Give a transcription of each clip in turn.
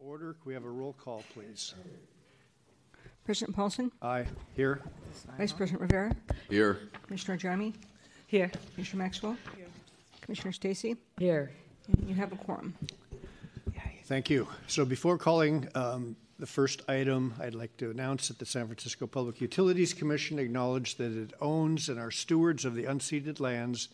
Order, can we have a roll call, please? President Paulson, Aye. Here? Vice President Rivera, Here. Commissioner Ajami, Here. Commissioner Maxwell, Here. Commissioner Stacy, Here. and you have a quorum. Thank you. So before calling um, the first item, I'd like to announce that the San Francisco Public Utilities Commission acknowledge that it owns and are stewards of the unceded lands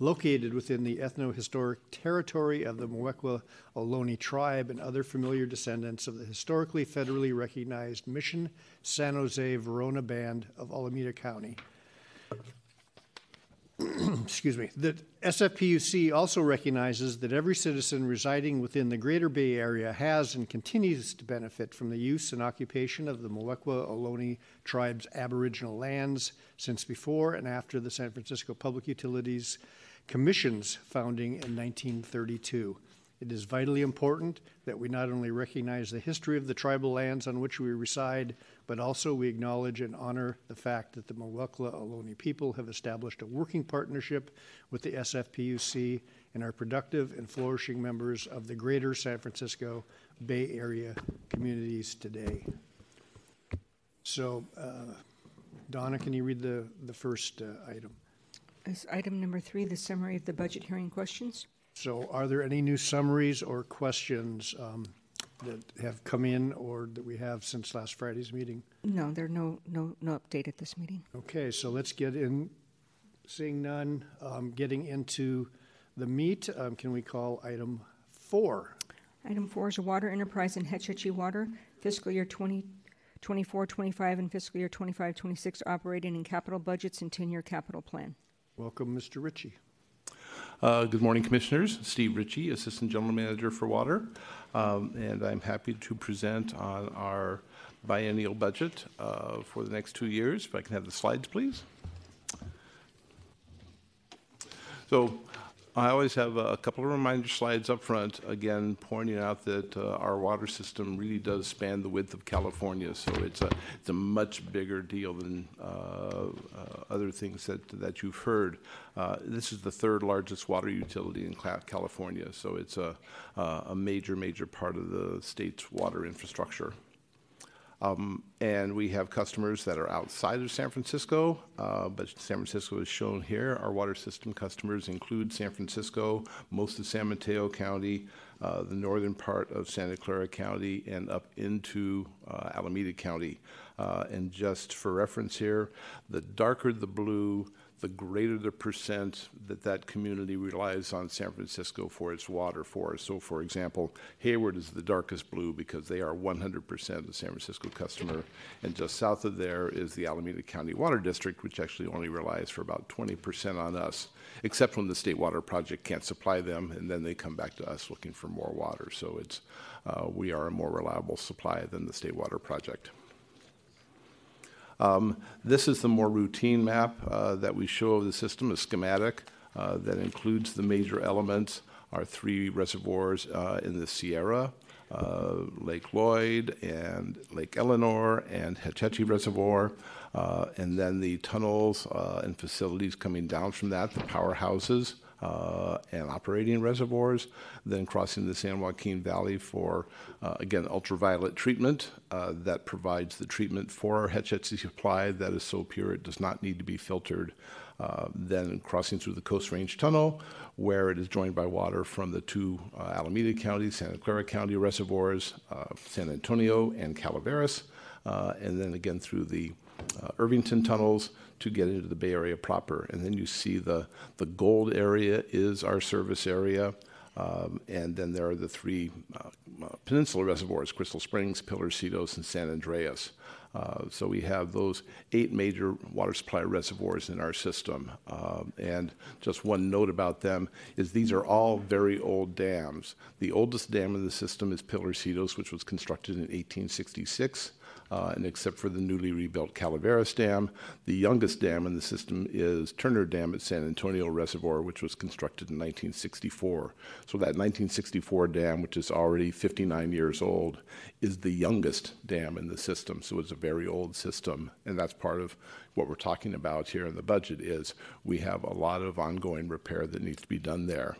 located within the ethno-historic territory of the Muwekma Ohlone tribe and other familiar descendants of the historically federally recognized Mission San Jose Verona Band of Alameda County. excuse me, The SFPUC also recognizes that every citizen residing within the greater Bay Area has and continues to benefit from the use and occupation of the Muwekma Ohlone tribe's Aboriginal lands since before and after the San Francisco Public Utilities Commission's founding in 1932. It is vitally important that we not only recognize the history of the tribal lands on which we reside, but also we acknowledge and honor the fact that the Muwekma Ohlone people have established a working partnership with the SFPUC and are productive and flourishing members of the greater San Francisco Bay Area communities today. So, uh, Donna, can you read the, the first uh, item? Item number three, the summary of the budget hearing questions. So are there any new summaries or questions um, that have come in or that we have since last Friday's meeting? No, there are no, no, no update at this meeting. Okay, so let's get in, seeing none, um, getting into the meat, um, can we call item four? Item four is a water enterprise in Hetch Hetchy Water, fiscal year 2024, 25, and fiscal year 25, 26 operating and capital budgets and 10-year capital plan. Welcome, Mr. Ritchie. Uh, Good morning, Commissioners. Steve Ritchie, Assistant General Manager for Water. Um, And I'm happy to present on our biennial budget uh, for the next two years. If I can have the slides, please. So I always have a couple of reminder slides up front, again, pointing out that uh, our water system really does span the width of California. So it's a, it's a much bigger deal than uh, uh, other things that, that you've heard. Uh, This is the third largest water utility in California, so it's a, uh, a major, major part of the state's water infrastructure. Um, And we have customers that are outside of San Francisco, uh, but San Francisco is shown here. Our water system customers include San Francisco, most of San Mateo County, uh, the northern part of Santa Clara County, and up into uh, Alameda County. Uh, And just for reference here, the darker the blue, the greater the percent that that community relies on San Francisco for its water for. So, for example, Hayward is the darkest blue because they are 100% a San Francisco customer. And just south of there is the Alameda County Water District, which actually only relies for about 20% on us, except when the State Water Project can't supply them, and then they come back to us looking for more water. So, it's, uh, we are a more reliable supply than the State Water Project. Um, This is the more routine map uh, that we show of the system, a schematic uh, that includes the major elements, our three reservoirs uh, in the Sierra, uh, Lake Lloyd and Lake Eleanor and Hetch Hetchy Reservoir, uh, and then the tunnels uh, and facilities coming down from that, the powerhouses uh, and operating reservoirs, then crossing the San Joaquin Valley for, uh, again, ultraviolet treatment uh, that provides the treatment for our Hetch supply that is so pure it does not need to be filtered. Uh, then crossing through the Coast Range Tunnel, where it is joined by water from the two uh, Alameda County, Santa Clara County reservoirs, uh, San Antonio and Calaveras, and then again through the Irvington tunnels to get into the Bay Area proper. And then you see the, the gold area is our service area. Um, and then there are the three uh, uh, peninsula reservoirs Crystal Springs, Pilarcitos, and San Andreas. Uh, so we have those eight major water supply reservoirs in our system. Um, and just one note about them is these are all very old dams. The oldest dam in the system is Pilarcitos, which was constructed in 1866. Uh, and except for the newly rebuilt Calaveras Dam, the youngest dam in the system is Turner Dam at San Antonio Reservoir, which was constructed in 1964. So that 1964 dam, which is already 59 years old, is the youngest dam in the system. So it's a very old system, and that's part of what we're talking about here in the budget is we have a lot of ongoing repair that needs to be done there.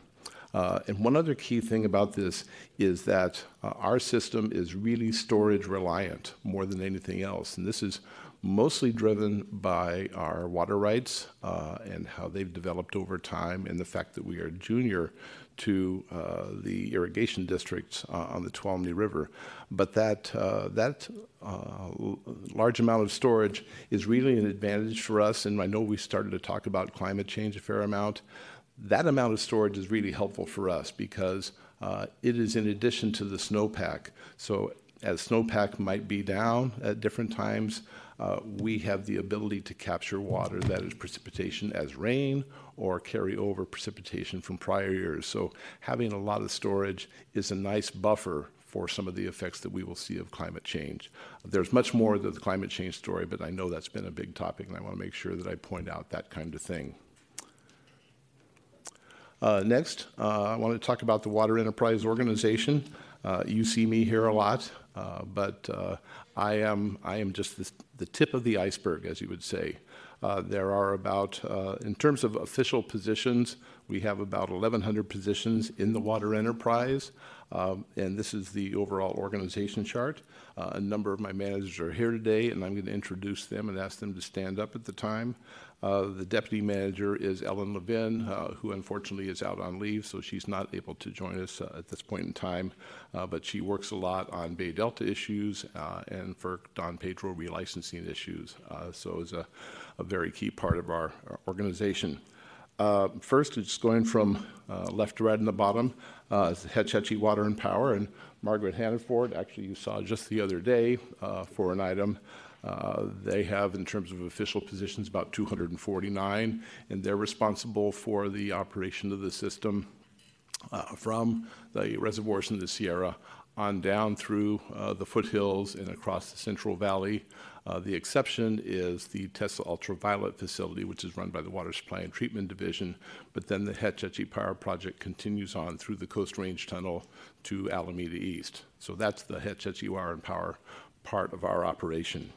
Uh, and one other key thing about this is that uh, our system is really storage reliant more than anything else. And this is mostly driven by our water rights uh, and how they've developed over time, and the fact that we are junior to uh, the irrigation districts uh, on the Tuolumne River. But that, uh, that uh, large amount of storage is really an advantage for us, and I know we started to talk about climate change a fair amount. That amount of storage is really helpful for us because uh, it is in addition to the snowpack. So as snowpack might be down at different times, uh, we have the ability to capture water that is precipitation as rain or carry over precipitation from prior years. So having a lot of storage is a nice buffer for some of the effects that we will see of climate change. There's much more to the climate change story, but I know that's been a big topic, and I want to make sure that I point out that kind of thing. Uh, next, uh, I want to talk about the Water Enterprise Organization. Uh, you see me here a lot, uh, but I am I am just the, the, tip of the iceberg, as you would say. There are about, in terms of official positions, we have about 1,100 positions in the water enterprise, um, and this is the overall organization chart. Uh, a number of my managers are here today, and I'm going to introduce them and ask them to stand up at the time. Uh, the deputy manager is Ellen Levin, uh, who unfortunately is out on leave, so she's not able to join us uh, at this point in time. Uh, but she works a lot on Bay Delta issues uh, and for Don Pedro relicensing issues. Uh, so it's a, a, very key part of our, our organization. first, it's going from left to right in the bottom. Uh, Hetch Hetchy Water and Power and Margaret Hannaford, actually you saw just the other day for an item uh, they have, in terms of official positions, about 249, and they're responsible for the operation of the system uh, from the reservoirs in the Sierra on down through uh, the foothills and across the Central Valley. Uh, the exception is the Tesla Ultraviolet facility, which is run by the Water Supply and Treatment Division, but then the Hetch Hetchy Power Project continues on through the Coast Range Tunnel to Alameda East. So that's the Hetch Hetchy Water and Power part of our operation.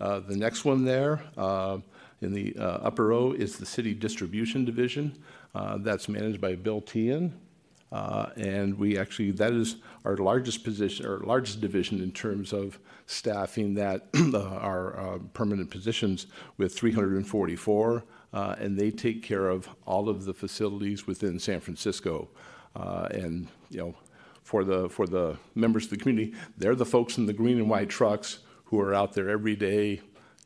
Uh, the next one there uh, in the uh, upper row is the City Distribution Division. that's managed by Bill Tian. Uh, and we actually that is our largest position or largest division in terms of staffing that uh, permanent positions with 344 uh, and they take care of all of the facilities within San Francisco and you know for the for the members of the community they're the folks in the green and white trucks who are out there every day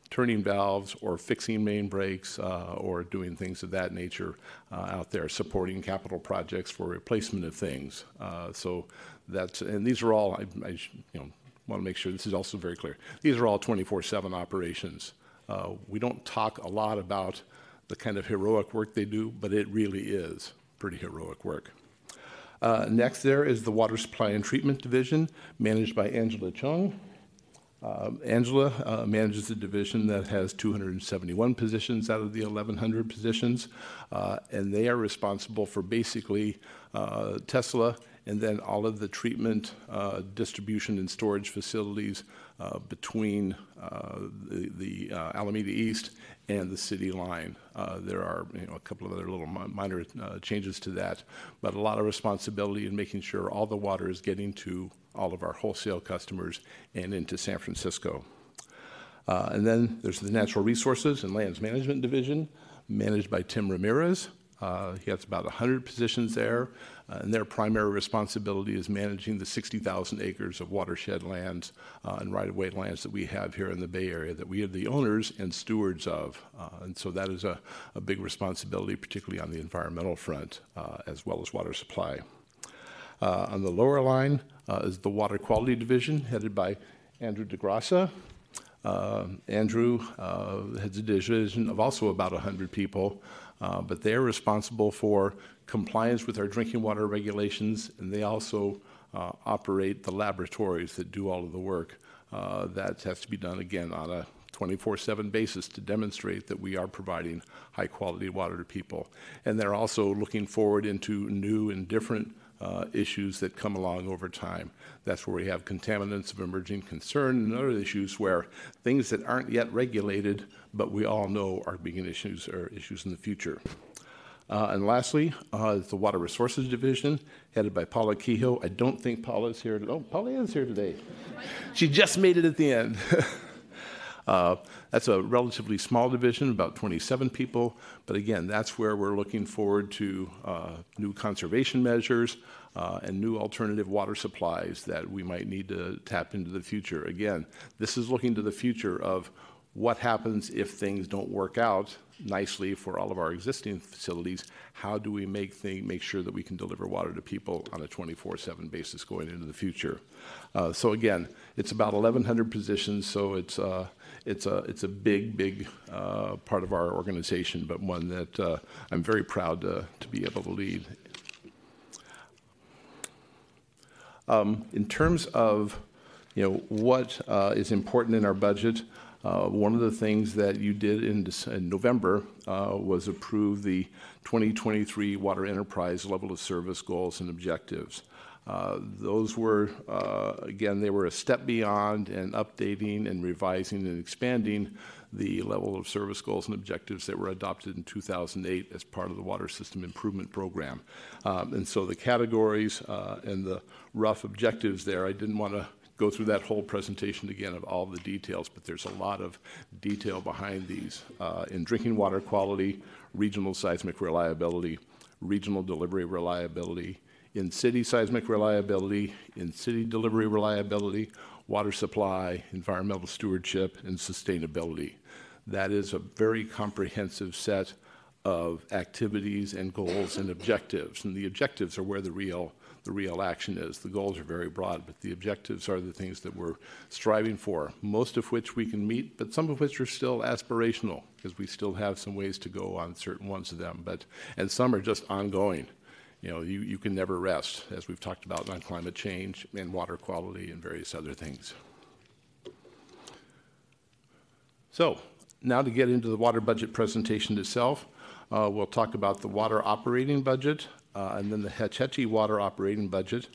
turning valves or fixing main breaks uh, or doing things of that nature uh, out there, supporting capital projects for replacement of things. Uh, so that's, and these are all, I, I you know, want to make sure this is also very clear. These are all 24-7 operations. Uh, we don't talk a lot about the kind of heroic work they do, but it really is pretty heroic work. Uh, next there is the Water Supply and Treatment Division, managed by Angela Chung. Uh, Angela uh, manages a division that has 271 positions out of the 1,100 positions, uh, and they are responsible for basically uh, Tesla and then all of the treatment, uh, distribution, and storage facilities uh, between the, the Alameda East and the city line. there are you know, a couple of other little minor changes to that, but a lot of responsibility in making sure all the water is getting to all of our wholesale customers and into San Francisco. Uh, and then there's the Natural Resources and Lands Management Division, managed by Tim Ramirez. Uh, he has about 100 positions there, uh, and their primary responsibility is managing the 60,000 acres of watershed lands uh, and right of way lands that we have here in the Bay Area that we are the owners and stewards of. Uh, and so that is a, a, big responsibility, particularly on the environmental front, uh, as well as water supply. Uh, on the lower line uh, is the Water Quality Division, headed by Andrew DeGraca. Andrew heads a division of also about 100 people, but they're responsible for compliance with our drinking water regulations, and they also uh, operate the laboratories that do all of the work. Uh, that has to be done again on a 24 7 basis to demonstrate that we are providing high quality water to people. And they're also looking forward into new and different uh, issues that come along over time. That's where we have contaminants of emerging concern and other issues where things that aren't yet regulated, but we all know are being issues or issues in the future. Uh, And lastly, uh, the Water Resources Division, headed by Paula Kehoe. I don't think Paula is here. Oh, Paula is here today. She just made it at the end. Uh, That's a relatively small division, about 27 people, but again, that's where we're looking forward to uh, new conservation measures uh, and new alternative water supplies that we might need to tap into the future. Again, this is looking to the future of what happens if things don't work out nicely for all of our existing facilities? How do we make make sure that we can deliver water to people on a 24/7 basis going into the future? So again, it's about 1,100 positions, so it's it's a it's a big big uh, part of our organization, but one that uh, I'm very proud to to be able to lead. Um, in terms of you know what uh, is important in our budget. Uh, one of the things that you did in, Dec- in November uh, was approve the 2023 Water Enterprise Level of Service Goals and Objectives. Uh, those were, uh, again, they were a step beyond and updating and revising and expanding the level of service goals and objectives that were adopted in 2008 as part of the Water System Improvement Program. Um, and so the categories uh, and the rough objectives there, I didn't want to go through that whole presentation again of all the details, but there's a lot of detail behind these. Uh, in drinking water quality, regional seismic reliability, regional delivery reliability, in city seismic reliability, in city delivery reliability, water supply, environmental stewardship, and sustainability. That is a very comprehensive set of activities and goals and objectives. And the objectives are where the real the real action is. The goals are very broad, but the objectives are the things that we're striving for, most of which we can meet, but some of which are still aspirational because we still have some ways to go on certain ones of them. But and some are just ongoing. You know, you, you can never rest, as we've talked about on climate change and water quality and various other things. So, now to get into the water budget presentation itself, uh, we'll talk about the water operating budget, uh, and then the Hetch Hetchy Water Operating Budget,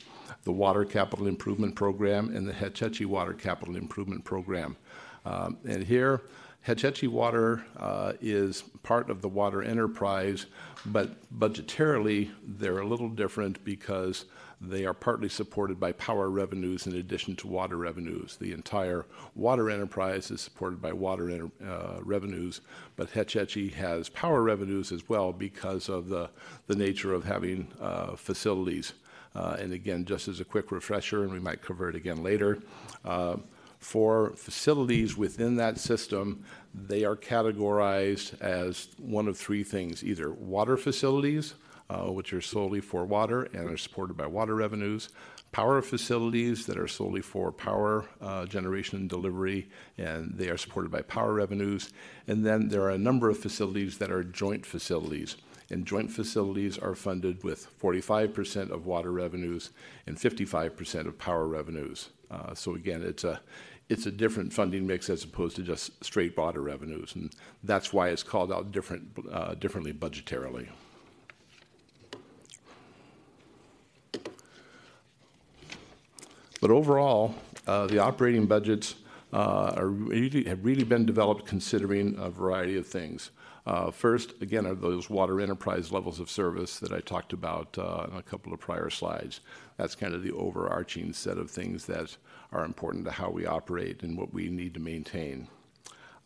the Water Capital Improvement Program, and the Hetch Hetchy Water Capital Improvement Program. Um, and here, Hetch Hetchy Water uh, is part of the water enterprise, but budgetarily, they're a little different because they are partly supported by power revenues in addition to water revenues. The entire water enterprise is supported by water enter, uh, revenues, but Hetch Hetchy has power revenues as well because of the, the nature of having uh, facilities. Uh, and again, just as a quick refresher, and we might cover it again later, uh, for facilities within that system, they are categorized as one of three things either water facilities, uh, which are solely for water and are supported by water revenues, power facilities that are solely for power uh, generation and delivery, and they are supported by power revenues. And then there are a number of facilities that are joint facilities. And joint facilities are funded with 45% of water revenues and 55% of power revenues. Uh, so again, it's a it's a different funding mix as opposed to just straight water revenues, and that's why it's called out different uh, differently budgetarily. But overall, uh, the operating budgets uh, really, have really been developed considering a variety of things. Uh, first, again, are those water enterprise levels of service that I talked about uh, in a couple of prior slides. That's kind of the overarching set of things that are important to how we operate and what we need to maintain.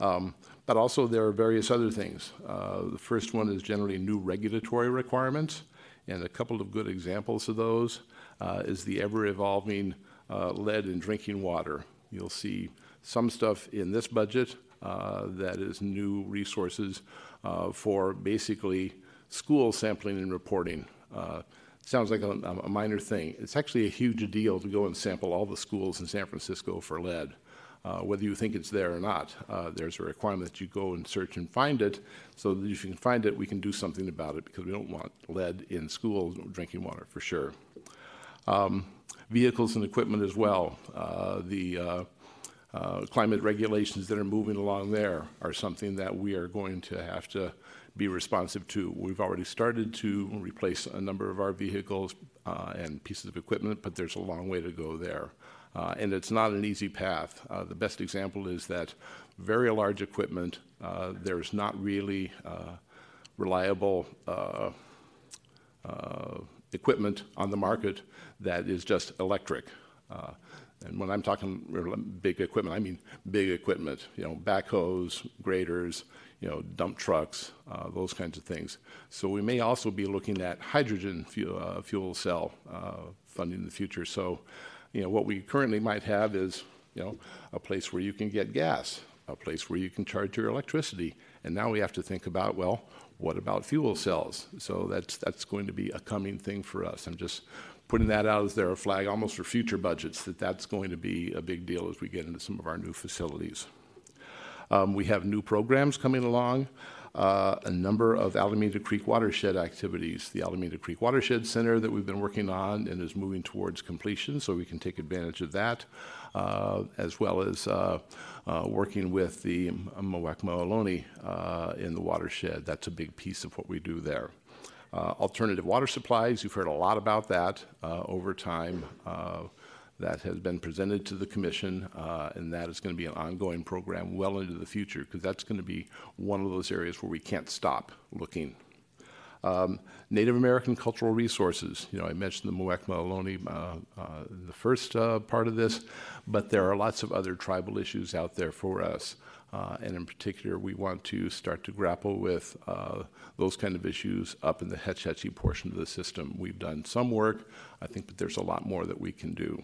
Um, but also, there are various other things. Uh, the first one is generally new regulatory requirements, and a couple of good examples of those uh, is the ever evolving uh, lead in drinking water. You'll see some stuff in this budget uh, that is new resources uh, for basically school sampling and reporting. Sounds like a, a, minor thing. It's actually a huge deal to go and sample all the schools in San Francisco for lead. Uh, whether you think it's there or not, uh, there's a requirement that you go and search and find it. So that if you can find it, we can do something about it because we don't want lead in school drinking water for sure. Um, vehicles and equipment as well. Uh, the uh, uh, climate regulations that are moving along there are something that we are going to have to be responsive to. We've already started to replace a number of our vehicles uh, and pieces of equipment, but there's a long way to go there. Uh, and it's not an easy path. Uh, the best example is that very large equipment, there's not really reliable uh, uh, equipment on the market that is just electric. Uh, and when I'm talking big equipment, I mean big equipment, you know, backhoes, graders, you know, dump trucks, uh, those kinds of things. So we may also be looking at hydrogen fuel, uh, fuel cell uh, funding in the future. So, you know, what we currently might have is, you know, a place where you can get gas, a place where you can charge your electricity. And now we have to think about, well, what about fuel cells? So that's, that's going to be a coming thing for us. I'm just putting that out as their flag almost for future budgets, that that's going to be a big deal as we get into some of our new facilities. Um, we have new programs coming along. Uh, a number of Alameda Creek watershed activities. The Alameda Creek Watershed Center that we've been working on and is moving towards completion, so we can take advantage of that, uh, as well as uh, uh working with the Ohlone uh, in the watershed. That's a big piece of what we do there. Uh, alternative water supplies, you've heard a lot about that over time that has been presented to the commission, uh, and that is going to be an ongoing program well into the future because that's going to be one of those areas where we can't stop looking. Um, Native American cultural resources. You know, I mentioned the Muwekma Ohlone, uh, uh, the first uh, part of this, but there are lots of other tribal issues out there for us. Uh, and in particular, we want to start to grapple with uh, those kind of issues up in the Hetch Hetchy portion of the system. We've done some work. I think that there's a lot more that we can do.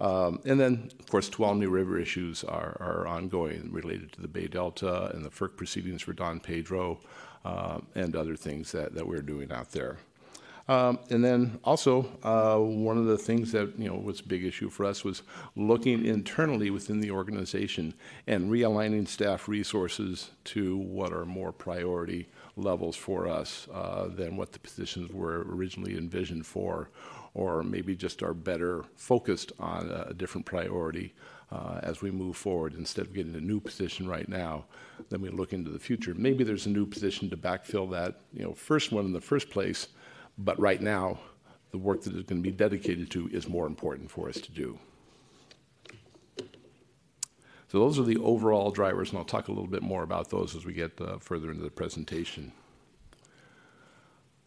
Um, and then, of course, Tuolumne River issues are, are ongoing related to the Bay Delta and the FERC proceedings for Don Pedro uh, and other things that, that we're doing out there. Um, and then also, uh, one of the things that you know was a big issue for us was looking internally within the organization and realigning staff resources to what are more priority levels for us uh, than what the positions were originally envisioned for, or maybe just are better focused on a different priority uh, as we move forward. Instead of getting a new position right now, then we look into the future. Maybe there's a new position to backfill that you know first one in the first place, but right now, the work that is going to be dedicated to is more important for us to do. So those are the overall drivers, and I'll talk a little bit more about those as we get uh, further into the presentation.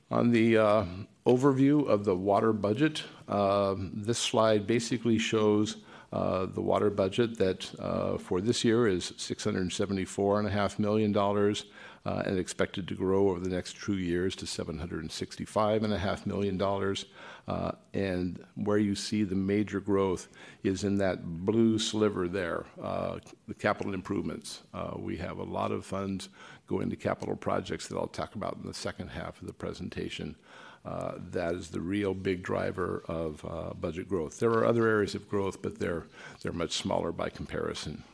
On the uh, overview of the water budget, uh, this slide basically shows uh, the water budget that uh, for this year is $674.5 million uh, and expected to grow over the next two years to $765.5 million. Uh, and where you see the major growth is in that blue sliver there, uh, the capital improvements. Uh, we have a lot of funds going to capital projects that I'll talk about in the second half of the presentation. Uh, that is the real big driver of uh, budget growth. There are other areas of growth, but they're, they're much smaller by comparison.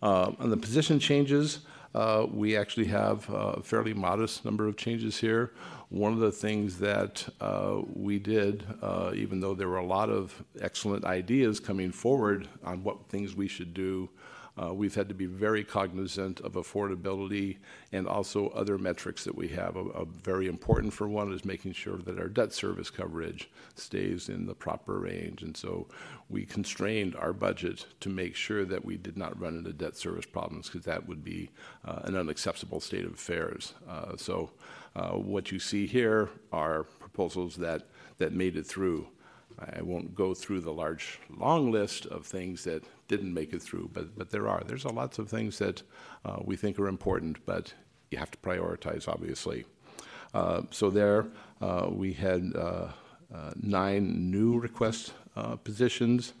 Uh, on the position changes, uh, we actually have a fairly modest number of changes here. One of the things that uh, we did, uh, even though there were a lot of excellent ideas coming forward on what things we should do, uh, we've had to be very cognizant of affordability and also other metrics that we have. A, a, very important for one is making sure that our debt service coverage stays in the proper range. And so we constrained our budget to make sure that we did not run into debt service problems because that would be uh, an unacceptable state of affairs. Uh, so uh, what you see here are proposals that, that made it through. I won't go through the large, long list of things that didn't make it through, but, but there are. There's a lots of things that uh, we think are important, but you have to prioritize, obviously. Uh, so there, uh, we had uh, uh, nine new request uh, positions,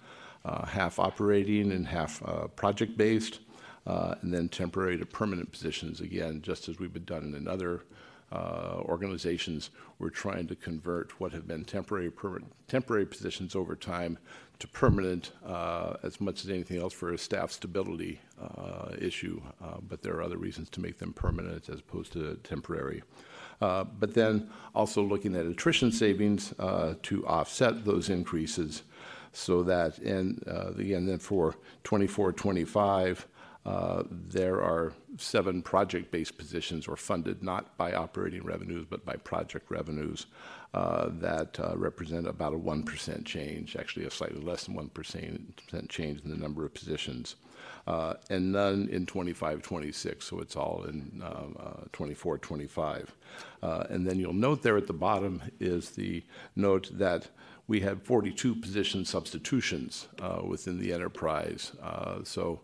half operating and half project-based, and then temporary to permanent positions, again, just as we've been done in other uh, organizations, we're trying to convert what have been temporary temporary positions over time to permanent uh, as much as anything else for a staff stability uh, issue. Uh, but there are other reasons to make them permanent as opposed to temporary. Uh, but then also looking at attrition savings to offset those increases so that, and again, then for 24 25, uh, there are seven project-based positions were funded not by operating revenues, but by project revenues uh, that uh, represent about a 1% change, actually a slightly less than 1% change in the number of positions. Uh, and none in 25, 26, so it's all in um, uh, 24, 25. Uh, and then you'll note there at the bottom is the note that we had 42 position substitutions within the enterprise. So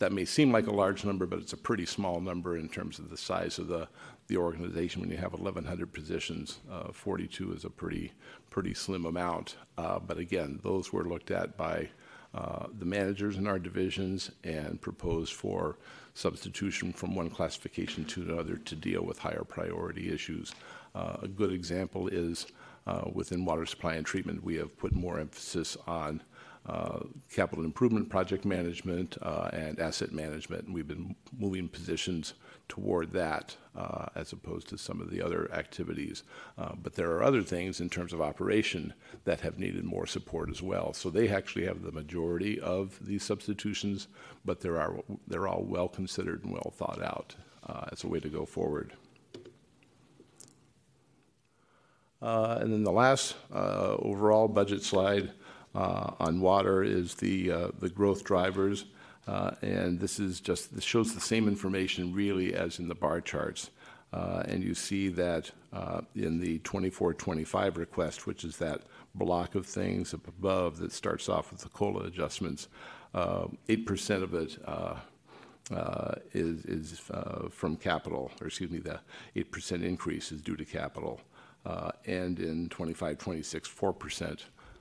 that may seem like a large number, but it's a pretty small number in terms of the size of the, the organization. When you have 1,100 positions, uh, 42 is a pretty, pretty slim amount. Uh, but again, those were looked at by uh, the managers in our divisions and proposed for substitution from one classification to another to deal with higher priority issues. Uh, a good example is uh, within water supply and treatment, we have put more emphasis on uh, capital improvement project management uh, and asset management. And we've been moving positions toward that uh, as opposed to some of the other activities. Uh, but there are other things in terms of operation that have needed more support as well. So they actually have the majority of these substitutions, but there are, they're all well considered and well thought out uh, as a way to go forward. And then the last overall budget slide on water is the, uh, the growth drivers. Uh, and this is just, this shows the same information really as in the bar charts. Uh, and you see that in the 24-25 request, which is that block of things up above that starts off with the COLA adjustments, 8% of it uh, is, is uh, from capital, or excuse me, the 8% increase is due to capital. Uh, and in 25, 26, 4% uh,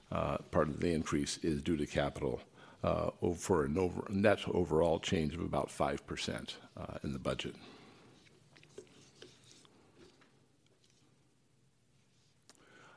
part of the increase is due to capital uh, for a over, net overall change of about 5% uh, in the budget.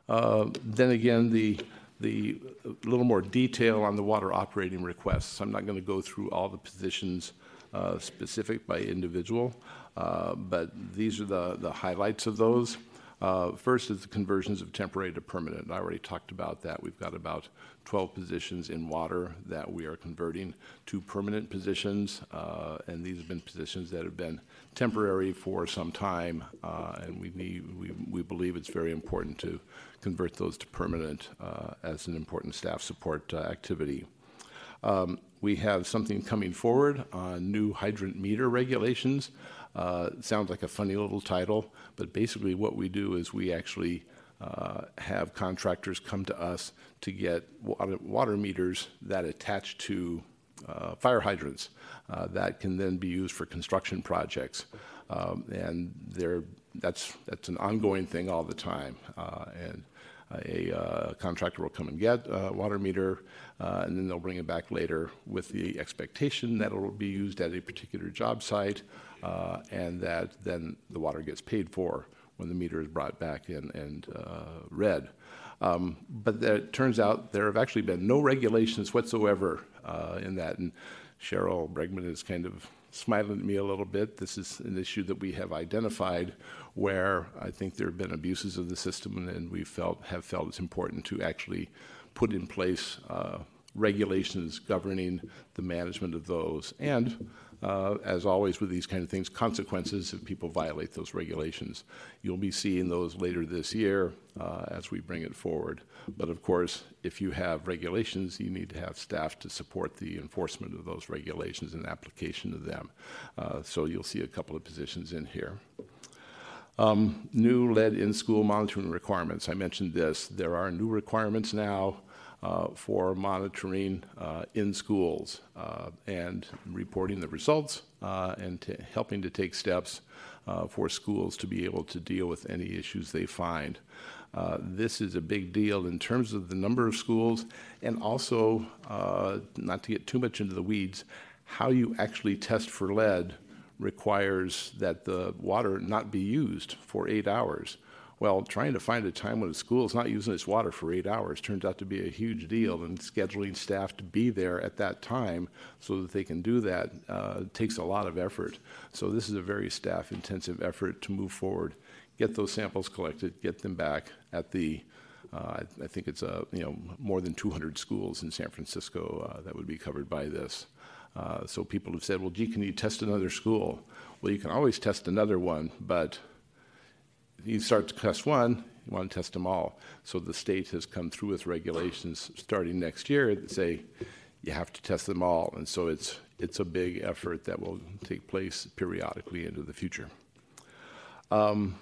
Uh, then again, the the little more detail on the water operating requests. I'm not going to go through all the positions uh, specific by individual, uh, but these are the, the highlights of those. Uh, first is the conversions of temporary to permanent. I already talked about that. We've got about 12 positions in water that we are converting to permanent positions, uh, and these have been positions that have been temporary for some time, uh, and we, need, we, we believe it's very important to convert those to permanent uh, as an important staff support uh, activity. Um, we have something coming forward on new hydrant meter regulations. Uh, sounds like a funny little title, but basically what we do is we actually uh, have contractors come to us to get water, water meters that attach to uh, fire hydrants uh, that can then be used for construction projects. Um, and that's, that's an ongoing thing all the time. Uh, and a uh, contractor will come and get a water meter, uh, and then they'll bring it back later with the expectation that it will be used at a particular job site, uh, and that then the water gets paid for when the meter is brought back in and uh, read. Um, but it turns out there have actually been no regulations whatsoever uh, in that, and Cheryl Bregman is kind of smiling at me a little bit. This is an issue that we have identified where I think there have been abuses of the system, and we felt have felt it's important to actually put in place uh, regulations governing the management of those, and uh, as always with these kind of things, consequences if people violate those regulations. You'll be seeing those later this year uh, as we bring it forward. But of course, if you have regulations, you need to have staff to support the enforcement of those regulations and application of them. Uh, so you'll see a couple of positions in here. Um, new lead in school monitoring requirements. I mentioned this. There are new requirements now for monitoring uh, in schools uh, and reporting the results uh, and helping to take steps uh, for schools to be able to deal with any issues they find. Uh, this is a big deal in terms of the number of schools and also, not to get too much into the weeds, how you actually test for lead requires that the water not be used for eight hours. Well, trying to find a time when a school is not using its water for eight hours turns out to be a huge deal, and scheduling staff to be there at that time so that they can do that uh, takes a lot of effort. So this is a very staff-intensive effort to move forward, get those samples collected, get them back at the uh, I, I, think it's uh, you know more than 200 schools in San Francisco uh, that would be covered by this. Uh, So people have said, well, gee, can you test another school? Well, you can always test another one, but you start to test one, you want to test them all. So the state has come through with regulations starting next year that say you have to test them all. And so it's, it's a big effort that will take place periodically into the future. Um,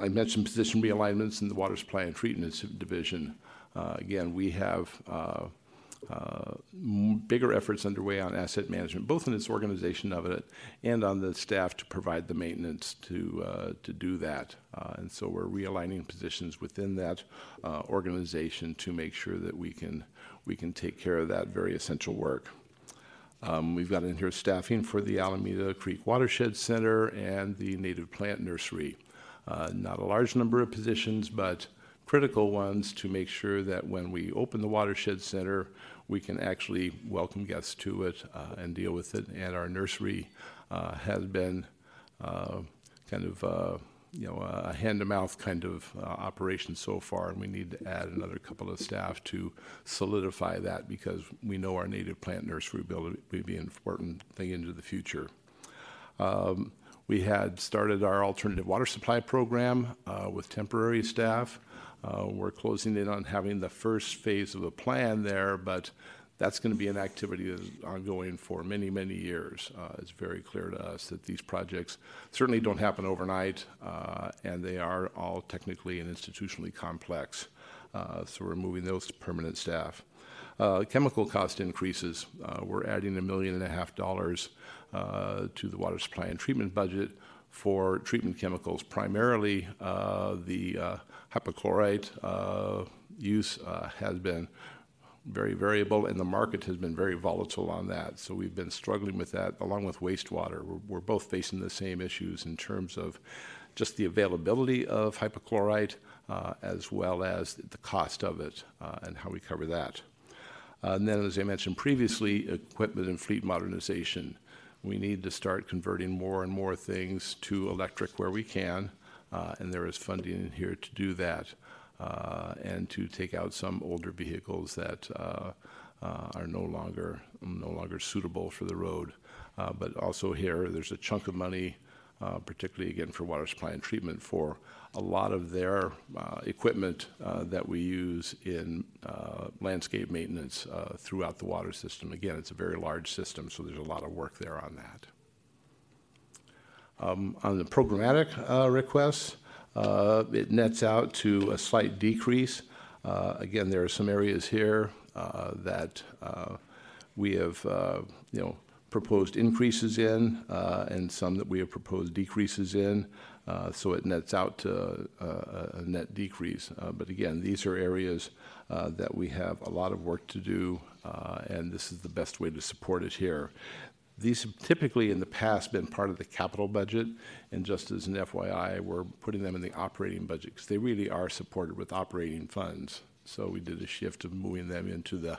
I mentioned position realignments in the water supply and treatment division. Uh, again, we have uh, uh, bigger efforts underway on asset management, both in its organization of it and on the staff to provide the maintenance to uh, to do that. Uh, and so we're realigning positions within that uh, organization to make sure that we can we can take care of that very essential work. Um, we've got in here staffing for the Alameda Creek Watershed Center and the Native Plant Nursery. Uh, not a large number of positions, but critical ones to make sure that when we open the Watershed Center, we can actually welcome guests to it uh, and deal with it. And our nursery uh, has been uh, kind of uh, you know a hand to mouth kind of uh, operation so far, and we need to add another couple of staff to solidify that because we know our native plant nursery will be an important thing into the future. Um, we had started our alternative water supply program uh, with temporary staff. Uh, we're closing in on having the first phase of the plan there, but that's going to be an activity that is ongoing for many, many years. Uh, it's very clear to us that these projects certainly don't happen overnight, uh, and they are all technically and institutionally complex. So we're moving those to permanent staff. Chemical cost increases. We're adding a million and a half dollars to the water supply and treatment budget for treatment chemicals, primarily the hypochlorite uh, use uh, has been very variable, and the market has been very volatile on that. So we've been struggling with that, along with wastewater. We're, we're both facing the same issues in terms of just the availability of hypochlorite, uh, as well as the cost of it, uh, and how we cover that. Uh, and then, as I mentioned previously, equipment and fleet modernization. We need to start converting more and more things to electric where we can, uh, and there is funding in here to do that, uh, and to take out some older vehicles that uh, uh, are no longer no longer suitable for the road. But also here, there's a chunk of money, particularly again for water supply and treatment, for a lot of their uh, equipment uh, that we use in uh, landscape maintenance throughout the water system. Again, it's a very large system, so there's a lot of work there on that. Um, on the programmatic uh, requests, uh, it nets out to a slight decrease. Uh, again, there are some areas here uh, that uh, we have, uh, you know, proposed increases in, and some that we have proposed decreases in. So it nets out to a net decrease. But again, these are areas that we have a lot of work to do, and this is the best way to support it here. These have typically in the past been part of the capital budget, and just as an FYI, we're putting them in the operating budget because they really are supported with operating funds. So we did a shift of moving them into the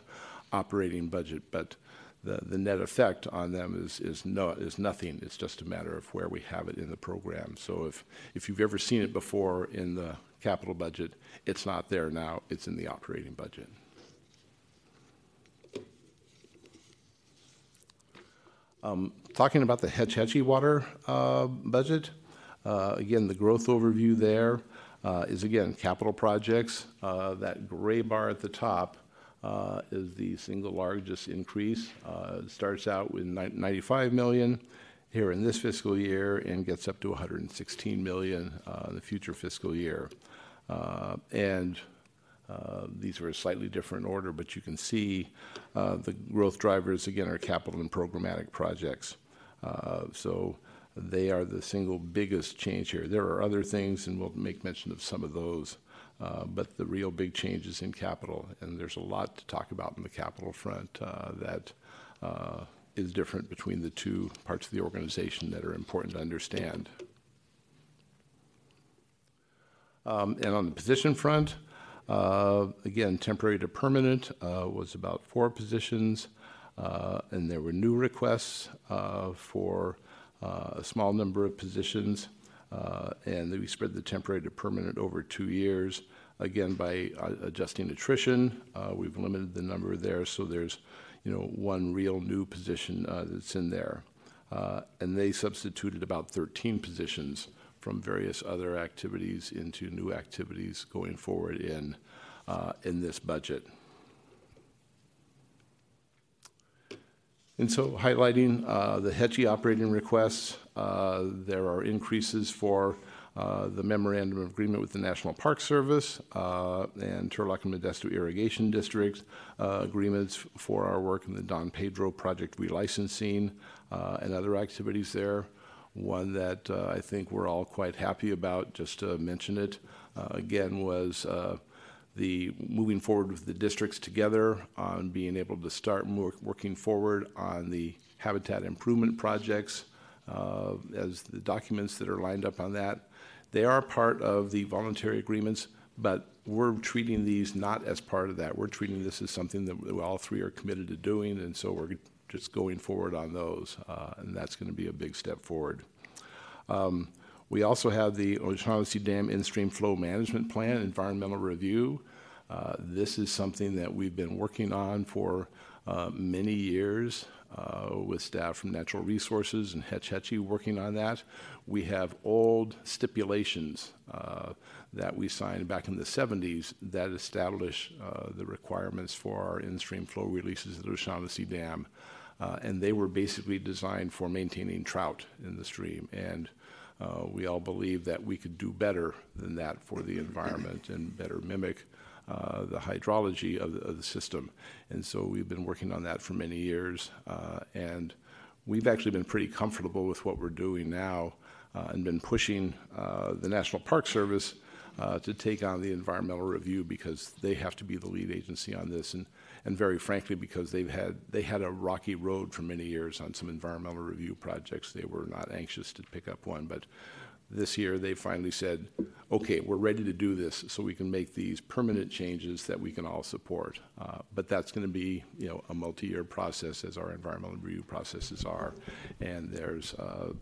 operating budget, but the, the net effect on them is, is, no, is nothing. It's just a matter of where we have it in the program. So if, if you've ever seen it before in the capital budget, it's not there now, it's in the operating budget. Um, talking about the Hetch Hetchy water uh, budget, uh, again, the growth overview there uh, is again capital projects. Uh, that gray bar at the top uh, is the single largest increase. It starts out with 95 million here in this fiscal year and gets up to 116 million in the future fiscal year. And uh, These are a slightly different order, but you can see uh, the growth drivers, again, are capital and programmatic projects. Uh, So they are the single biggest change here. There are other things, and we'll make mention of some of those, uh, but the real big change is in capital, and there's a lot to talk about in the capital front uh, that is different between the two parts of the organization that are important to understand. Um, And on the position front, uh, again, temporary to permanent uh, was about four positions, uh, and there were new requests uh, for uh, a small number of positions, and we spread the temporary to permanent over two years. Again, by adjusting attrition, we've limited the number there, so there's you know, one real new position that's in there. And they substituted about 13 positions from various other activities into new activities going forward in, uh, in this budget. And so highlighting uh, the HECI operating requests, uh, there are increases for uh, the memorandum of agreement with the National Park Service uh, and Turlock and Modesto Irrigation District uh, agreements for our work in the Don Pedro project relicensing uh, and other activities there. One that uh, I think we're all quite happy about, just to mention it, uh, again, was uh, the moving forward with the districts together on being able to start working forward on the habitat improvement projects uh, as the documents that are lined up on that. They are part of the voluntary agreements, but we're treating these not as part of that. We're treating this as something that we all three are committed to doing, and so we're just going forward on those, uh, and that's going to be a big step forward. Um, we also have the O'Shaughnessy Dam in-stream flow management plan environmental review. Uh, this is something that we've been working on for uh, many years uh, with staff from Natural Resources and Hetch Hetchy working on that. We have old stipulations uh, that we signed back in the 70s that establish uh, the requirements for our in-stream flow releases at O'Shaughnessy Dam. Uh, and they were basically designed for maintaining trout in the stream. And uh, we all believe that we could do better than that for the environment and better mimic uh, the hydrology of the, of the system. And so we've been working on that for many years. Uh, and we've actually been pretty comfortable with what we're doing now uh, and been pushing uh, the National Park Service to take on the environmental review because they have to be the lead agency on this. And, and very frankly, because they've had, they had a rocky road for many years on some environmental review projects. They were not anxious to pick up one. But this year they finally said, okay, we're ready to do this so we can make these permanent changes that we can all support. Uh, but that's going to be, you know, a multi-year process as our environmental review processes are. And there's, uh,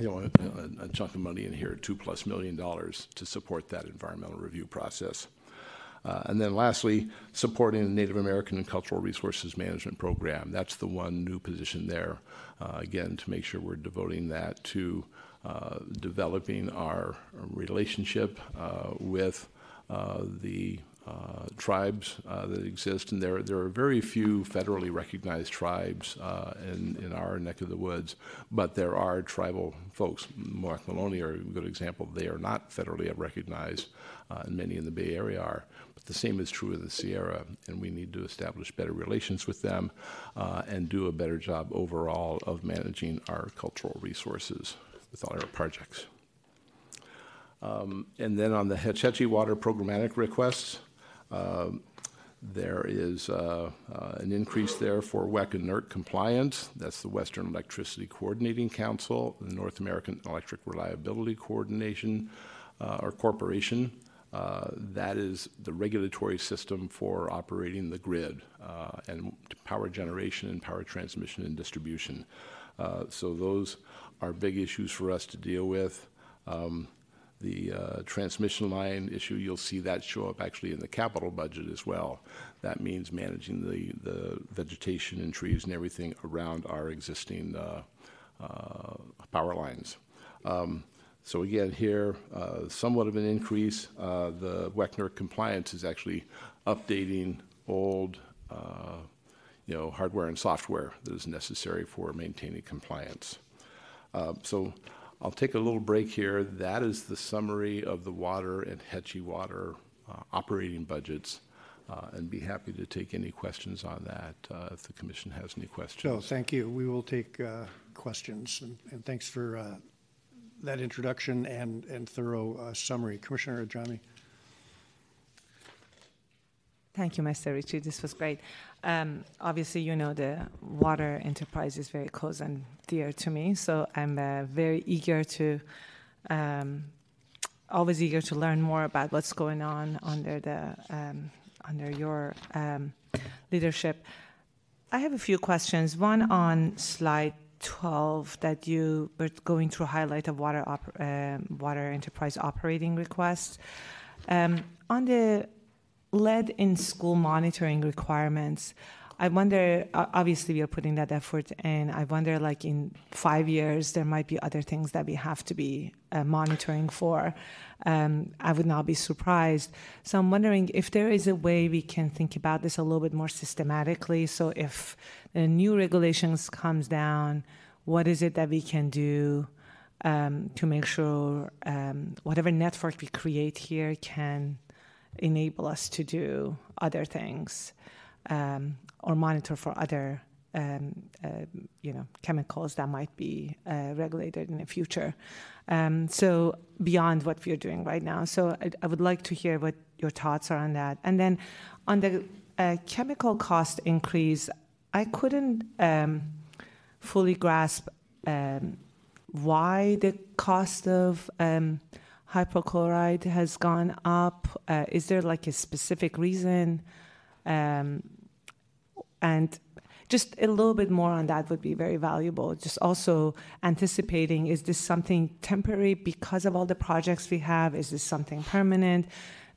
you know, a, a, chunk of money in here, two plus million dollars to support that environmental review process. Uh, and then lastly, supporting the Native American and Cultural Resources Management Program. That's the one new position there, uh, again, to make sure we're devoting that to uh, developing our relationship uh, with uh, the uh, tribes that exist, and there there are very few federally recognized tribes in in our neck of the woods, but there are tribal folks. Muwekma Ohlone are a good example. They are not federally recognized, and many in the Bay Area are. But the same is true of the Sierra, and we need to establish better relations with them and do a better job overall of managing our cultural resources with all our projects. Um, and then on the Hetch Hetchy Water programmatic requests, uh, there is uh, uh, an increase there for WECC and NERC compliance. That's the Western Electricity Coordinating Council, the North American Electric Reliability Coordination uh, or Corporation. Uh, that is the regulatory system for operating the grid uh, and power generation and power transmission and distribution. so those are big issues for us to deal with. Um, the uh, transmission line issue, you'll see that show up actually in the capital budget as well. That means managing the, the vegetation and trees and everything around our existing uh, uh, power lines. Um, so again, here, uh, somewhat of an increase. Uh, the WECC NERC compliance is actually updating old, uh, you know, hardware and software that is necessary for maintaining compliance. Uh, so I'll take a little break here. That is the summary of the water and Hetchy water uh, operating budgets. Uh, and be happy to take any questions on that uh, if the commission has any questions. So thank you. We will take uh, questions. And, and, thanks for uh, that introduction and, and thorough summary. Commissioner Ajami. Thank you, Mr. Ritchie. This was great. Um, obviously, you know the water enterprise is very close and dear to me, so I'm uh, very eager to, um, always eager to learn more about what's going on under the um, under your um, leadership. I have a few questions. One on slide 12 that you were going through highlight of water op- uh, water enterprise operating requests. Um, on the lead in school monitoring requirements. I wonder. Obviously, we are putting that effort, and I wonder, like in five years, there might be other things that we have to be uh, monitoring for. Um, I would not be surprised. So I'm wondering if there is a way we can think about this a little bit more systematically. So if the new regulations comes down, what is it that we can do? um, to make sure um, whatever network we create here can enable us to do other things um, or monitor for other um, uh, you know chemicals that might be uh, regulated in the future. Um, so beyond what we're doing right now. So I, I would like to hear what your thoughts are on that. And then on the uh, chemical cost increase, I couldn't um, fully grasp. Um, why the cost of um, hypochlorite has gone up? Uh, is there like a specific reason? Um, and just a little bit more on that would be very valuable. Just also anticipating is this something temporary because of all the projects we have? Is this something permanent?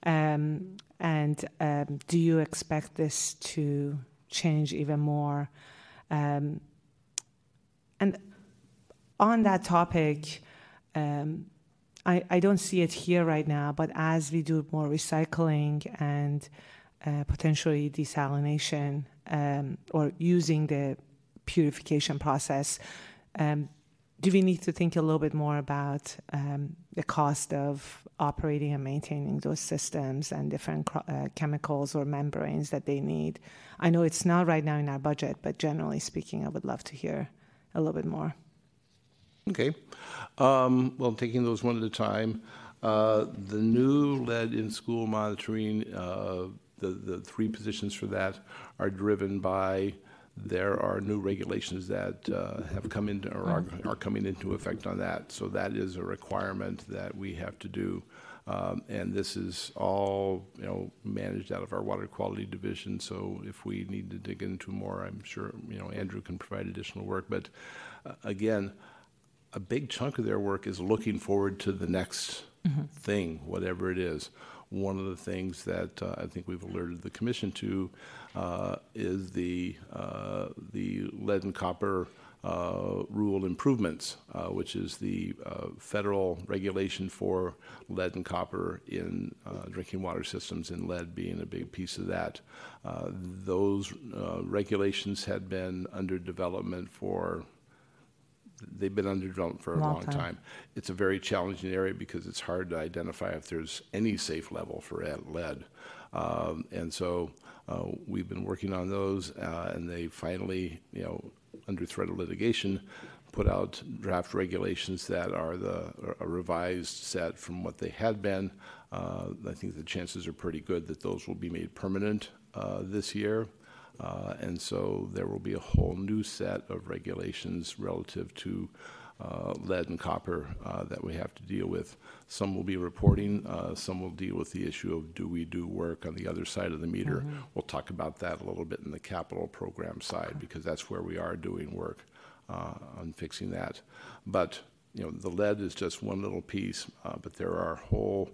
Um, and um, do you expect this to change even more? Um, and on that topic, um, I, I don't see it here right now, but as we do more recycling and uh, potentially desalination um, or using the purification process, um, do we need to think a little bit more about um, the cost of operating and maintaining those systems and different uh, chemicals or membranes that they need? I know it's not right now in our budget, but generally speaking, I would love to hear a little bit more. Okay. Um, well, taking those one at a time, uh, the new lead in school monitoring, uh, the, the three positions for that are driven by there are new regulations that uh, have come into or are, are coming into effect on that. So that is a requirement that we have to do. Um, and this is all, you know, managed out of our water quality division. So if we need to dig into more, I'm sure, you know, Andrew can provide additional work. But uh, again, a big chunk of their work is looking forward to the next thing, whatever it is. One of the things that uh, I think we've alerted the commission to uh, is the uh, the lead and copper uh, rule improvements, uh, which is the uh, federal regulation for lead and copper in uh, drinking water systems, and lead being a big piece of that. Uh, those regulations had been under development for they've been under development for a Long long time. time. It's a very challenging area because it's hard to identify if there's any safe level for lead. Um, and so uh, we've been working on those, uh, and they finally, you know, under threat of litigation, put out draft regulations that are the a revised set from what they had been. Uh, I think the chances are pretty good that those will be made permanent uh, this year. Uh, And so there will be a whole new set of regulations relative to uh, lead and copper uh, that we have to deal with. Some will be reporting, uh, some will deal with the issue of do we do work on the other side of the meter? We'll talk about that a little bit in the capital program side, because that's where we are doing work uh, on fixing that. But, you know, the lead is just one little piece, uh, but there are whole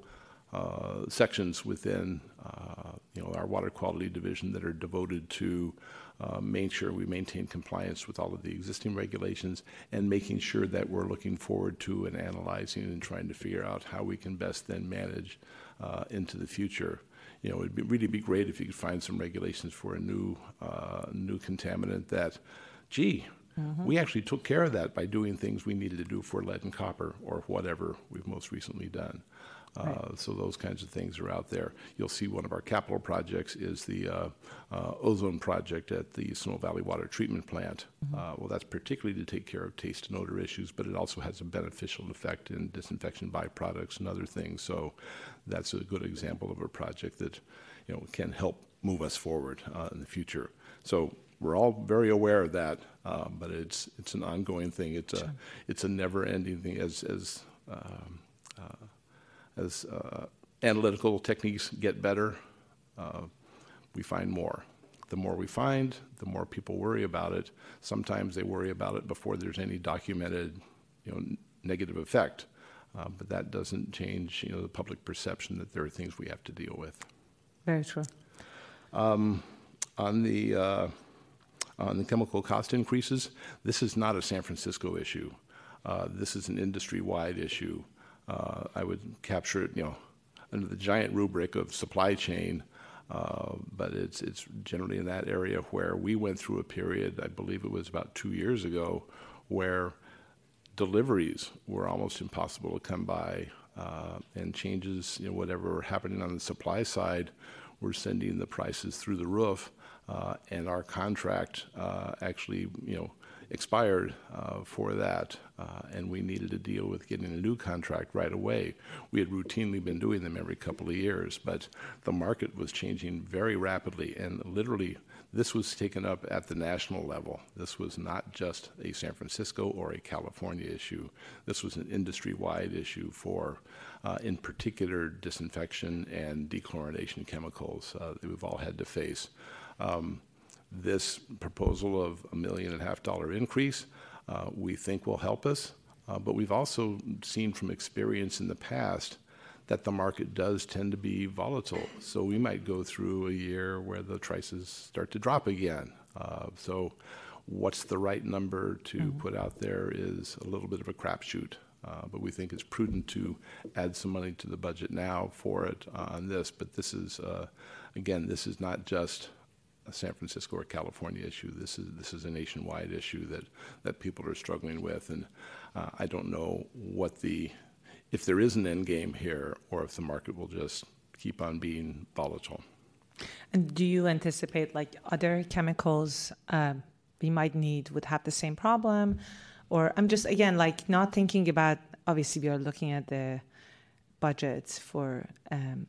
uh, sections within, uh, you know, our water quality division that are devoted to uh, making sure we maintain compliance with all of the existing regulations and making sure that we're looking forward to and analyzing and trying to figure out how we can best then manage uh, into the future. You know, it'd be, really be great if you could find some regulations for a new, uh, new contaminant that, gee, we actually took care of that by doing things we needed to do for lead and copper or whatever we've most recently done. Uh, So those kinds of things are out there. You'll see one of our capital projects is the uh, uh, ozone project at the Sunol Valley Water Treatment Plant. Uh, Well, that's particularly to take care of taste and odor issues, but it also has a beneficial effect in disinfection byproducts and other things. So that's a good example of a project that, you know, can help move us forward uh, in the future. So we're all very aware of that, uh, but it's, it's an ongoing thing. It's a, it's a never-ending thing as, as um, as uh, analytical techniques get better, uh, we find more. The more we find, the more people worry about it. Sometimes they worry about it before there's any documented, you know, negative effect. Uh, but that doesn't change, you know, the public perception that there are things we have to deal with. Very true. On the uh, On the chemical cost increases, this is not a San Francisco issue. Uh, This is an industry-wide issue. Uh, I would capture it, you know, under the giant rubric of supply chain, uh, but it's, it's generally in that area where we went through a period, I believe it was about two years ago, where deliveries were almost impossible to come by, uh, and changes, you know, whatever were happening on the supply side, were sending the prices through the roof, uh, and our contract uh, actually, you know, expired uh, for that, uh, and we needed to deal with getting a new contract right away. We had routinely been doing them every couple of years, but the market was changing very rapidly, and literally, this was taken up at the national level. This was not just a San Francisco or a California issue. This was an industry-wide issue for, uh, in particular, disinfection and dechlorination chemicals uh, that we've all had to face. Um, this proposal of a million and a half dollar increase, uh, we think will help us. Uh, but we've also seen from experience in the past that the market does tend to be volatile. So we might go through a year where the prices start to drop again. Uh, so what's the right number to Mm-hmm. put out there is a little bit of a crapshoot. Uh, but we think it's prudent to add some money to the budget now for it on this. But this is, uh, again, this is not just a San Francisco or California issue. This is this is a nationwide issue that that people are struggling with, and uh, I don't know what the if there is an end game here, or if the market will just keep on being volatile. And do you anticipate like other chemicals um, we might need would have the same problem? Or I'm just, again, like not thinking about, obviously, we are looking at the budgets for um,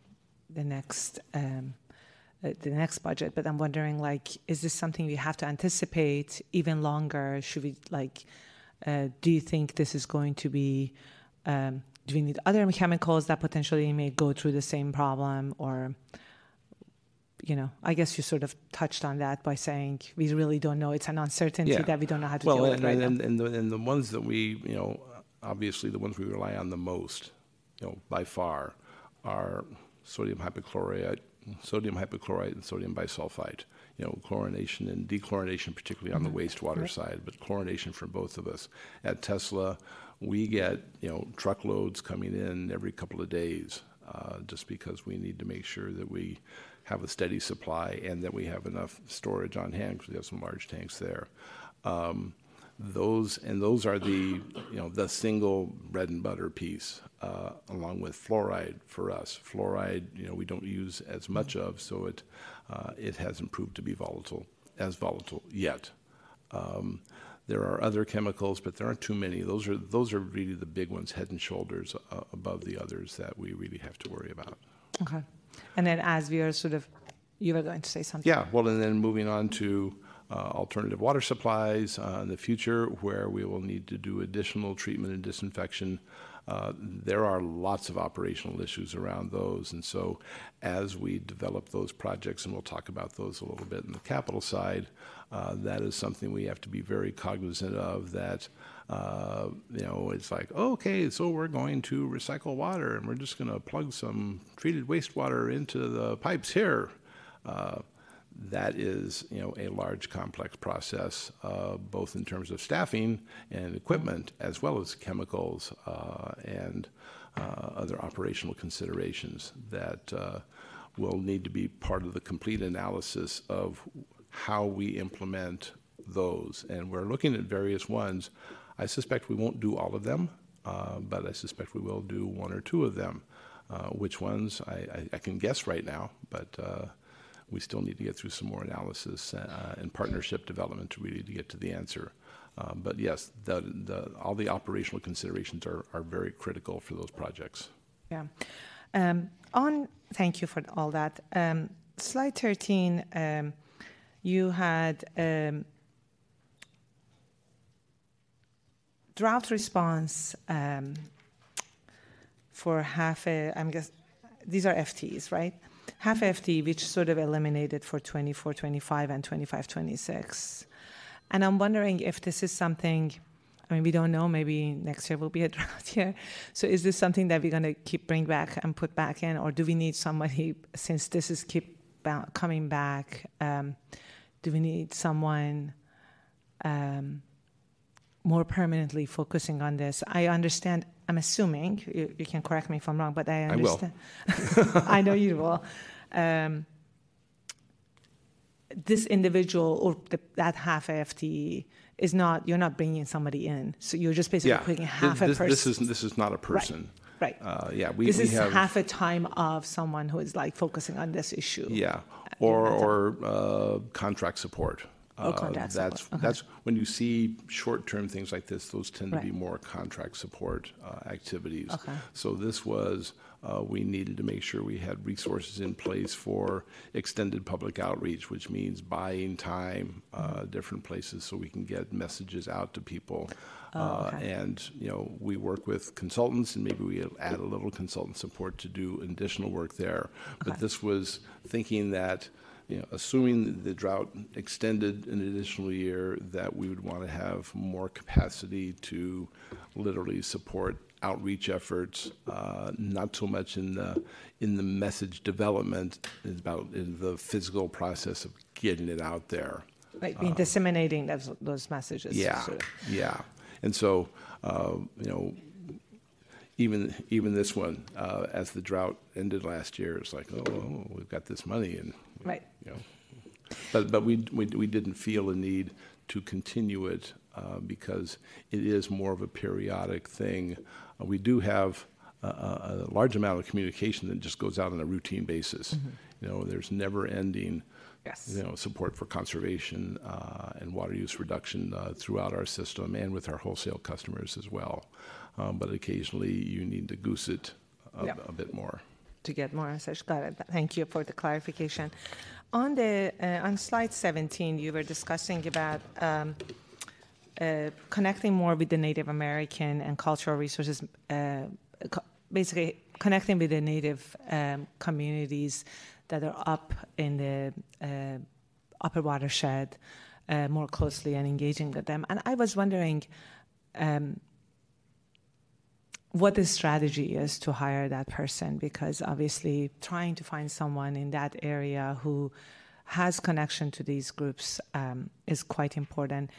the next. Um, the next budget, but I'm wondering, like, is this something we have to anticipate even longer? Should we, like, uh, do you think this is going to be? Um, do we need other chemicals that potentially may go through the same problem, or you know, I guess you sort of touched on that by saying we really don't know. It's an uncertainty Yeah. that we don't know how to well, deal with right and, now. and, the, and the ones that we, you know, obviously the ones we rely on the most, you know, by far, are sodium hypochlorite, sodium hypochlorite, and sodium bisulfite. You know, chlorination and dechlorination, particularly on the wastewater Right. side, but chlorination for both of us. At Tesla, we get you know truckloads coming in every couple of days, uh, just because we need to make sure that we have a steady supply and that we have enough storage on hand because we have some large tanks there. Um, those and those are the you know the single bread and butter piece, uh, along with fluoride for us. Fluoride, you know, we don't use as much of, so it uh, it hasn't proved to be volatile as volatile yet. Um, there are other chemicals, but there aren't too many. Those are those are really the big ones, head and shoulders uh, above the others that we really have to worry about. Okay. And then as we are sort of, you were going to say something. Yeah, well, and then moving on to alternative water supplies uh, in the future, where we will need to do additional treatment and disinfection. Uh, there are lots of operational issues around those, and so as we develop those projects, and we'll talk about those a little bit in the capital side, uh, that is something we have to be very cognizant of. That uh, you know, it's like okay, so we're going to recycle water, and we're just going to plug some treated wastewater into the pipes here. That is, you know, a large, complex process, uh, both in terms of staffing and equipment, as well as chemicals uh, and uh, other operational considerations that uh, will need to be part of the complete analysis of how we implement those. And we're looking at various ones. I suspect we won't do all of them, uh, but I suspect we will do one or two of them. Uh, which ones I, I, I can guess right now, but we still need to get through some more analysis uh, and partnership development to really to get to the answer. Uh, but yes, the, the, all the operational considerations are, are very critical for those projects. Yeah. Um, on, thank you for all that. Um, slide 13, um, you had um, drought response um, for half a, I'm guess, these are FTs, right? Half FT, which sort of eliminated for 24, 25, and 25, 26. And I'm wondering if this is something, I mean, we don't know, maybe next year will be a drought year. So is this something that we're going to keep bring back and put back in, or do we need somebody, since this is keep coming back, um, do we need someone um, more permanently focusing on this? I understand. I'm assuming you, you can correct me if I'm wrong, but I I will. understand. I know you will. Um, this individual or the, that half FTE is not. You're not bringing somebody in, so you're just basically Yeah, putting half a person. this is this is not a person. right. Uh, yeah, we, this we is have half a time of someone who is like focusing on this issue. yeah, or or uh, contract support. Oh, Uh, contract that's support, okay. that's when you see short-term things like this. Those tend to be Right. more contract support uh, activities. Okay. So this was uh, we needed to make sure we had resources in place for extended public outreach, which means buying time, uh, Mm-hmm. different places, so we can get messages out to people. Oh, Uh, okay. And, you know, we work with consultants, and maybe we add a little consultant support to do additional work there. But Okay. this was thinking that, you know, assuming the drought extended an additional year, that we would want to have more capacity to literally support outreach efforts, uh, not so much in the, in the message development, it's about in the physical process of getting it out there. Like being disseminating those, those messages. Yeah, sort of. yeah. And so, uh, you know, even even this one, uh, as the drought ended last year, it's like, oh, oh, we've got this money, and Right. you know, but but we we we didn't feel a need to continue it uh, because it is more of a periodic thing. Uh, we do have a, a, a large amount of communication that just goes out on a routine basis. You know, there's never ending Yes. you know, support for conservation uh, and water use reduction uh, throughout our system and with our wholesale customers as well. Um, but occasionally, you need to goose it a, Yeah. a bit more. To get more research. Got it. Thank you for the clarification. On the uh, on slide 17, you were discussing about um, uh, connecting more with the Native American and cultural resources, uh, basically connecting with the Native um, communities that are up in the uh, upper watershed uh, more closely and engaging with them. And I was wondering. Um, what the strategy is to hire that person because obviously trying to find someone in that area who has connection to these groups um, is quite important.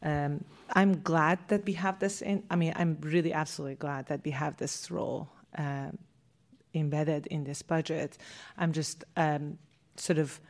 Um, i'm glad that we have this in i mean i'm really absolutely glad that we have this role um, embedded in this budget. I'm just um, sort of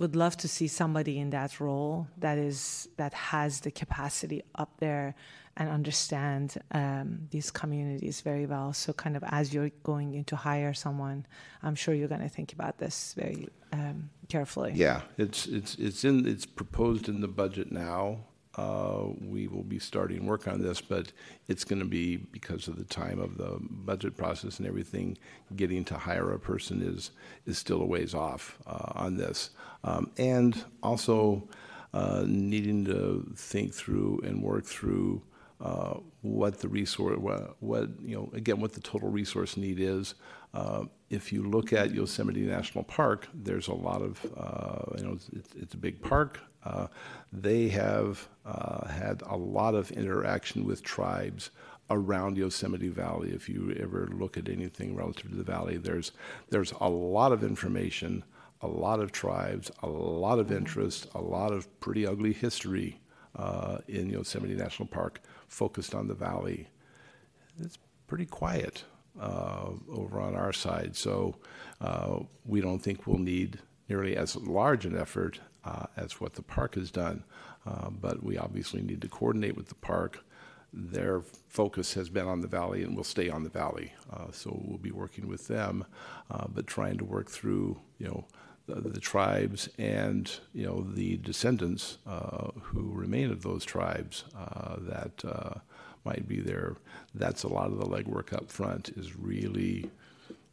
would love to see somebody in that role that is that has the capacity up there and understand um, these communities very well. So, kind of as you're going in to hire someone, I'm sure you're going to think about this very um, carefully. Yeah, it's it's it's in it's proposed in the budget now. Uh, we will be starting work on this, but it's going to be because of the time of the budget process and everything. Getting to hire a person is is still a ways off uh, on this, um, and also uh, needing to think through and work through uh, what the resource, what, what, you know, again, what the total resource need is. Uh, if you look at Yosemite National Park, there's a lot of, uh, you know, it's, it's a big park. Uh, they have uh, had a lot of interaction with tribes around Yosemite Valley. If you ever look at anything relative to the valley, there's there's a lot of information, a lot of tribes, a lot of interest, a lot of pretty ugly history uh, in Yosemite National Park focused on the valley. It's pretty quiet uh, over on our side, so uh, we don't think we'll need nearly as large an effort uh, as what the park has done. Uh, but we obviously need to coordinate with the park. Their focus has been on the valley and will stay on the valley. Uh, so we'll be working with them, uh, but trying to work through, you know, the, tribes and you know the descendants uh, who remain of those tribes uh, that uh, might be there. That's a lot of the legwork up front is really,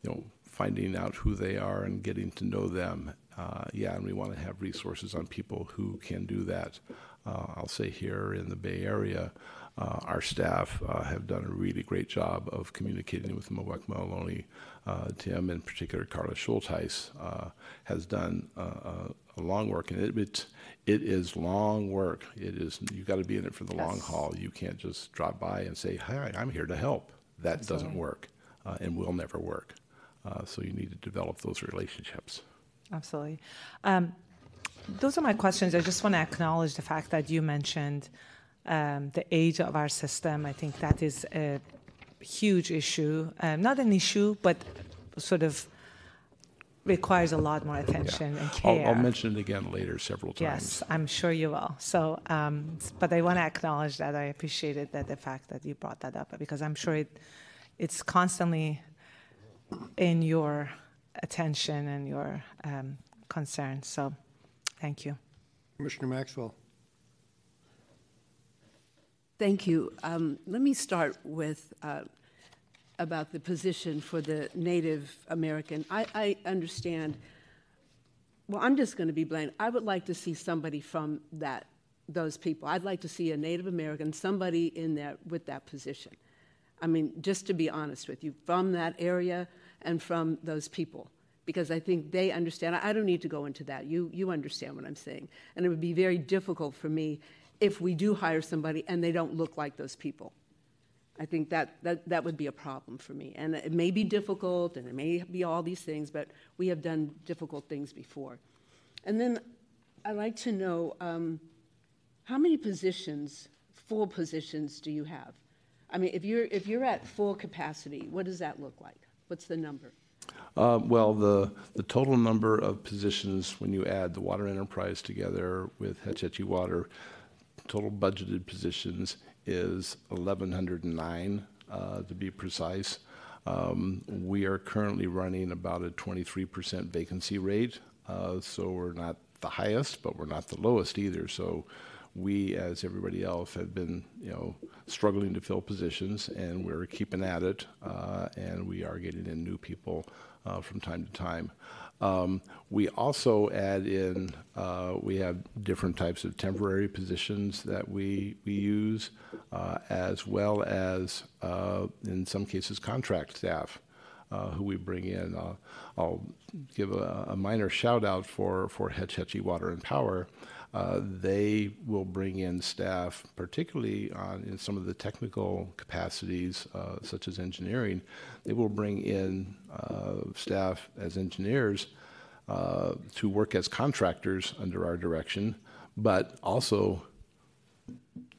you know, finding out who they are and getting to know them. Uh, yeah, and we want to have resources on people who can do that. Uh, I'll say here in the Bay Area, uh, our staff have done a really great job of communicating with Muwekma Ohlone. Uh, Tim, in particular, Carla Schulteis, uh, has done uh, a long work, and it, it it is long work. It is you got to be in it for the long haul. You can't just drop by and say, "Hi, I'm here to help." That doesn't work, uh, and will never work. Uh, so you need to develop those relationships. Absolutely. Um, those are my questions. I just want to acknowledge the fact that you mentioned um, the age of our system. I think that is a huge issue. Um, not an issue, but sort of requires a lot more attention and I'll, care. I'll mention it again later several times. Yes, I'm sure you will. So, um, but I want to acknowledge that I appreciated that the fact that you brought that up because I'm sure it, it's constantly in your attention and your um, concern. So, thank you. Commissioner Maxwell. Thank you. Um, Let me start with uh, about the position for the Native American. I, I understand, well, I'm just going to be blunt. I would like to see somebody from that, those people. I'd like to see a Native American, somebody in there with that position. I mean, just to be honest with you, from that area and from those people. Because I think they understand. I don't need to go into that. You, you understand what I'm saying. And it would be very difficult for me if we do hire somebody and they don't look like those people. I think that, that, that would be a problem for me. And it may be difficult and it may be all these things, but we have done difficult things before. And then I'd like to know um, how many positions, full positions, do you have? I mean, if you're, if you're at full capacity, what does that look like? What's the number? Uh, Well, the, the total number of positions, when you add the water enterprise together with Hetch Hetchy Water, total budgeted positions is 1,109, uh, to be precise. Um, We are currently running about a 23% vacancy rate, uh, so we're not the highest, but we're not the lowest either. So we, as everybody else, have been, you know, struggling to fill positions, and we're keeping at it, uh, and we are getting in new people uh, from time to time. Um, we also add in, uh, we have different types of temporary positions that we, we use, uh, as well as, uh, in some cases, contract staff uh, who we bring in. Uh, I'll give a, a minor shout out for, for Hetch Hetchy Water and Power. Uh, they will bring in staff, particularly on in some of the technical capacities, such as engineering. They will bring in staff as engineers uh, to work as contractors under our direction, but also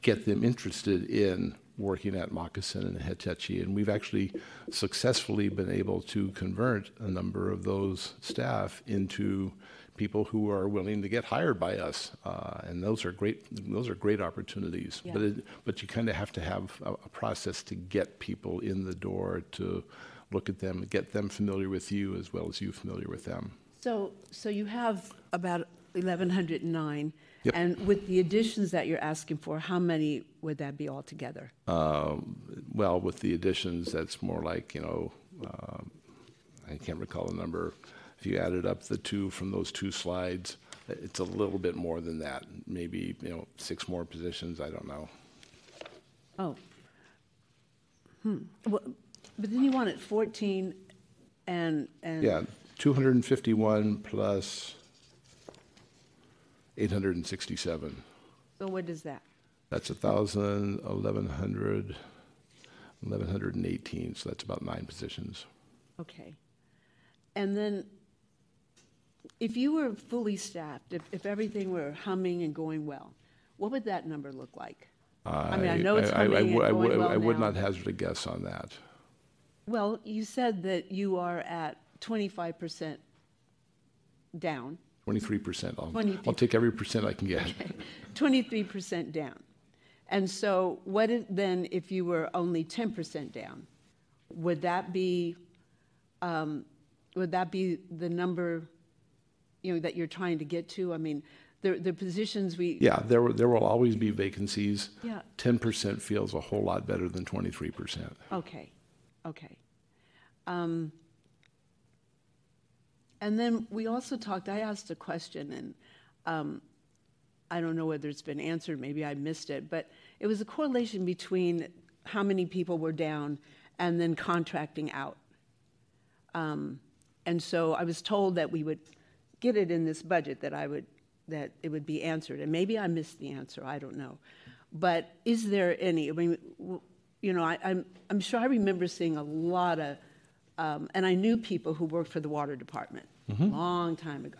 get them interested in working at Moccasin and Hetch And we've actually successfully been able to convert a number of those staff into people who are willing to get hired by us. Uh, and those are great, those are great opportunities. But, it, but you kind of have to have a, a process to get people in the door to look at them, get them familiar with you as well as you familiar with them. So, so you have about 1,109. Yep. And with the additions that you're asking for, how many would that be altogether? Um, well, with the additions, that's more like, you know, um, I can't recall the number. If you added up the two from those two slides, it's a little bit more than that. Maybe, you know, six more positions, I don't know. Oh. Hmm. Well, But then you want it 14 and, and. Yeah, 251 plus 867. So what is that? That's 1,000, 1,100, 1,118, so that's about nine positions. Okay. And then, if you were fully staffed, if, if everything were humming and going well, what would that number look like? I mean, I know it's I- I- I humming and I going well I would now. not hazard a guess on that. Well, you said that you are at 25% down, Twenty-three percent. I'll, 23. I'll take every percent I can get. 23% down. And so what if, then if you were only 10% down? Would that be, um, would that be the number, you know, that you're trying to get to? I mean, the, the positions we. Yeah, there, will- there will always be vacancies. Yeah. Ten percent feels a whole lot better than twenty-three percent. Okay, okay. Um, And then we also talked, I asked a question, and um, I don't know whether it's been answered, maybe I missed it, but it was a correlation between how many people were down and then contracting out. Um, And so I was told that we would get it in this budget, that I would, that it would be answered, and maybe I missed the answer, I don't know. But is there any, I mean, you know, I, I'm, I'm sure I remember seeing a lot of, um, and I knew people who worked for the water department a long time ago.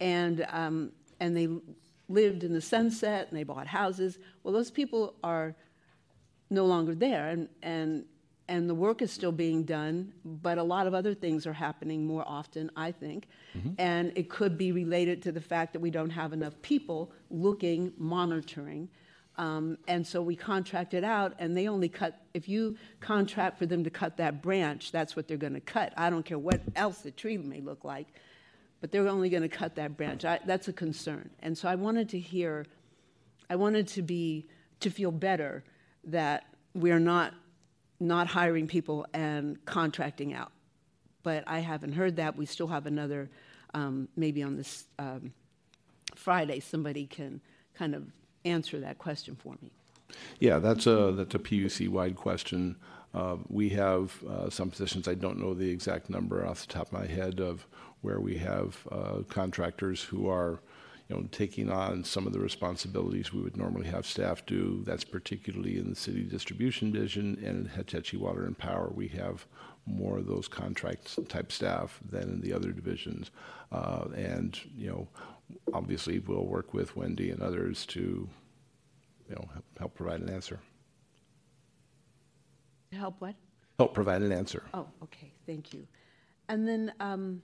And, um, and they lived in the sunset and they bought houses. Well, those people are no longer there, and, and, and the work is still being done, but a lot of other things are happening more often, I think. And it could be related to the fact that we don't have enough people looking, monitoring. Um, and so we contract it out, and they only cut, if you contract for them to cut that branch, that's what they're going to cut. I don't care what else the tree may look like, but they're only going to cut that branch. I, that's a concern. And so I wanted to hear, I wanted to be, to feel better that we're not, not hiring people and contracting out. But I haven't heard that. We still have another, um, maybe on this um, Friday, somebody can kind of answer that question for me. Yeah, that's a, that's a PUC-wide question. Uh, We have uh, some positions, I don't know the exact number off the top of my head of where we have uh, contractors who are, you know, taking on some of the responsibilities we would normally have staff do. That's particularly in the city distribution division and in Hetch Hetchy Water and Power. We have more of those contract-type staff than in the other divisions. Uh, And, you know, obviously, we'll work with Wendy and others to, you know, help- help provide an answer. Help what? Help provide an answer. Oh, okay, thank you. And then um,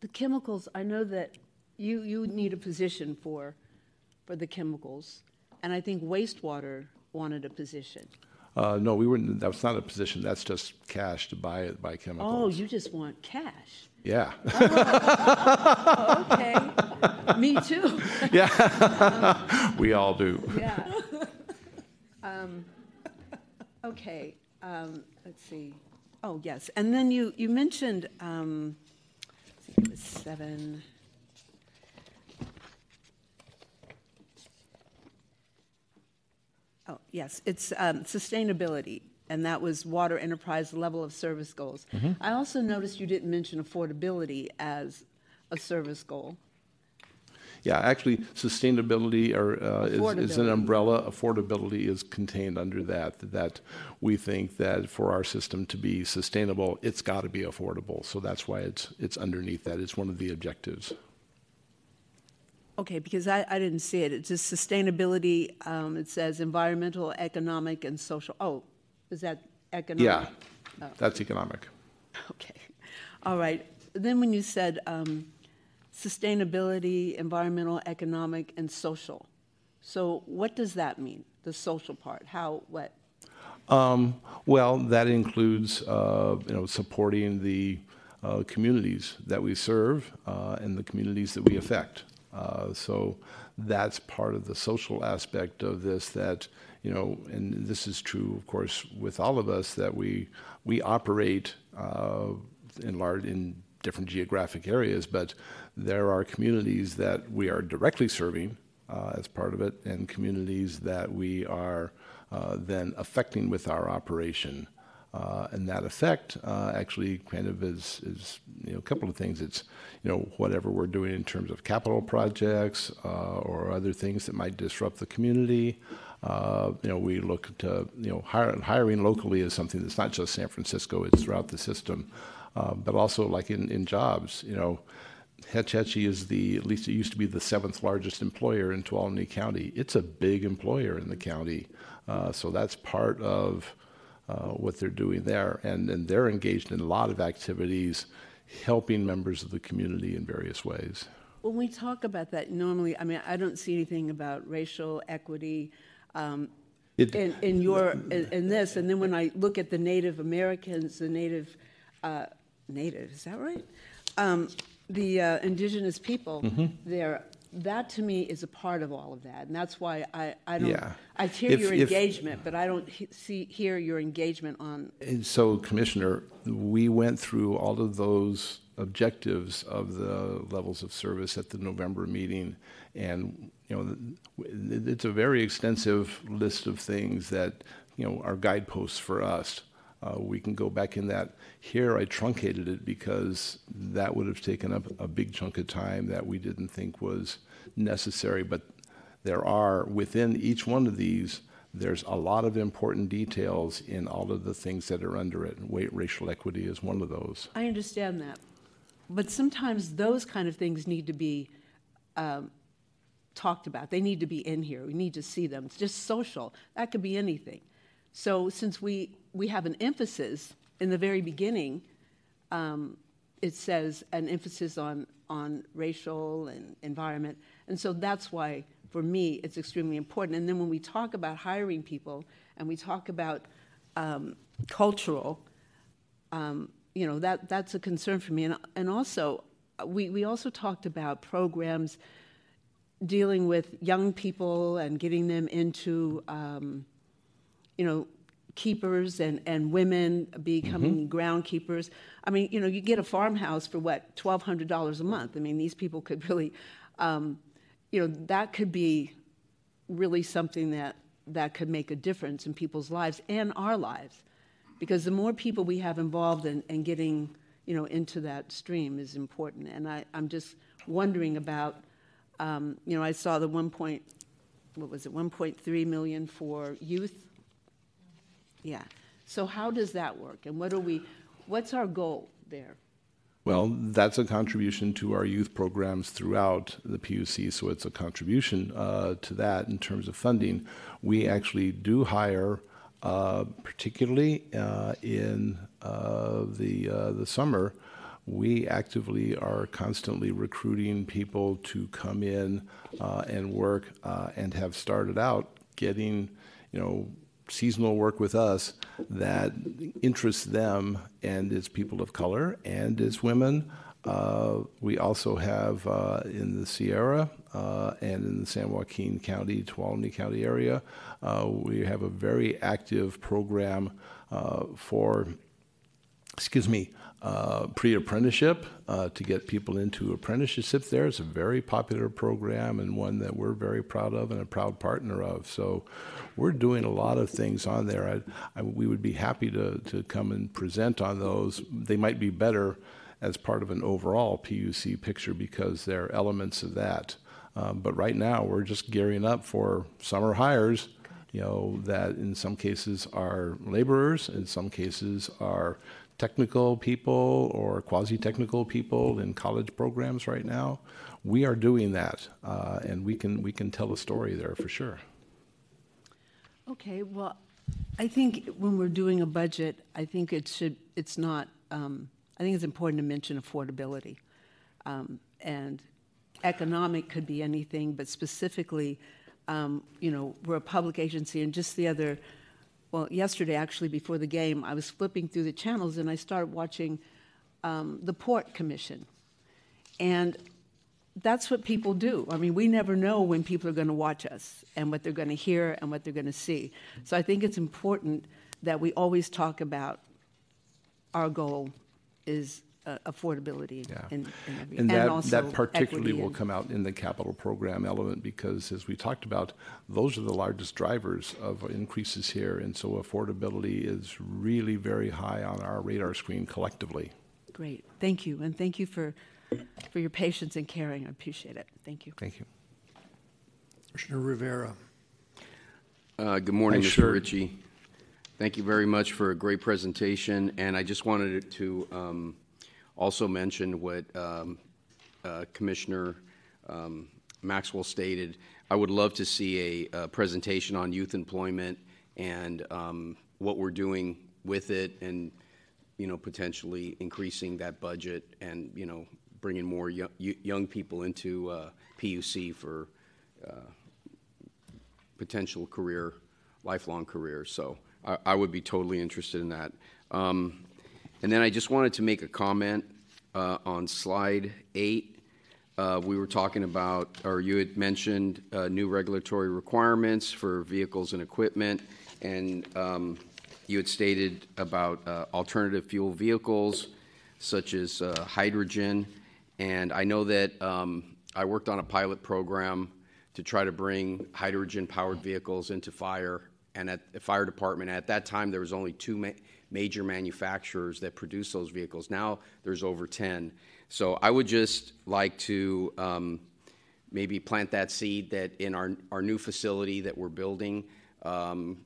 the chemicals, I know that you, you need a position for, for the chemicals, and I think wastewater wanted a position. Uh, no, we weren't. that's not a position, that's just cash to buy it, buy chemicals. Oh, you just want cash. Yeah, Oh, okay. Me too. Yeah. we all do. Yeah. Um, Okay, um, let's see. Oh, yes, and then you, you mentioned, um, I think it was seven. Oh, yes, it's um, sustainability, and that was water enterprise level of service goals. I also noticed you didn't mention affordability as a service goal. Yeah, actually, sustainability or, uh, is, is an umbrella. Affordability is contained under that, that we think that for our system to be sustainable, it's got to be affordable. So that's why it's, it's underneath that. It's one of the objectives. Okay, because I, I didn't see it. It's just sustainability, um, it says environmental, economic, and social. Oh, is that economic? Yeah, that's economic. Okay, all right. Then when you said um, sustainability, environmental, economic, and social, so what does that mean, the social part? How, what? Um, well, that includes, uh, you know, supporting the uh, communities that we serve uh, and the communities that we affect. Uh, so that's part of the social aspect of this. That you know, and this is true, of course, with all of us that we we operate uh, in large in different geographic areas, but there are communities that we are directly serving uh, as part of it, and communities that we are uh, then affecting with our operation. Uh, and that effect uh, actually kind of is, is, you know, a couple of things. It's, you know, whatever we're doing in terms of capital projects uh, or other things that might disrupt the community. Uh, you know, we look to, you know, hiring locally is something that's not just San Francisco, it's throughout the system. Uh, but also like in, jobs, you know, Hetch Hetchy is the, at least it used to be the seventh largest employer in Tuolumne County. It's a big employer in the county. Uh, so that's part of uh, what they're doing there. And, and they're engaged in a lot of activities helping members of the community in various ways. When we talk about that, normally, I mean, I don't see anything about racial equity um, It- in, in your, in, in this. And then when I look at the Native Americans, the Native, uh, Native, is that right? Um, the uh, indigenous people Mm-hmm. there, that to me is a part of all of that. And that's why I, I don't, Yeah. I hear If- your if- engagement, but I don't he- see, hear your engagement on, And so, Commissioner, we went through all of those objectives of the levels of service at the November meeting. And, you know, it's a very extensive list of things that, you know, are guideposts for us. Uh, we can go back in that. Here, I truncated it because that would have taken up a big chunk of time that we didn't think was necessary. But there are, within each one of these, there's a lot of important details in all of the things that are under it. Wa- Racial equity is one of those. I understand that. But sometimes those kind of things need to be um, talked about. They need to be in here. We need to see them. It's just social. That could be anything. So since we, we have an emphasis in the very beginning, um, it says an emphasis on, on racial and environment. And so that's why, for me, it's extremely important. And then when we talk about hiring people and we talk about um, cultural, um, you know, that, that's a concern for me. And, and also, we, we also talked about programs dealing with young people and getting them into, um, you know, keepers and, and women becoming Mm-hmm. groundkeepers. I mean, you know, you get a farmhouse for what, $1,200 a month. I mean, these people could really, um, you know, that could be really something that, that could make a difference in people's lives and our lives. Because the more people we have involved in, in getting, you know, into that stream is important. And I, I'm just wondering about, um, you know, I saw the one point, what was it, 1.3 million for youth? Yeah. So how does that work? And what are we, what's our goal there? Well, that's a contribution to our youth programs throughout the PUC, so it's a contribution uh, to that in terms of funding. We actually do hire, uh, particularly uh, in uh, the uh, the summer. We actively are constantly recruiting people to come in uh, and work, uh, and have started out getting, you know, seasonal work with us that interests them and is people of color and is women. Uh, we also have uh, in the Sierra uh, and in the San Joaquin County, Tuolumne County area, uh, we have a very active program uh, for excuse me, uh, pre-apprenticeship uh, to get people into apprenticeship there. It's a very popular program and one that we're very proud of and a proud partner of. So we're doing a lot of things on there. I, I, we would be happy to, to come and present on those. They might be better as part of an overall PUC picture because they're elements of that. Um, but right now, we're just gearing up for summer hires you know, that in some cases are laborers, in some cases are technical people or quasi-technical people in college programs right now. We are doing that, uh, and we can we can tell a story there for sure. Okay, well, I think when we're doing a budget, I think it should, it's not, um, I think it's important to mention affordability. Um, and economic could be anything, but specifically, um, you know, we're a public agency, and just the other, well, yesterday actually before the game, I was flipping through the channels and I started watching um, the Port Commission. And that's what people do. I mean, we never know when people are going to watch us and what they're going to hear and what they're going to see. So I think it's important that we always talk about our goal is uh, affordability Yeah. and, and, every, And and that, also that particularly equity will and- come out in the capital program element because, as we talked about, those are the largest drivers of increases here. And so affordability is really very high on our radar screen collectively. Great, thank you, and thank you for for your patience and caring. I appreciate it. Thank you. Thank you. Commissioner Rivera. Uh, Good morning, Hi, Mr. sure. Ritchie. Thank you very much for a great presentation, and I just wanted to um, also mentioned what um, uh, Commissioner um, Maxwell stated. I would love to see a uh, presentation on youth employment and um, what we're doing with it and, you know, potentially increasing that budget and, you know, bringing more yo- young people into uh, PUC for potential career, lifelong career. So I, I would be totally interested in that. Um, and then I just wanted to make a comment uh, on slide eight. Uh, we were talking about, or you had mentioned, uh, new regulatory requirements for vehicles and equipment, and um, you had stated about uh, alternative fuel vehicles such as uh, hydrogen. And I know that um, I worked on a pilot program to try to bring hydrogen-powered vehicles into fire and at the fire department. At that time, there was only two ma- major manufacturers that produce those vehicles. Now there's over 10. So I would just like to um, maybe plant that seed that in our, our new facility that we're building, um,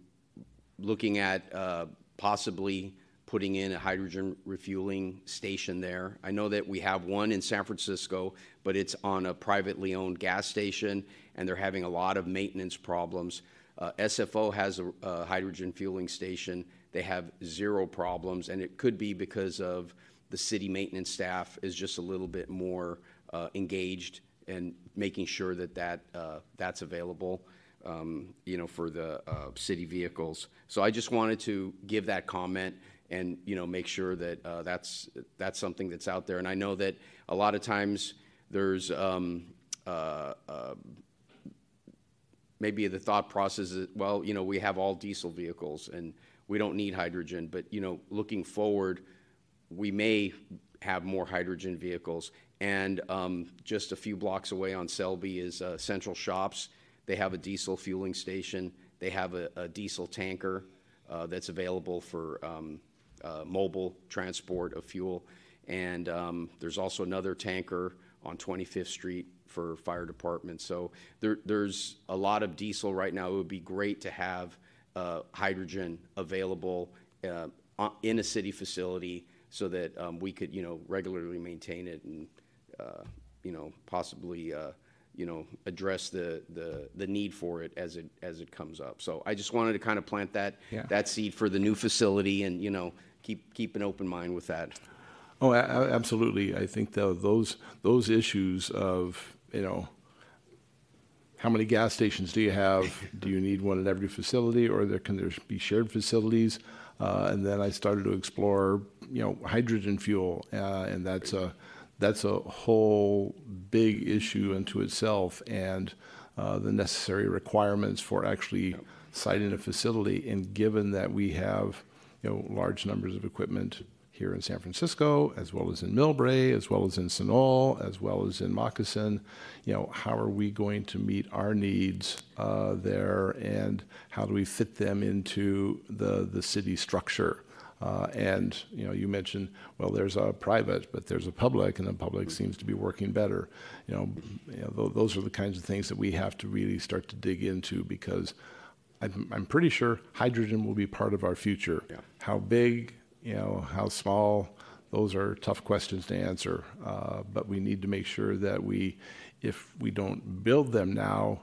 looking at uh, possibly putting in a hydrogen refueling station there. I know that we have one in San Francisco, but it's on a privately owned gas station, and they're having a lot of maintenance problems. Uh, SFO has a, a hydrogen fueling station. They have zero problems, and it could be because of the city maintenance staff is just a little bit more uh, engaged and making sure that, that uh, that's available. Um, you know, for the uh, city vehicles. So I just wanted to give that comment and you know make sure that uh, that's that's something that's out there. And I know that a lot of times there's um, uh, uh, maybe the thought process is well, you know, we have all diesel vehicles and we don't need hydrogen. But you know, looking forward, we may have more hydrogen vehicles. And um, just a few blocks away on Selby is uh, Central Shops. They have a diesel fueling station. They have a, a diesel tanker uh, that's available for um, uh, mobile transport of fuel. And um, there's also another tanker on 25th Street for fire department. So there, there's a lot of diesel right now. It would be great to have hydrogen available uh, in a city facility so that um, we could, you know, regularly maintain it and, uh, you know, possibly, uh, you know, address the, the, the need for it as it, as it comes up. So I just wanted to kind of plant that, Yeah. that seed for the new facility and, you know, keep, keep an open mind with that. Oh, a- absolutely. I think tho- those, those issues of, you know, how many gas stations do you have? Do you need one at every facility, or there, can there be shared facilities? Uh, and then I started to explore, you know, hydrogen fuel, uh, and that's a, that's a whole big issue unto itself, and uh, the necessary requirements for actually siting a facility. And given that we have, you know, large numbers of equipment here in San Francisco, as well as in Millbrae, as well as in Sunol, as well as in Moccasin. You know, how are we going to meet our needs uh, there, and how do we fit them into the the city structure? Uh, and you know, you mentioned well, there's a private, but there's a public, and the public seems to be working better. You know, you know th- those are the kinds of things that we have to really start to dig into because I'm, I'm pretty sure hydrogen will be part of our future. Yeah. How big, you know, how small, those are tough questions to answer. Uh, but we need to make sure that we, if we don't build them now,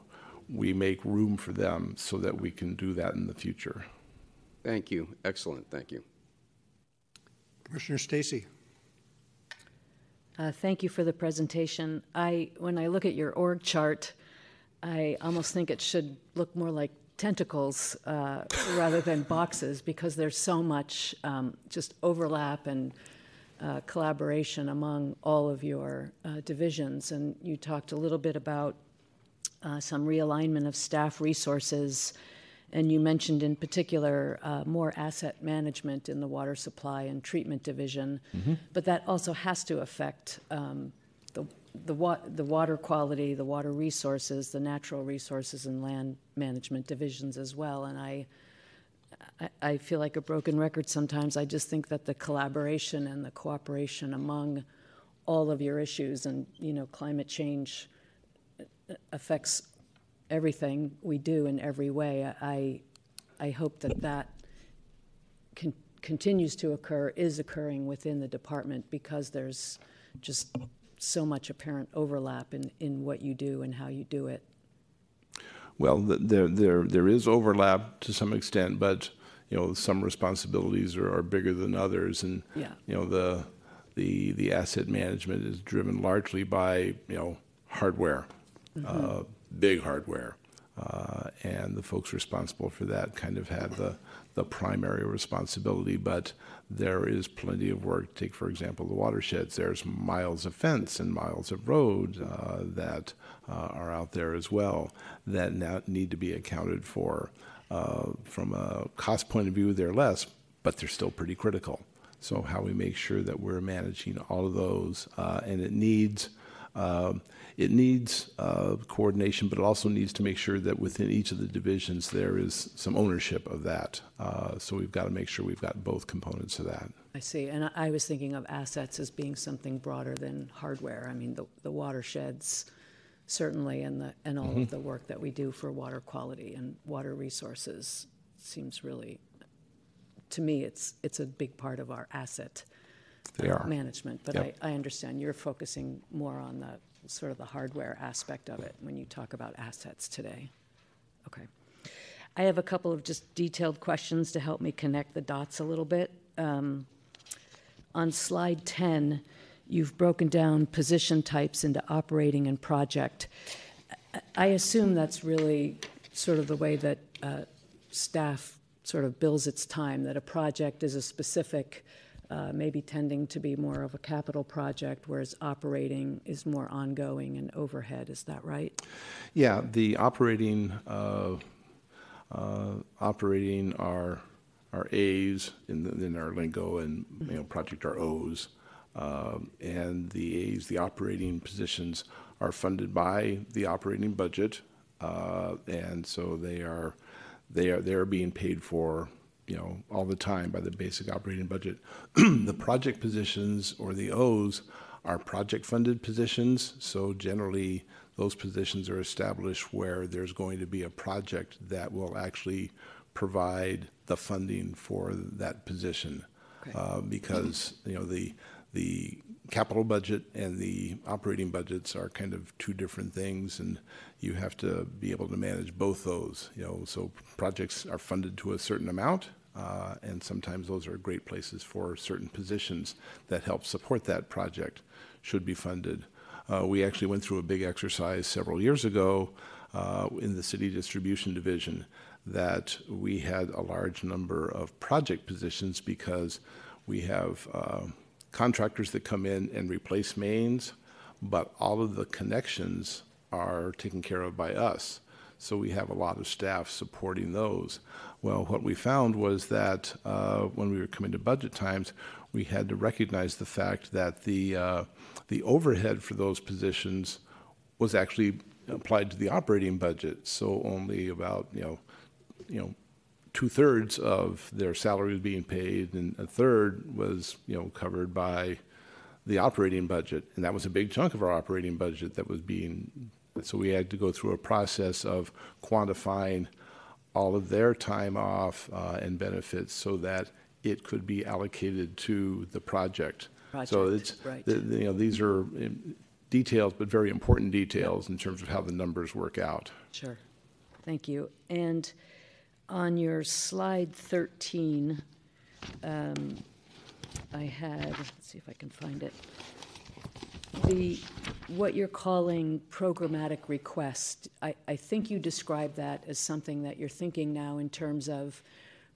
we make room for them so that we can do that in the future. Thank you. Excellent. Thank you. Commissioner Stacy. Uh, Thank you for the presentation. I, when I look at your org chart, I almost think it should look more like tentacles uh, rather than boxes because there's so much um, just overlap and uh, collaboration among all of your uh, divisions. And you talked a little bit about uh, some realignment of staff resources, and you mentioned in particular uh, more asset management in the water supply and treatment division. But that also has to affect um, the wa- the water quality, the water resources, the natural resources, and land management divisions as well. And I, I, I feel like a broken record sometimes. I just think that the collaboration and the cooperation among all of your issues, and you know, climate change uh, affects everything we do in every way. I, I hope that that con- continues to occur, is occurring within the department because there's just so much apparent overlap in, in what you do and how you do it. Well, there, there, there is overlap to some extent, but, you know, some responsibilities are, are bigger than others. And, Yeah. you know, the, the, the asset management is driven largely by, you know, hardware, uh, big hardware. Uh, and the folks responsible for that kind of have the, the primary responsibility, but there is plenty of work. Take, for example, the watersheds. There's miles of fence and miles of road uh, that uh, are out there as well that now need to be accounted for. Uh, from a cost point of view, they're less, but they're still pretty critical. So, how we make sure that we're managing all of those, uh, and it needs it needs uh, coordination, but it also needs to make sure that within each of the divisions there is some ownership of that. Uh, so we've got to make sure we've got both components of that. I see. And I- I was thinking of assets as being something broader than hardware. I mean, the, the watersheds, certainly, and the, and all of the work that we do for water quality and water resources seems really to me, it's, it's a big part of our asset They are. management. But Yep. I, I understand you're focusing more on the, sort of the hardware aspect of it when you talk about assets today. Okay. I have a couple of just detailed questions to help me connect the dots a little bit. Um, On slide 10, you've broken down position types into operating and project. I- I assume that's really sort of the way that uh, staff sort of bills its time, that a project is a specific, uh, maybe tending to be more of a capital project, whereas operating is more ongoing and overhead. Is that right? Yeah, the operating, uh, uh, operating our, our As in, in our lingo and, you know, project our Os. Um, And the As, the operating positions are funded by the operating budget. uh, And so they are, they are, they're being paid for, you know, all the time by the basic operating budget. The project positions or the Os are project-funded positions, so generally, those positions are established where there's going to be a project that will actually provide the funding for that position. Uh, Because, you know, the, the capital budget and the operating budgets are kind of two different things, and you have to be able to manage both those, you know, so projects are funded to a certain amount, uh, and sometimes those are great places for certain positions that help support that project should be funded. Uh, we actually went through a big exercise several years ago uh, in the city distribution division that we had a large number of project positions because we have uh, contractors that come in and replace mains, but all of the connections are taken care of by us. So we have a lot of staff supporting those. Well, what we found was that uh, when we were coming to budget times, we had to recognize the fact that the uh, the overhead for those positions was actually applied to the operating budget. So only about you know you know two thirds of their salary was being paid, and a third was you know covered by the operating budget, and that was a big chunk of our operating budget that was being. So we had to go through a process of quantifying all of their time off uh, and benefits so that it could be allocated to the project. So it's right. the- the- you know these are um, details, but very important details in terms of how the numbers work out. Sure. Thank you. And on your slide 13, um, I had, let's see if I can find it. The, what you're calling programmatic request, I, I think you describe that as something that you're thinking now in terms of,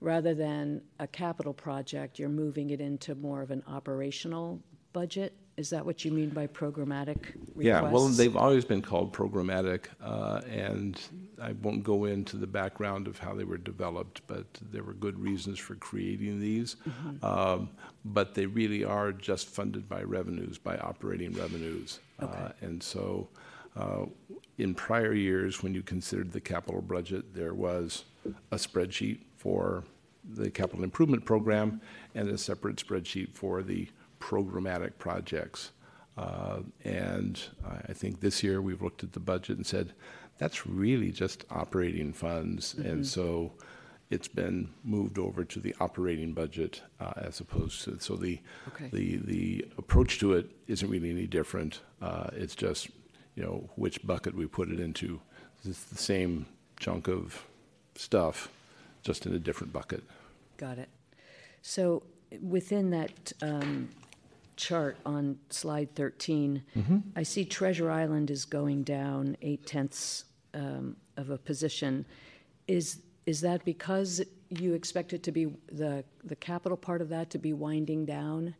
rather than a capital project, you're moving it into more of an operational budget? Is that what you mean by programmatic requests? Yeah, well, they've always been called programmatic, uh, and I won't go into the background of how they were developed, but there were good reasons for creating these. Um, But they really are just funded by revenues, by operating revenues. Uh, And so, uh, in prior years, when you considered the capital budget, there was a spreadsheet for the capital improvement program and a separate spreadsheet for the programmatic projects. Uh, And I- think this year, we've looked at the budget and said, that's really just operating funds. And so it's been moved over to the operating budget uh, as opposed to, so the, Okay. the, the approach to it isn't really any different. Uh, It's just, you know, which bucket we put it into. It's the same chunk of stuff, just in a different bucket. Got it. So within that um, chart on slide 13, I see Treasure Island is going down eight tenths um, of a position. Is, is that because you expect it to be, the, the capital part of that to be winding down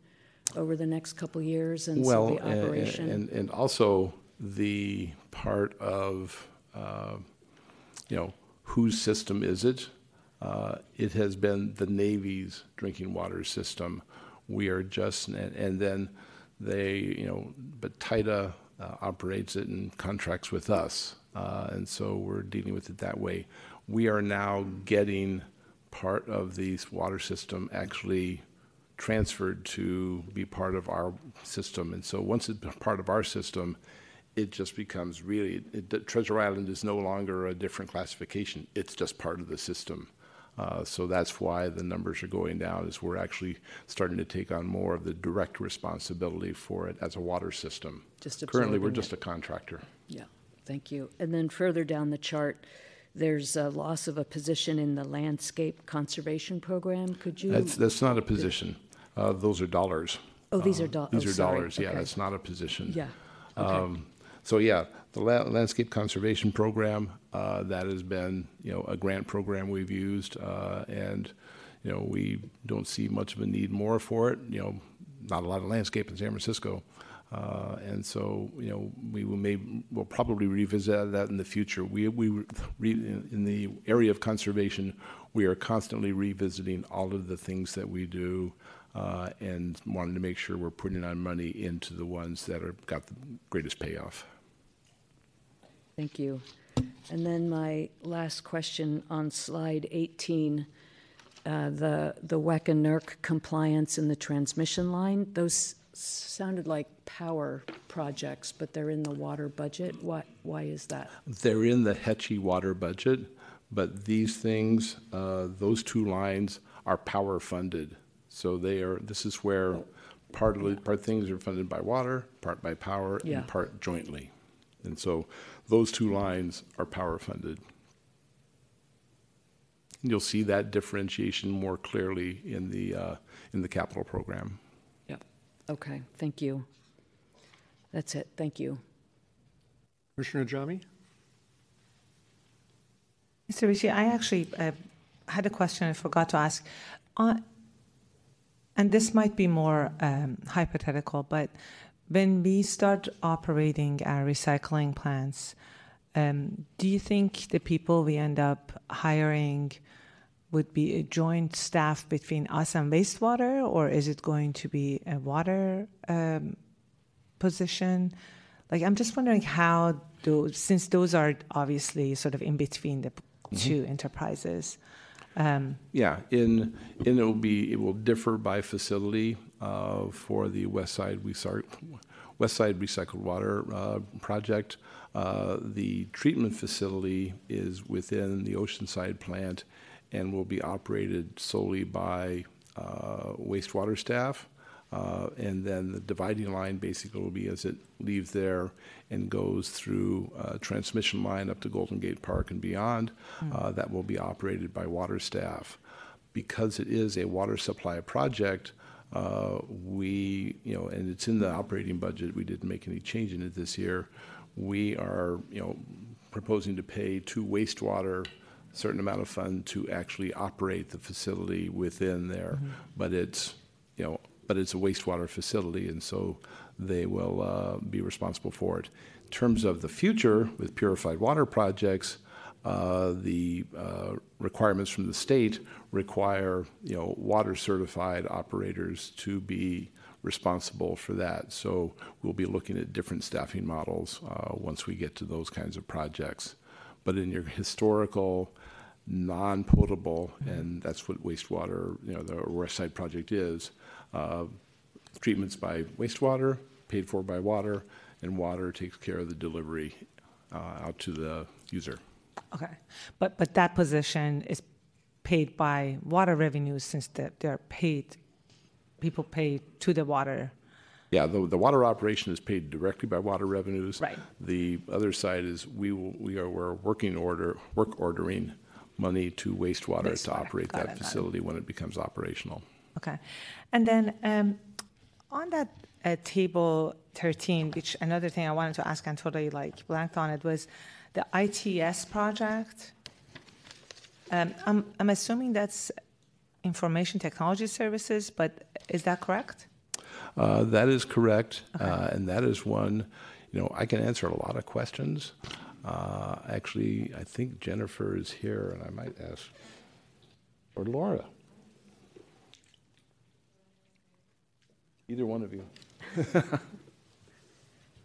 over the next couple years and so the operation? and, and also the part of, uh, you know, whose system is it? Uh, It has been the Navy's drinking water system. We are just, and, and then they, you know, but TIDA uh, operates it and contracts with us. Uh, And so we're dealing with it that way. We are now getting part of the water system actually transferred to be part of our system. And so once it's part of our system, it just becomes really, it, Treasure Island is no longer a different classification. It's just part of the system. Uh, So that's why the numbers are going down, is we're actually starting to take on more of the direct responsibility for it as a water system. Just Currently, we're just a contractor. Yeah, thank you. And then further down the chart, there's a loss of a position in the landscape conservation program. Could you? That's, that's not a position. Uh, Those are dollars. Oh, these are Uh, dollars. These are dollars, yeah, that's not a position. Yeah, Um, So, yeah, the la- landscape conservation program, uh, that has been, you know, a grant program we've used, uh, and, you know, we don't see much of a need more for it, you know, not a lot of landscape in San Francisco. Uh, And so, you know, we will may, we'll probably revisit that in the future. We, we, re- in the area of conservation, we are constantly revisiting all of the things that we do, uh, and wanting to make sure we're putting our money into the ones that are, got the greatest payoff. Thank you. And then my last question on slide 18, uh, the, the WECC and NERC compliance in the transmission line, those sounded like power projects, but they're in the water budget. Why, why is that? They're in the Hetchy water budget, but these things, uh, those two lines are power funded. So they are, this is where part of, the- part things are funded by water, part by power, Yeah. and part jointly. And so those two lines are power funded. You'll see that differentiation more clearly in the, uh, in the capital program. Yep. Okay, thank you. That's it, thank you. Commissioner Ajami? Mr. Ritchie, I actually uh, had a question I forgot to ask. Uh, and this might be more um, hypothetical, but when we start operating our recycling plants, um, do you think the people we end up hiring would be a joint staff between us and wastewater, or is it going to be a water um, position? Like, I'm just wondering how those, since those are obviously sort of in between the two enterprises. Um, Yeah, in, and it will be, it will differ by facility for the West Side Recyc- West Side Recycled Water uh, Project. Uh, The treatment facility is within the Oceanside plant and will be operated solely by uh, wastewater staff. Uh, And then the dividing line basically will be as it leaves there and goes through uh, transmission line up to Golden Gate Park and beyond. uh, That will be operated by water staff. Because it is a water supply project, uh, we, you know, and it's in the operating budget, we didn't make any change in it this year. We are, you know, proposing to pay to wastewater a certain amount of fund to actually operate the facility within there. But it's, you know, but it's a wastewater facility, and so they will uh, be responsible for it. In terms of the future with purified water projects, uh, the uh, requirements from the state require, you know, water certified operators to be responsible for that. So we'll be looking at different staffing models uh, once we get to those kinds of projects. But in your historical, non-potable, and that's what wastewater, you know, the West Side project is, uh, treatments by wastewater, paid for by water, and water takes care of the delivery uh, out to the user. Okay, but but that position is paid by water revenues since they're, they're paid, people pay to the water. Yeah, the, the water operation is paid directly by water revenues. Right. The other side is we will, we are, we're working order, work ordering money to wastewater to Wastewater. operate Got it, that got it. facility when it becomes operational. Okay, and then um, on that uh, table 13, which another thing I wanted to ask and totally like blanked on it was the ITS project. Um, I'm I'm assuming that's information technology services, but is that correct? Uh, That is correct, uh, and that is one, you know, I can answer a lot of questions. Uh, Actually, I think Jennifer is here, and I might ask, or Laura. Either one of you.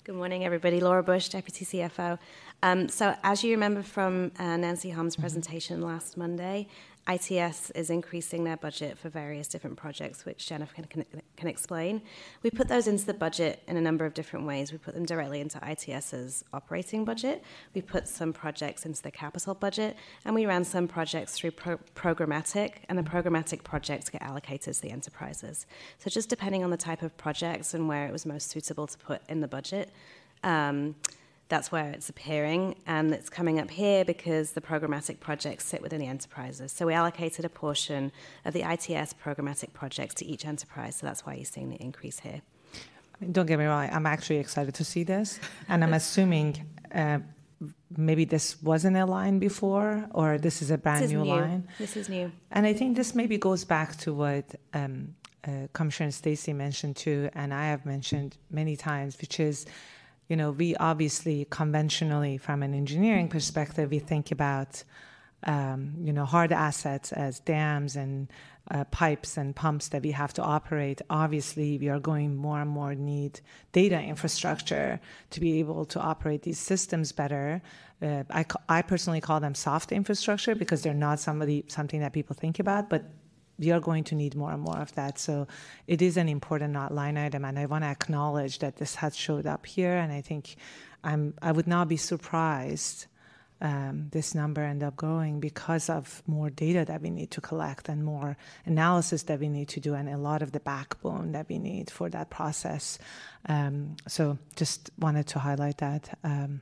Good morning, everybody. Laura Bush, Deputy CFO. Um, so, as you remember from uh, Nancy Hom's presentation last Monday, ITS is increasing their budget for various different projects, which Jennifer can, can, can explain. We put those into the budget in a number of different ways. We put them directly into ITS's operating budget. We put some projects into the capital budget, and we ran some projects through pro- programmatic, and the programmatic projects get allocated to the enterprises. So just depending on the type of projects and where it was most suitable to put in the budget. Um, that's where it's appearing, and it's coming up here because the programmatic projects sit within the enterprises. So we allocated a portion of the ITS programmatic projects to each enterprise, so that's why you're seeing the increase here. Don't get me wrong, I'm actually excited to see this, and I'm assuming uh, maybe this wasn't a line before, or this is a brand this is new, new, line. This is new. And I think this maybe goes back to what um, uh, Commissioner Stacy mentioned too, and I have mentioned many times, which is you know, we obviously conventionally, from an engineering perspective, we think about, um, you know, hard assets as dams and uh, pipes and pumps that we have to operate. Obviously, we are going more and more need data infrastructure to be able to operate these systems better. Uh, I, I personally call them soft infrastructure because they're not somebody something that people think about, but we are going to need more and more of that. So it is an important line item, and I want to acknowledge that this has showed up here. And I think I'm I would not be surprised um, this number end up growing because of more data that we need to collect and more analysis that we need to do, and a lot of the backbone that we need for that process. Um, so just wanted to highlight that um,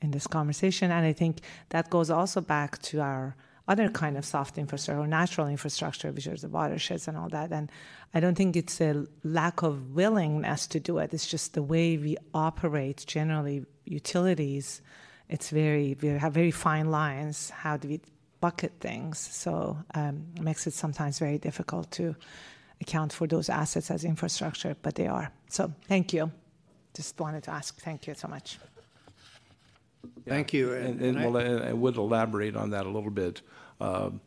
in this conversation, and I think that goes also back to our other kind of soft infrastructure or natural infrastructure, which is the watersheds and all that. And I don't think it's a lack of willingness to do it. It's just the way we operate generally utilities. It's very we have very fine lines. How do we bucket things? So um, it makes it sometimes very difficult to account for those assets as infrastructure, but they are. So thank you. Just wanted to ask. Thank you so much. Thank you. And, And- and and I- well, I would elaborate on that a little bit. Um,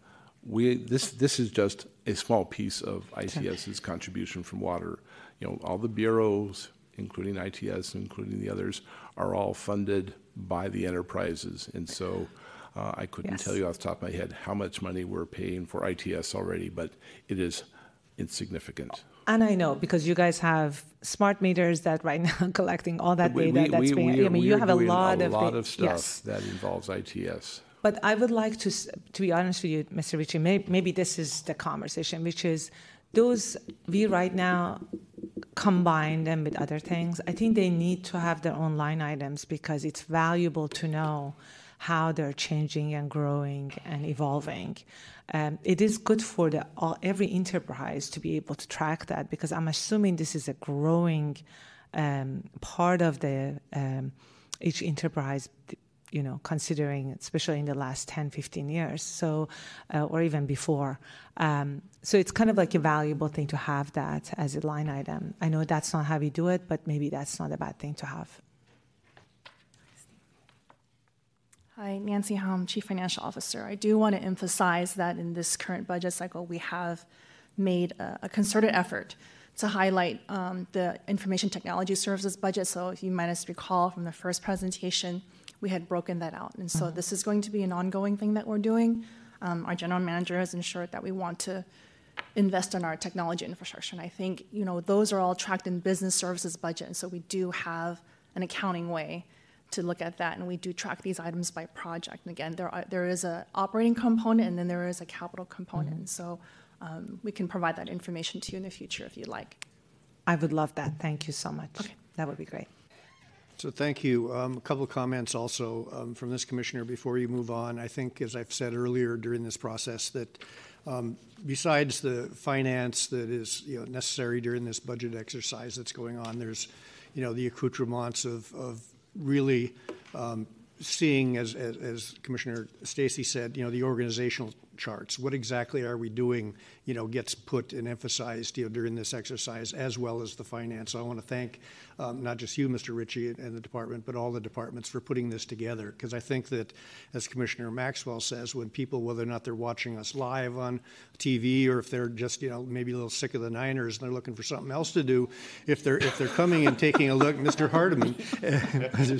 We, this, this is just a small piece of ITS's contribution from water. You know, all the bureaus, including ITS, including the others, are all funded by the enterprises. And so uh, I couldn't Yes. tell you off the top of my head how much money we're paying for ITS already, but it is insignificant. And I know because you guys have smart meters that right now collecting all that We- data we- that's we- being. we I mean, you have a lot of A lot da- of stuff Yes. that involves ITS. But I would like to, to be honest with you, Mr. Ritchie, may, maybe this is the conversation, which is those, we right now combine them with other things. I think they need to have their own line items because it's valuable to know how they're changing and growing and evolving. Um, it is good for the, all, every enterprise to be able to track that because I'm assuming this is a growing um, part of the um, each enterprise you know, considering, especially in the last 10, 15 years, so, uh, or even before. Um, so it's kind of like a valuable thing to have that as a line item. I know that's not how we do it, but maybe that's not a bad thing to have. Hi, Nancy Hom, Chief Financial Officer. I do want to emphasize that in this current budget cycle, we have made a, a concerted effort to highlight um, the information technology services budget. So if you might recall from the first presentation, we had broken that out. And so this is going to be an ongoing thing that we're doing. Um, our general manager has ensured that we want to invest in our technology infrastructure. And I think, you know, those are all tracked in business services budget. And so we do have an accounting way to look at that, and we do track these items by project. And again, there are, there is a operating component, and then there is a capital component. And so um, we can provide that information to you in the future if you'd like. I would love that. Thank you so much. Okay. That would be great. So thank you. Um, A couple of comments also um, from this commissioner before you move on. I think, as I've said earlier during this process, that um, besides the finance that is, you know, necessary during this budget exercise that's going on, there's, you know, the accoutrements of, of really um, seeing, as, as, as Commissioner Stacy said, you know, the organizational charts. What exactly are we doing, you know, gets put and emphasized, you know, during this exercise, as well as the finance. So I want to thank um, not just you, Mr. Ritchie, and the department, but all the departments for putting this together. Because I think that, as Commissioner Maxwell says, when people, whether or not they're watching us live on TV or if they're just, you know, maybe a little sick of the Niners and they're looking for something else to do, if they're if they're coming and taking a look, Mr. Hardiman,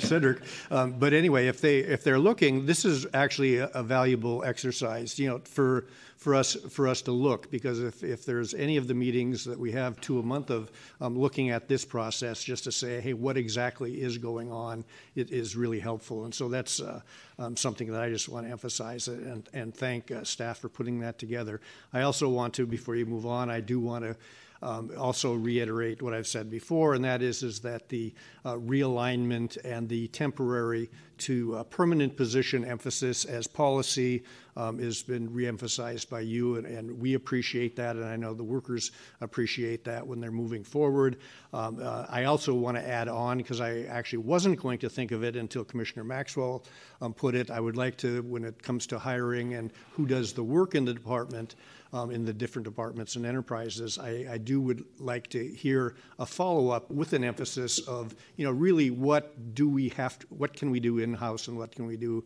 Cedric. Um, but anyway, if they if they're looking, this is actually a, a valuable exercise. You know, for, for us, for us to look, because if, if there's any of the meetings that we have two a month of, um, looking at this process, just to say, hey, what exactly is going on, it is really helpful. And so that's, uh, um, something that I just want to emphasize and, and thank uh, staff for putting that together. I also want to, before you move on, I do want to um, also reiterate what I've said before, and that is, is that the uh, realignment and the temporary to uh, permanent position emphasis as policy um, has been reemphasized by you, and, and, we appreciate that, and I know the workers appreciate that when they're moving forward. Um, uh, I also want to add on, because I actually wasn't going to think of it until Commissioner Maxwell um, put it, I would like to, when it comes to hiring and who does the work in the department, um, in the different departments and enterprises, I, I do would like to hear a follow up with an emphasis of, you know, really what do we have to, what can we do in house and what can we do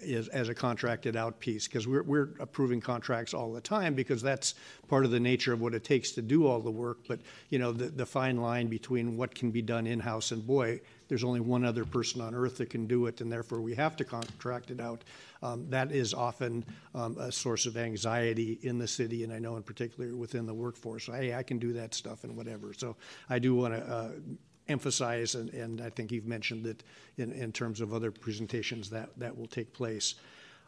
is, as a contracted out piece because we're, we're approving contracts all the time because that's part of the nature of what it takes to do all the work. But you know the, the fine line between what can be done in house and boy, there's only one other person on earth that can do it, and therefore we have to contract it out. Um, that is often um, a source of anxiety in the city, and I know in particular within the workforce. Hey, I can do that stuff and whatever. So I do want to uh, emphasize, and, and I think you've mentioned that in, in terms of other presentations that, that will take place.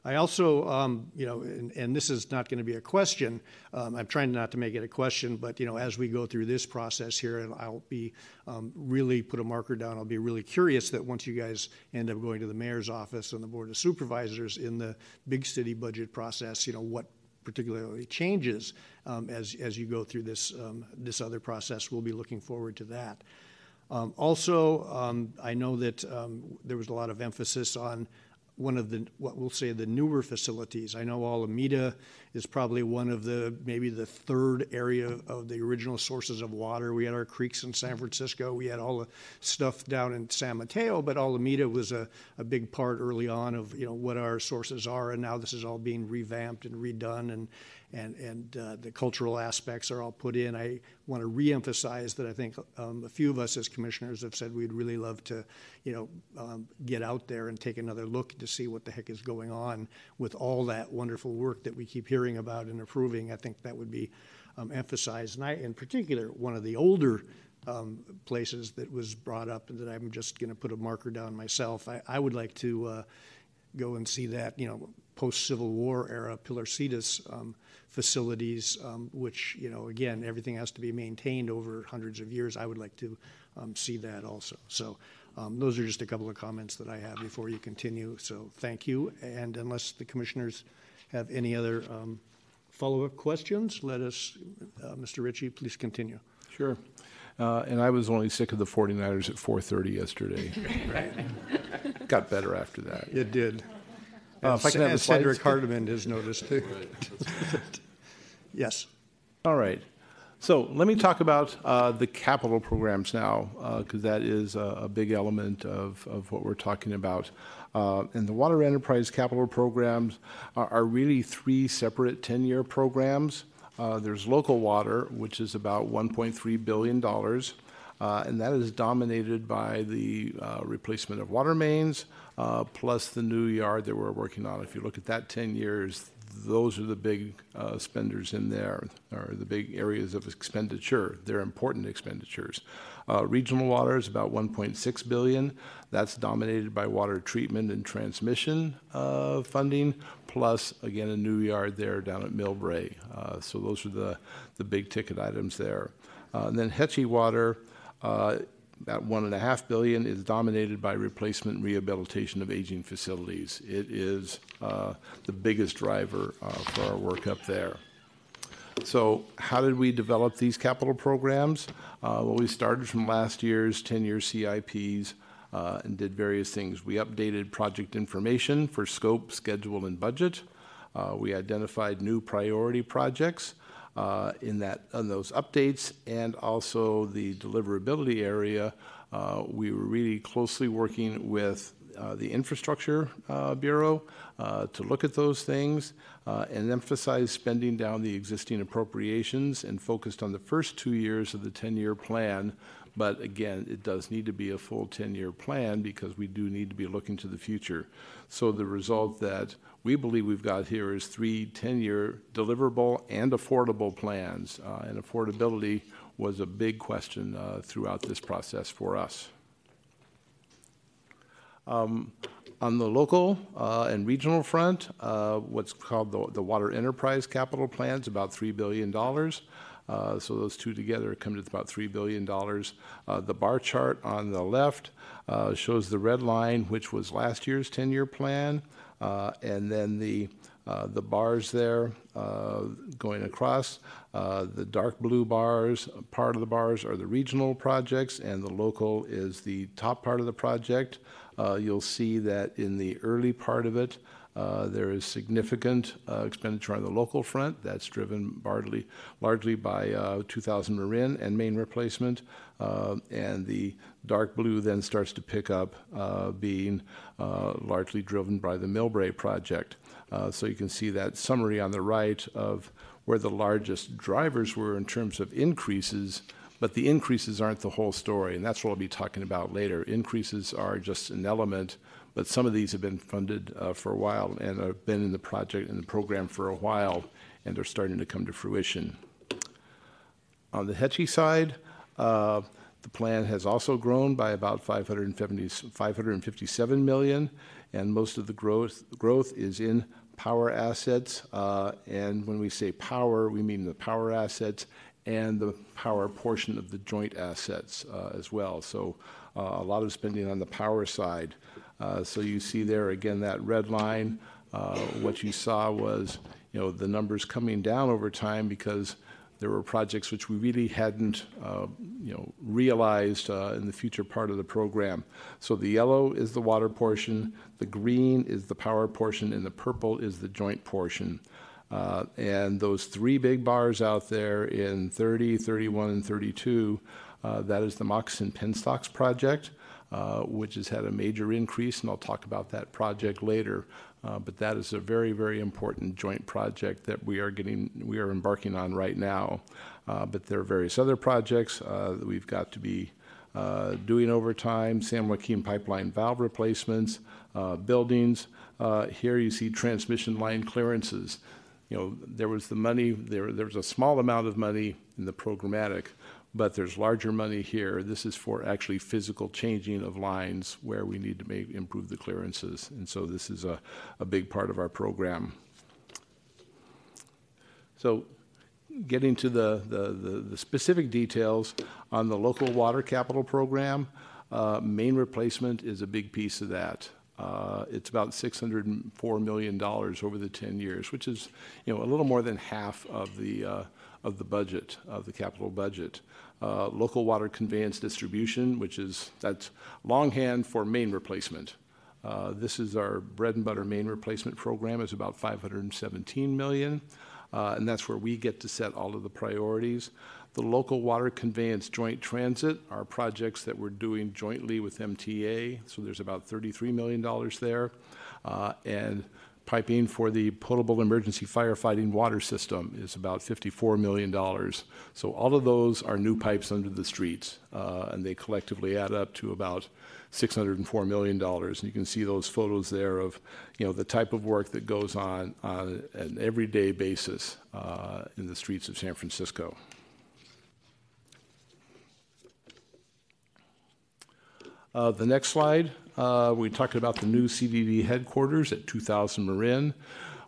I also, um, you know, and, and, this is not going to be a question. Um, I'm trying not to make it a question, but you know, as we go through this process here, and I'll be um, really put a marker down. I'll be really curious that once you guys end up going to the mayor's office and the board of supervisors in the big city budget process, you know, what particularly changes um, as as you go through this um, this other process. We'll be looking forward to that. Um, also, um, I know that um, there was a lot of emphasis on one of the what we'll say the newer facilities. I know Alameda is probably one of the maybe the third area of the original sources of water. We had our creeks in San Francisco. We had all the stuff down in San Mateo, but Alameda was a, a big part early on of you know what our sources are, and now this is all being revamped and redone and and, and uh, the cultural aspects are all put in. I want to reemphasize that I think um, a few of us as commissioners have said we'd really love to, you know, um, get out there and take another look to see what the heck is going on with all that wonderful work that we keep hearing about and approving. I think that would be um, emphasized. And I, in particular, one of the older um, places that was brought up and that I'm just going to put a marker down myself. I, I would like to uh, go and see that, you know, post Civil War era Pilarcitos um, facilities, um, which, you know, again, everything has to be maintained over hundreds of years. I would like to um, see that also. So um, those are just a couple of comments that I have before you continue. So thank you. And unless the commissioners have any other um, follow-up questions, let us, uh, Mr. Ritchie, please continue. Sure. Uh, and I was only sick of the 49ers at 4:30 yesterday. Got better after that. It did. Uh, if I can have the Cedric slides. Hardiman has noticed too. Yes. All right. So let me talk about uh, the capital programs now, because that is a, a big element of, of what we're talking about. Uh, and the Water Enterprise capital programs are, are really three separate 10 year programs. Uh, there's local water, which is about $1.3 billion. Uh, and that is dominated by the uh, replacement of water mains, uh, plus the new yard that we're working on. If you look at that 10 years, those are the big uh, spenders in there, or the big areas of expenditure. They're important expenditures. Uh, regional water is about 1.6 billion. That's dominated by water treatment and transmission uh, funding, plus again a new yard there down at Millbrae. Uh, so those are the the big ticket items there. Uh, and then Hetchy Water about one and a half billion is dominated by replacement and rehabilitation of aging facilities. It is uh, the biggest driver uh, for our work up there. So, how did we develop these capital programs? Uh, well, we started from last year's 10 year CIPs uh, and did various things. We updated project information for scope, schedule, and budget. Uh, we identified new priority projects uh, in that on those updates and also the deliverability area. Uh, we were really closely working with uh, the Infrastructure uh, Bureau uh, to look at those things uh, and emphasize spending down the existing appropriations and focused on the first two years of the 10-year plan. But again, it does need to be a full 10-year plan because we do need to be looking to the future. So the result that we believe we've got here is three 10-year deliverable and affordable plans. Uh, and affordability was a big question uh, throughout this process for us. Um, on the local uh, and regional front, uh, what's called the, the Water Enterprise Capital Plan is about $3 billion. Uh, so those two together come to about $3 billion. Uh, the bar chart on the left uh, shows the red line, which was last year's 10 year plan, and then the uh, the bars there uh, going across. Uh, the dark blue bars, part of the bars are the regional projects, and the local is the top part of the project. Uh, you'll see that in the early part of it, uh, there is significant uh, expenditure on the local front. That's driven largely, largely by uh, 2000 Marin and main replacement. Uh, and the dark blue then starts to pick up, uh, being uh, largely driven by the Millbrae project. so you can see that summary on the right of where the largest drivers were in terms of increases but the increases aren't the whole story, and that's what I'll be talking about later. Increases are just an element, but some of these have been funded uh, for a while and have been in the project, and the program for a while, and are starting to come to fruition. On the Hetchy side, uh, the plan has also grown by about 557 million, and most of the growth, growth is in power assets. Uh, and when we say power, we mean the power assets and the power portion of the joint assets uh, as well. So uh, a lot of spending on the power side. Uh, so you see there again that red line. Uh, what you saw was you know the numbers coming down over time because there were projects which we really hadn't uh, you know realized uh, in the future part of the program. So the yellow is the water portion, the green is the power portion, and the purple is the joint portion. Uh, and those three big bars out there in 30, 31, and 32, uh, that is the Moccasin Penstocks project, uh, which has had a major increase, and I'll talk about that project later. Uh, but that is a very, very important joint project that we are getting, we are embarking on right now. Uh, but there are various other projects uh, that we've got to be doing over time. San Joaquin pipeline valve replacements, buildings. here you see transmission line clearances you know, there was the money, there, there was a small amount of money in the programmatic, but there's larger money here. This is for actually physical changing of lines where we need to make, improve the clearances. And so this is a, a big part of our program. So getting to the, the, the, the specific details on the local water capital program, uh, main replacement is a big piece of that. Uh, it's about $604 million over the 10 years, which is, you know, a little more than half of the, uh, of the budget, of the capital budget. Uh, local water conveyance distribution, which is, that's longhand for main replacement. Uh, this is our bread and butter main replacement program is about 517 million. Uh, and that's where we get to set all of the priorities. The local water conveyance joint transit are projects that we're doing jointly with MTA, so there's about $33 million there. Uh, and piping for the potable emergency firefighting water system is about $54 million. So all of those are new pipes under the streets, uh, and they collectively add up to about $604 million. And you can see those photos there of, you know, the type of work that goes on on an everyday basis uh, in the streets of San Francisco. Uh, the next slide, uh, we talked about the new CDD headquarters at 2000 Marin.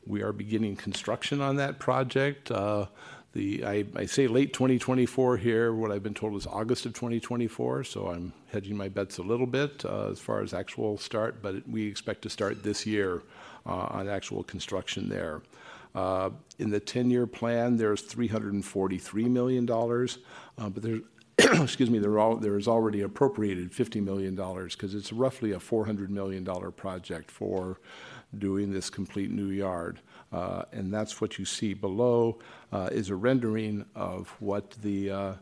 We are beginning construction on that project. Uh, the I, I, say late 2024 here. What I've been told is August of 2024. So I'm hedging my bets a little bit uh, as far as actual start, but we expect to start this year uh, on actual construction there. Uh, in the 10-year plan, there's 343 million dollars, but there's excuse me, there, there is already appropriated $50 million because it's roughly a $400 million project for doing this complete new yard. Uh, and that's what you see below uh, is a rendering of what the, uh,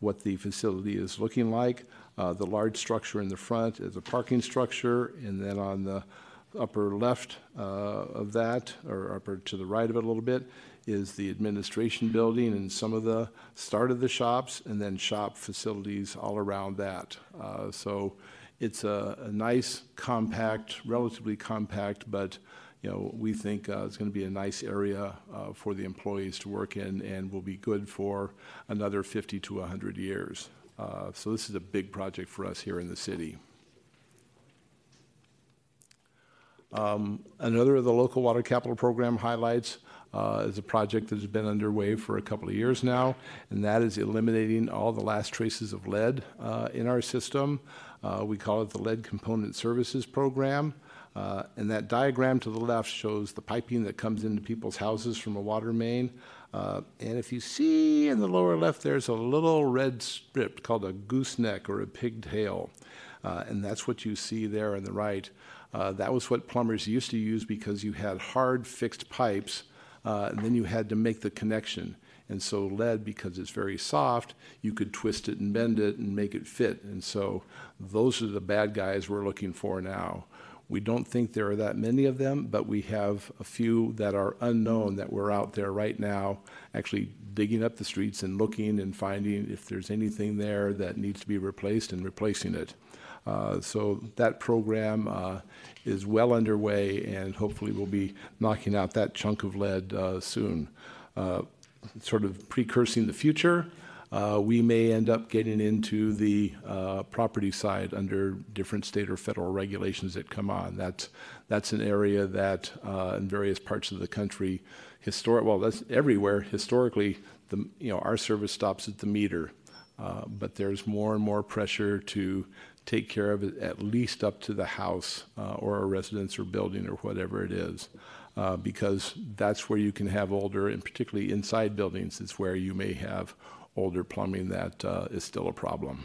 what the facility is looking like. Uh, The large structure in the front is a parking structure, and then on the upper left uh, of that, or upper to the right of it a little bit, is the administration building and some of the start of the shops, and then shop facilities all around that. Uh, So it's a, a nice, compact, relatively compact, but you know, we think uh, it's going to be a nice area uh, for the employees to work in and will be good for another 50 to 100 years. Uh, so this is a big project for us here in the city. Um, another of the local water capital program highlights is a project that has been underway for a couple of years now, and that is eliminating all the last traces of lead uh, in our system. Uh, we call it the Lead Component Services Program. Uh, and that diagram to the left shows the piping that comes into people's houses from a water main. Uh, and if you see in the lower left, there's a little red strip called a gooseneck or a pigtail. Uh, and that's what you see there on the right. Uh, that was what plumbers used to use because you had hard fixed pipes, uh, and then you had to make the connection. And so lead, because it's very soft, you could twist it and bend it and make it fit. And so those are the bad guys we're looking for now. We don't think there are that many of them, but we have a few that are unknown that we're out there right now actually digging up the streets and looking and finding if there's anything there that needs to be replaced and replacing it. Uh, so that program uh, is well underway and hopefully we'll be knocking out that chunk of lead uh, soon. Uh, sort of precursing the future uh, we may end up getting into the property side under different state or federal regulations that come on. That's that's an area that in various parts of the country, historic well, that's everywhere. Historically, the you know our service stops at the meter, uh, but there's more and more pressure to take care of it at least up to the house uh, or a residence or building or whatever it is. Uh, because that's where you can have older, and particularly inside buildings, is where you may have older plumbing that uh, is still a problem.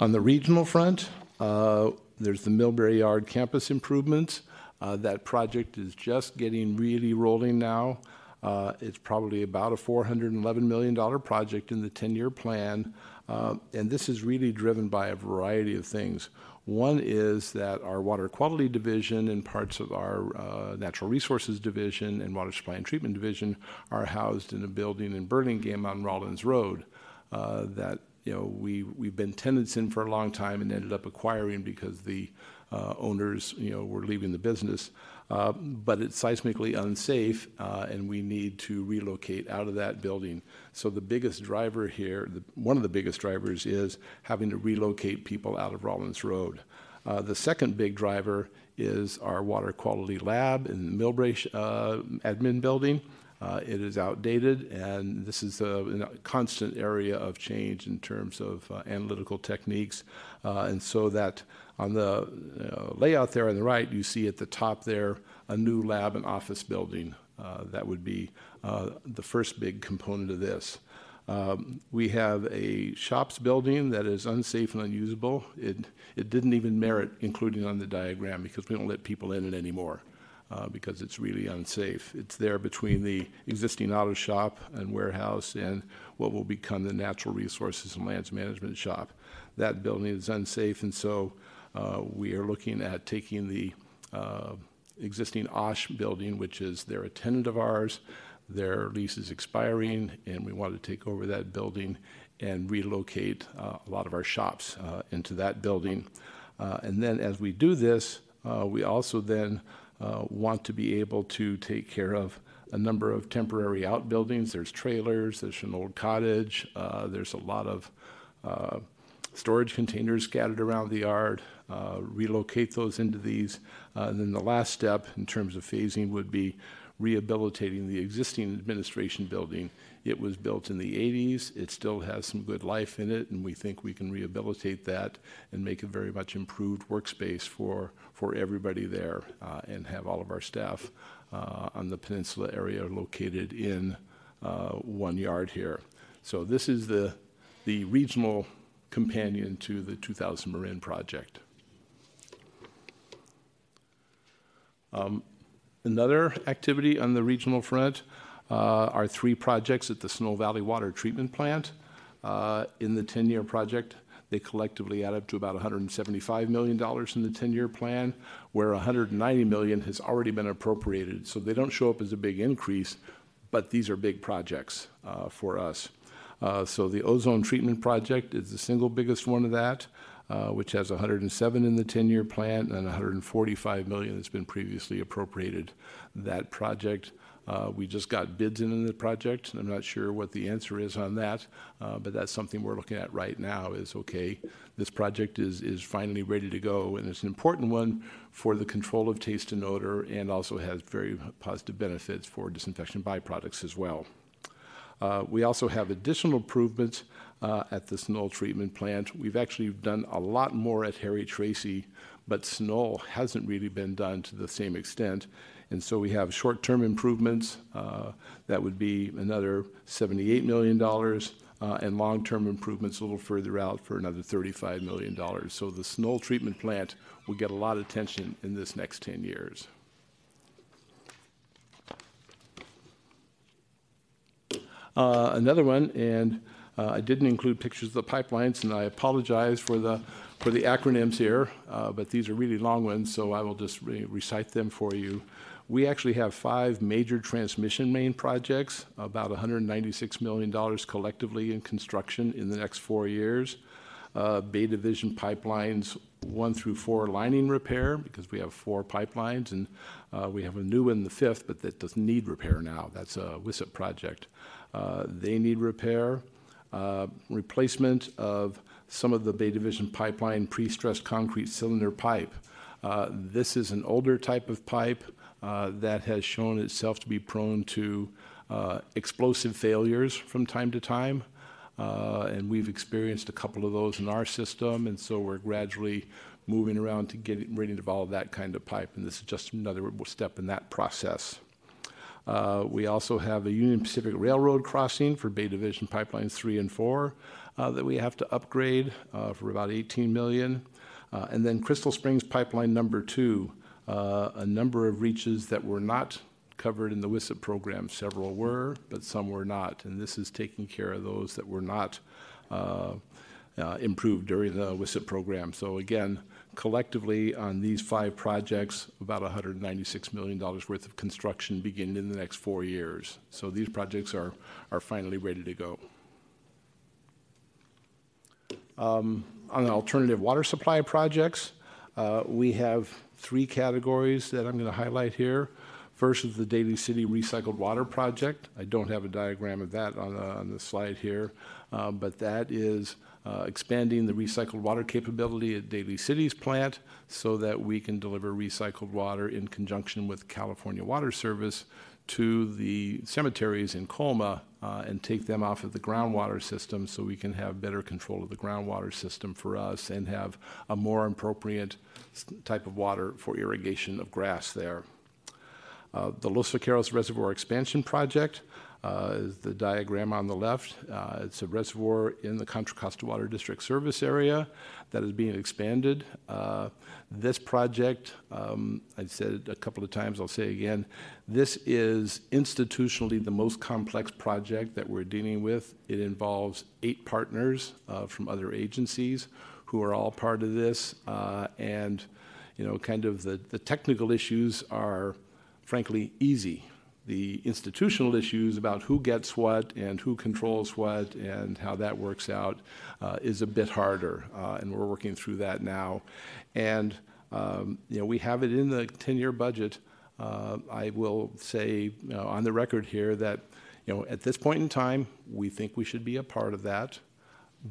On the regional front, uh, there's the Millbrae Yard campus improvements. Uh, that project is just getting really rolling now. Uh, it's probably about a $411 million project in the 10 year plan. Uh, and this is really driven by a variety of things. One is that our water quality division and parts of our uh, natural resources division and water supply and treatment division are housed in a building in Burlingame on Rollins Road uh, that you know we we've been tenants in for a long time and ended up acquiring because the uh, owners you know were leaving the business. Uh, but it's seismically unsafe, uh, and we need to relocate out of that building. So the biggest driver here, the, one of the biggest drivers, is having to relocate people out of Rollins Road. Uh, the second big driver is our water quality lab in the Millbrae uh, admin building. Uh, it is outdated, and this is a, a, constant area of change in terms of analytical techniques. And so that on the uh, layout there on the right, you see at the top there a new lab and office building. Uh, that would be uh, the first big component of this. Um, we have a shops building that is unsafe and unusable. It, it didn't even merit including on the diagram because we don't let people in it anymore. Uh, because it's really unsafe. It's there between the existing auto shop and warehouse and what will become the natural resources and lands management shop. That building is unsafe, and so we are looking at taking the uh, existing Osh building, which is they're a tenant of ours. Their lease is expiring, and we want to take over that building and relocate uh, a lot of our shops uh, into that building. Uh, and then as we do this, uh, we also then want to be able to take care of a number of temporary outbuildings. There's trailers, there's an old cottage, there's a lot of storage containers scattered around the yard, uh, relocate those into these. Uh, and then the last step in terms of phasing would be rehabilitating the existing administration building. It was built in the 80s. It still has some good life in it, and we think we can rehabilitate that and make a very much improved workspace for, for everybody there uh, and have all of our staff uh, on the peninsula area located in uh, one yard here. So this is the, the regional companion to the 2000 Marin project. Um, another activity on the regional front uh, are three projects at the Sunol Valley Water Treatment Plant. Uh, In the 10-year project, they collectively add up to about $175 million in the 10-year plan, where 190 million has already been appropriated. So they don't show up as a big increase, but these are big projects uh, for us. Uh, So the ozone treatment project is the single biggest one of that, uh, which has 107 in the 10-year plan and 145 million that's been previously appropriated. That project, uh, we just got bids in on the project, and I'm not sure what the answer is on that, uh, but that's something we're looking at right now is, okay, this project is, is finally ready to go, and it's an important one for the control of taste and odor and also has very positive benefits for disinfection byproducts as well. Uh, We also have additional improvements uh, at the Sunol treatment plant. We've actually done a lot more at Harry Tracy, but Sunol hasn't really been done to the same extent. And so we have short-term improvements, uh, that would be another $78 million, uh, and long-term improvements a little further out for another $35 million. So the Sunol treatment plant will get a lot of attention in this next 10 years. Uh, Another one, and uh, I didn't include pictures of the pipelines, and I apologize for the, for the acronyms here, uh, but these are really long ones, so I will just re- recite them for you. We actually have five major transmission main projects, about $196 million collectively in construction in the next four years. Uh, Bay Division pipelines, one through four lining repair, because we have four pipelines, and uh, we have a new one, the fifth, but that doesn't need repair now. That's a WSIP project. Uh, They need repair. Uh, Replacement of some of the Bay Division pipeline pre-stressed concrete cylinder pipe. Uh, This is an older type of pipe uh, that has shown itself to be prone to explosive failures from time to time. Uh, And we've experienced a couple of those in our system, and so we're gradually moving around to get rid of all of that kind of pipe. And this is just another step in that process. Uh, We also have a Union Pacific Railroad crossing for Bay Division Pipelines 3 and 4 uh, that we have to upgrade uh, for about 18 million. Uh, And then Crystal Springs Pipeline Number 2, uh, a number of reaches that were not covered in the WSIP program. Several were, but some were not. And this is taking care of those that were not uh, improved during the WSIP program. So again, collectively on these five projects, about $196 million worth of construction beginning in the next four years. So these projects are, are finally ready to go. Um, On alternative water supply projects, uh, we have three categories that I'm going to highlight here. First is the Daly City Recycled Water Project. I don't have a diagram of that on the, on the slide here, uh, but that is uh, expanding the recycled water capability at Daly City's plant so that we can deliver recycled water in conjunction with California Water Service to the cemeteries in Colma uh, and take them off of the groundwater system so we can have better control of the groundwater system for us and have a more appropriate type of water for irrigation of grass there. Uh, The Los Vaqueros Reservoir Expansion Project uh, is the diagram on the left. Uh, It's a reservoir in the Contra Costa Water District Service Area that is being expanded. Uh, This project, um, I said it a couple of times, I'll say again, this is institutionally the most complex project that we're dealing with. It involves eight partners uh, from other agencies who are all part of this. uh, And, you know, kind of the the technical issues are frankly, easy. The institutional issues about who gets what and who controls what and how that works out uh, is a bit harder, uh, and we're working through that now. And um, you know, we have it in the 10-year budget. Uh, I will say you know, on the record here that you know, at this point in time, we think we should be a part of that,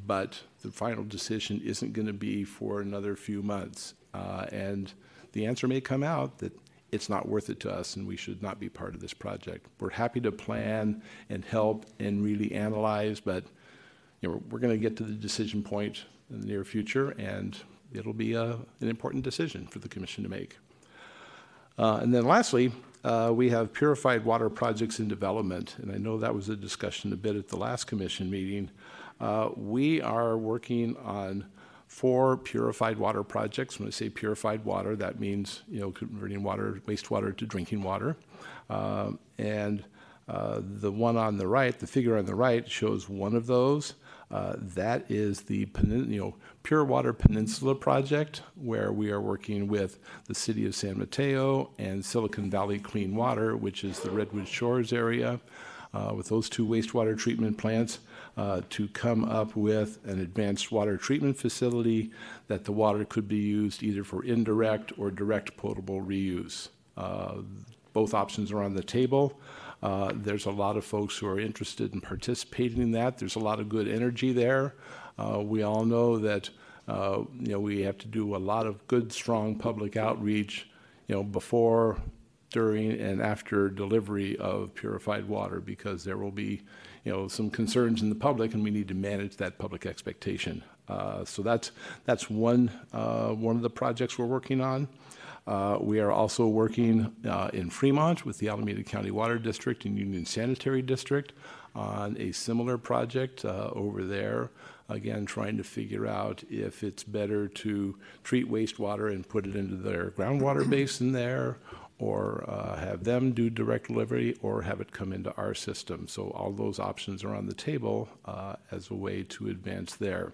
but the final decision isn't going to be for another few months. Uh, and the answer may come out that it's not worth it to us and we should not be part of this project. We're happy to plan and help and really analyze, but you know, we're going to get to the decision point in the near future and it'll be a, an important decision for the commission to make. Uh, and then lastly, uh, we have purified water projects in development, and I know that was a discussion a bit at the last commission meeting. Uh, we are working on four purified water projects. When I say purified water, that means you know converting water, wastewater to drinking water, Um and Uh, The one on the right, the figure on the right, shows one of those. Uh, That is the, you know, Pure Water Peninsula Project, where we are working with the city of San Mateo and Silicon Valley Clean Water, which is the Redwood Shores area, uh, with those two wastewater treatment plants, uh, to come up with an advanced water treatment facility that the water could be used either for indirect or direct potable reuse. Uh, Both options are on the table. Uh, There's a lot of folks who are interested in participating in that. There's a lot of good energy there. Uh, We all know that, uh, you know, we have to do a lot of good, strong public outreach, you know, before, during, and after delivery of purified water, because there will be, you know, some concerns in the public, and we need to manage that public expectation. Uh, So that's, that's one, uh, one of the projects we're working on. Uh, We are also working uh, in Fremont with the Alameda County Water District and Union Sanitary District on a similar project uh, over there. Again, trying to figure out if it's better to treat wastewater and put it into their groundwater basin there, or uh, have them do direct delivery, or have it come into our system. So all those options are on the table uh, as a way to advance there.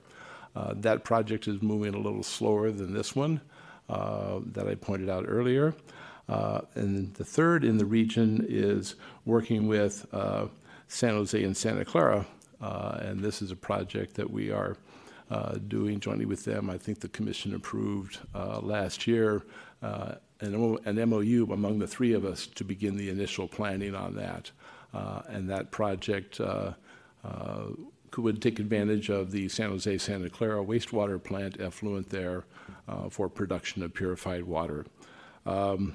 Uh, That project is moving a little slower than this one uh, that I pointed out earlier. Uh, And the third in the region is working with uh, San Jose and Santa Clara. And this is a project that we are doing jointly with them. I think the commission approved last year uh, an an MOU among the three of us to begin the initial planning on that. Uh, And that project uh, uh, would take advantage of the San Jose Santa Clara wastewater plant effluent there uh, for production of purified water. Um,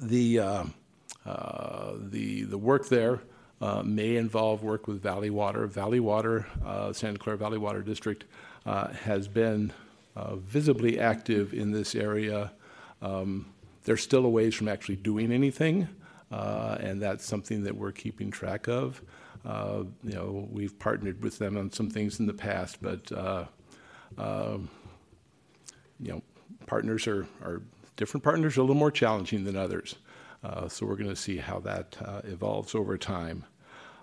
The, uh, uh, the, the work there may involve work with Valley Water. Valley Water, Santa Clara Valley Water District, has been visibly active in this area. Um, They're still a ways from actually doing anything, uh, and that's something that we're keeping track of. Uh, You know, we've partnered with them on some things in the past, but, uh, um, you know, partners are, are, different partners are a little more challenging than others. Uh, So we're going to see how that uh, evolves over time.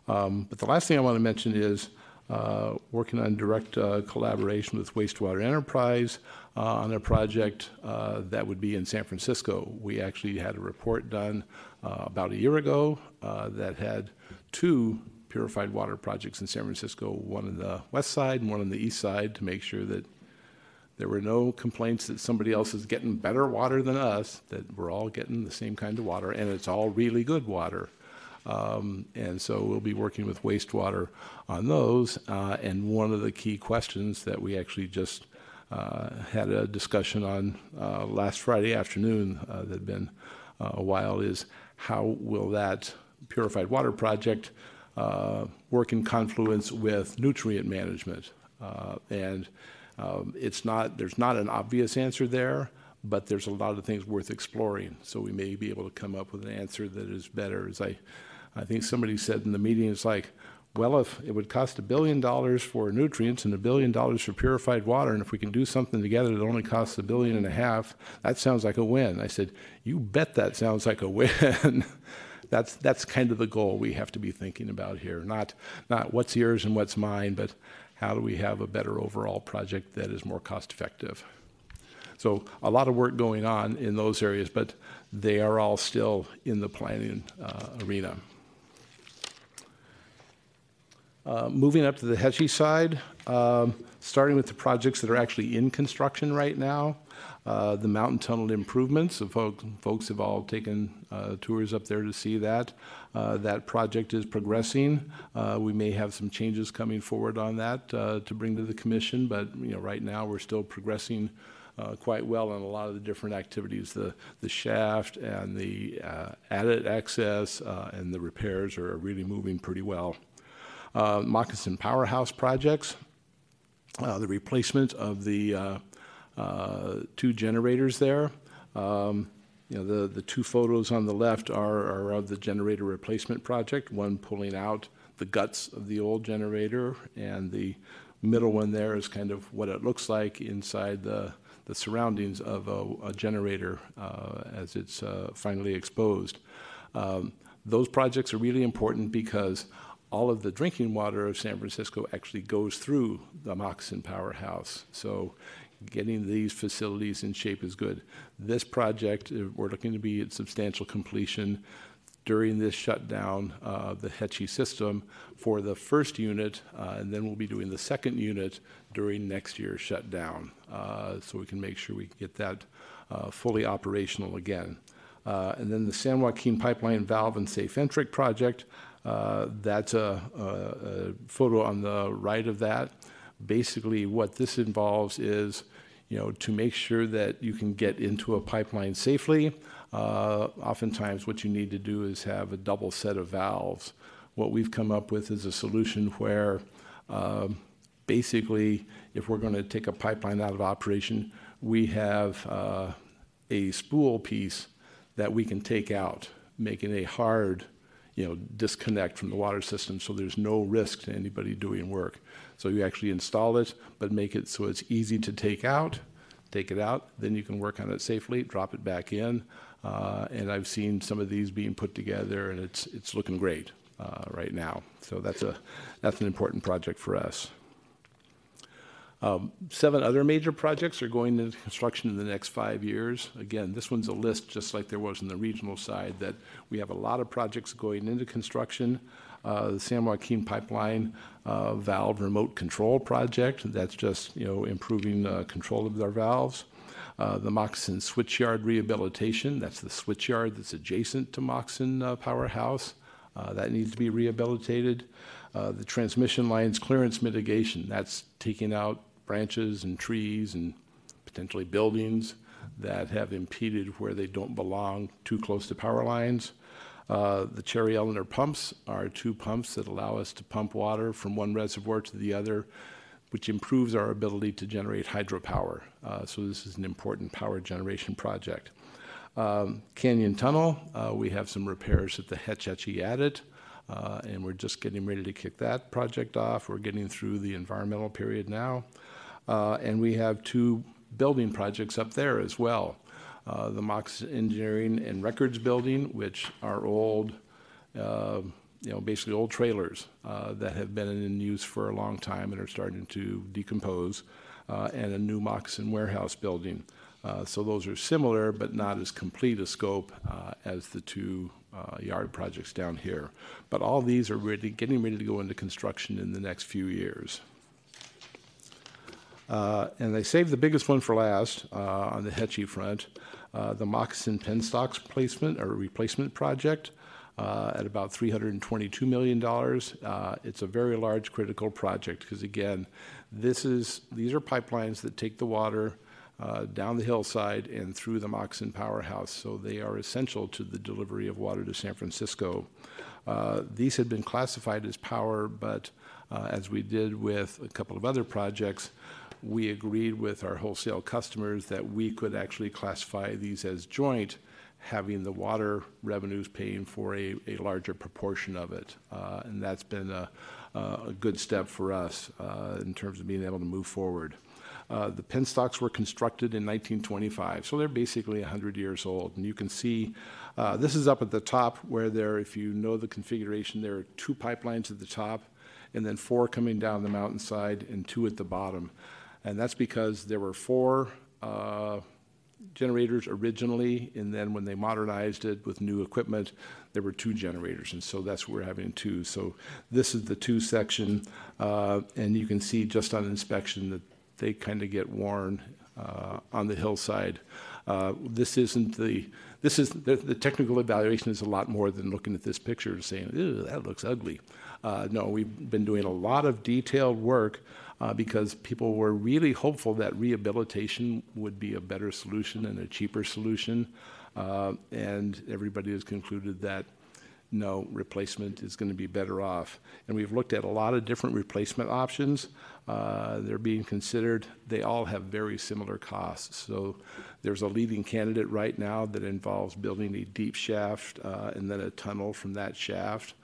Um, But the last thing I want to mention is uh, working on direct uh, collaboration with Wastewater Enterprise uh, on a project uh, that would be in San Francisco. We actually had a report done uh, about a year ago uh, that had two purified water projects in San Francisco, one on the west side and one on the east side, to make sure that there were no complaints that somebody else is getting better water than us, that we're all getting the same kind of water, and it's all really good water. Um, and so we'll be working with wastewater on those. Uh, and one of the key questions that we actually just uh, had a discussion on uh, last Friday afternoon uh, that had been uh, a while is how will that purified water project uh, work in confluence with nutrient management? And um, It's not, there's not an obvious answer there, but there's a lot of things worth exploring. So we may be able to come up with an answer that is better. As I, I think somebody said in the meeting, it's like, well, if it would cost a billion dollars for nutrients and a billion dollars for purified water, and if we can do something together that only costs a billion and a half, that sounds like a win. I said, you bet that sounds like a win. that's that's kind of the goal we have to be thinking about here. Not not what's yours and what's mine, but how do we have a better overall project that is more cost effective? So a lot of work going on in those areas, but they are all still in the planning uh, arena. Uh, Moving up to the Hetchy side, um, starting with the projects that are actually in construction right now. Uh, The mountain tunnel improvements, folk- folks have all taken uh, tours up there to see that. That project is progressing. We may have some changes coming forward on that to bring to the commission, but, you know, right now, we're still progressing quite well on a lot of the different activities. The, the shaft and the uh, added access and the repairs are really moving pretty well. Uh, Moccasin Powerhouse projects, uh, the replacement of the uh, two generators there. Um, You know, the, the two photos on the left are, are of the generator replacement project, one pulling out the guts of the old generator, and the middle one there is kind of what it looks like inside the, the surroundings of a, a generator uh, as it's uh, finally exposed. Um, Those projects are really important because all of the drinking water of San Francisco actually goes through the Moccasin Powerhouse. So getting these facilities in shape is good. This project, uh, we're looking to be at substantial completion during this shutdown of the Hetchy system for the first unit, uh, and then we'll be doing the second unit during next year's shutdown, uh, so we can make sure we get that uh, fully operational again. Uh, and then the San Joaquin Pipeline Valve and Safe Entry project, uh, that's a, a, a photo on the right of that. Basically, what this involves is, you know, to make sure that you can get into a pipeline safely. Uh, oftentimes, what you need to do is have a double set of valves. What we've come up with is a solution where, um, basically, if we're going to take a pipeline out of operation, we have uh, a spool piece that we can take out, making a hard, you know, disconnect from the water system so there's no risk to anybody doing work. So you actually install it, but make it so it's easy to take out, take it out, then you can work on it safely, drop it back in. Uh, and I've seen some of these being put together and it's, it's looking great uh, right now. So that's, a, that's an important project for us. Um, seven other major projects are going into construction in the next five years. Again, this one's a list just like there was in the regional side that we have a lot of projects going into construction. Uh, the San Joaquin Pipeline uh, valve remote control project, that's just you know improving uh, control of their valves. Uh, the Moccasin Switchyard rehabilitation, that's the switchyard that's adjacent to Moccasin uh, Powerhouse. Uh, that needs to be rehabilitated. Uh, the transmission lines clearance mitigation, that's taking out branches and trees and potentially buildings that have impeded where they don't belong too close to power lines. Uh, the Cherry Eleanor pumps are two pumps that allow us to pump water from one reservoir to the other, which improves our ability to generate hydropower. Uh, so this is an important power generation project. Um, Canyon Tunnel, uh, we have some repairs at the Hetch Hetchy Adit. Uh, and we're just getting ready to kick that project off. We're getting through the environmental period now. Uh, and we have two building projects up there as well. Uh, the Mox Engineering and Records Building, which are old, uh, you know, basically old trailers uh, that have been in use for a long time and are starting to decompose, uh, and a new Moccasin warehouse building. so those are similar, but not as complete a scope as the two uh, yard projects down here. But all these are getting ready to go into construction in the next few years. Uh, and they saved the biggest one for last uh, on the Hetchy front, uh, the Moccasin penstocks placement or replacement project. Uh, at about $322 million. Uh, it's a very large critical project because, again, this is, these are pipelines that take the water uh, down the hillside and through the Moccasin Powerhouse. So they are essential to the delivery of water to San Francisco. These had been classified as power, but as we did with a couple of other projects, we agreed with our wholesale customers that we could actually classify these as joint, having the water revenues paying for a, a larger proportion of it. Uh, and that's been a, a, good step for us uh, in terms of being able to move forward. Uh, the penstocks were constructed in 1925, so they're basically 100 years old. And you can see uh, this is up at the top where there, if you know the configuration, there are two pipelines at the top and then four coming down the mountainside and two at the bottom. And that's because there were four uh, generators originally, and then when they modernized it with new equipment, there were two generators, and so that's what we're having two. So this is the two section, uh, and you can see just on inspection that they kind of get worn uh, on the hillside. Uh, this isn't the this is the, the, technical evaluation is a lot more than looking at this picture and saying, "Ew, that looks ugly." Uh, no, we've been doing a lot of detailed work uh, because people were really hopeful that rehabilitation would be a better solution and a cheaper solution, uh, and everybody has concluded that no, replacement is going to be better off. And we've looked at a lot of different replacement options. Uh, they're being considered. They all have very similar costs. So there's a leading candidate right now that involves building a deep shaft uh, and then a tunnel from that shaft.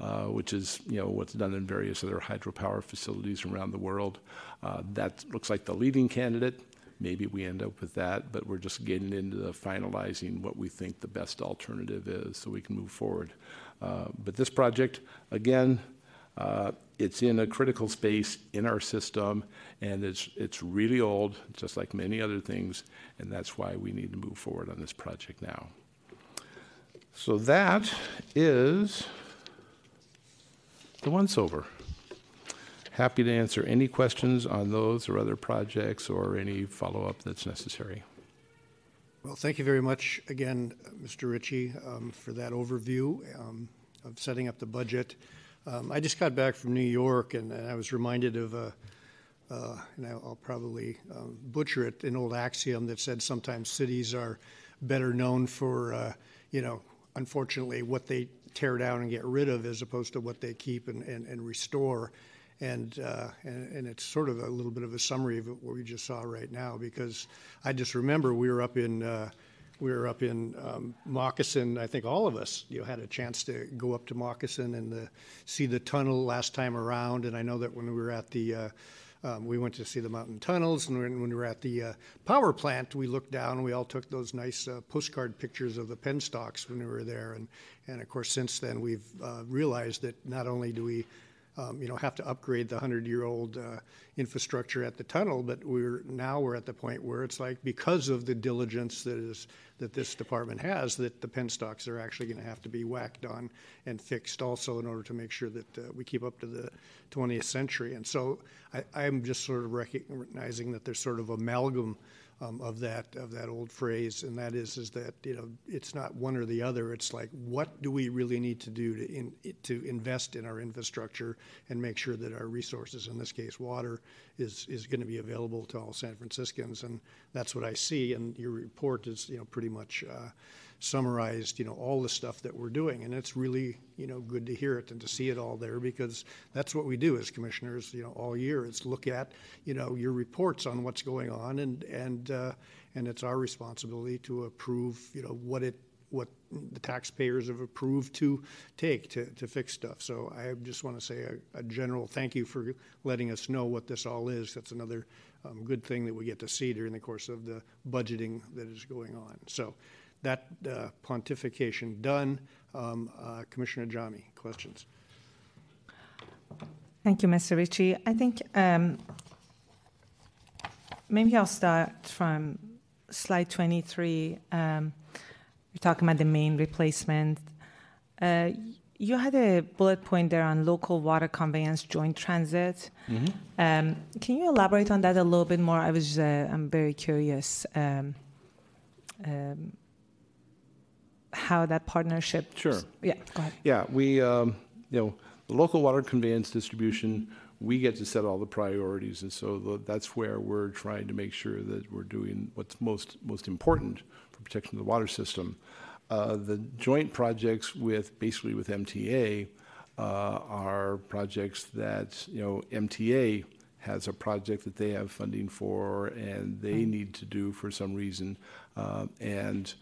Uh, which is you know what's done in various other hydropower facilities around the world. Uh, that looks like the leading candidate maybe we end up with that, but we're just getting into the finalizing what we think the best alternative is so we can move forward. Uh, But this project, again, uh, it's in a critical space in our system, and it's, it's really old, just like many other things, and that's why we need to move forward on this project now. So that is the once over. Happy to answer any questions on those or other projects or any follow-up that's necessary. Well, thank you very much again, Mr. Ritchie, um, for that overview um, of setting up the budget. Um, I just got back from New York, and, and I was reminded of a, uh, and I'll probably um, butcher it, an old axiom that said sometimes cities are better known for, uh, you know, unfortunately, what they tear down and get rid of as opposed to what they keep and, and, and restore. And, uh, and, and it's sort of a little bit of a summary of what we just saw right now because I just remember we were up in uh, we were up in um, Moccasin. I think all of us you know, had a chance to go up to Moccasin and the, see the tunnel last time around. And I know that when we were at the uh, um, we went to see the mountain tunnels, and when we were at the uh, power plant, we looked down and we all took those nice uh, postcard pictures of the penstocks when we were there. And, and of course, since then, we've uh, realized that not only do we um, you know, have to upgrade the 100-year-old uh, infrastructure at the tunnel, but we're now we're at the point where it's like because of the diligence that is that this department has, that the penstocks are actually going to have to be whacked on and fixed also in order to make sure that uh, we keep up to the 20th century. And so I, I'm just sort of recognizing that there's sort of amalgam um, of that of that old phrase, and that is is that you know it's not one or the other. It's like what do we really need to do to in, to invest in our infrastructure and make sure that our resources, in this case water, is is going to be available to all San Franciscans, and that's what I see. And your report is you know pretty much. Uh, summarized, you know, all the stuff that we're doing. And it's really, you know, good to hear it and to see it all there because that's what we do as commissioners, you know, all year is look at, you know, your reports on what's going on and, and, uh, and it's our responsibility to approve, you know, what it, what the taxpayers have approved to take to, to fix stuff. So I just want to say a, a general thank you for letting us know what this all is. That's another um, good thing that we get to see during the course of the budgeting that is going on. So that uh, pontification done. Um, uh, Commissioner Ajami, questions? Thank you, Mr. Ritchie. I think um, maybe I'll start from slide 23. Um, you're talking about the main replacement. Uh, you had a bullet point there on local water conveyance joint transit. Mm-hmm. Um, can you elaborate on that a little bit more? I was, uh, I'm very curious. Um, um, how that partnership. Sure. Yeah, go ahead. Yeah, we, um, you know, the local water conveyance distribution, we get to set all the priorities, and so the, that's where we're trying to make sure that we're doing what's most most important for protection of the water system. Uh, the joint projects with basically with MTA uh, are projects that you know MTA has a project that they have funding for and they mm. need to do for some reason, uh, and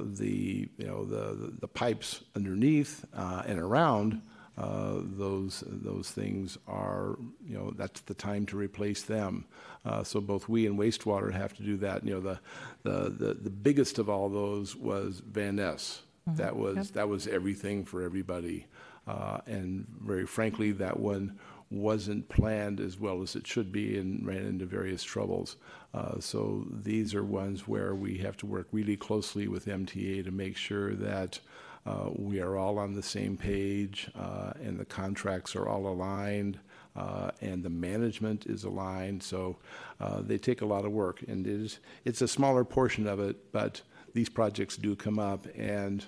the you know the the pipes underneath uh, and around uh, those those things are you know that's the time to replace them. Uh, so both we and wastewater have to do that. You know the the the, the biggest of all those was Van Ness. Mm-hmm. That was yep. that was everything for everybody, uh, and very frankly, that one wasn't planned as well as it should be and ran into various troubles. Uh, so these are ones where we have to work really closely with MTA to make sure that uh, we are all on the same page uh, and the contracts are all aligned. Uh, and the management is aligned, so uh, they take a lot of work, and it is it's a smaller portion of it, but these projects do come up, and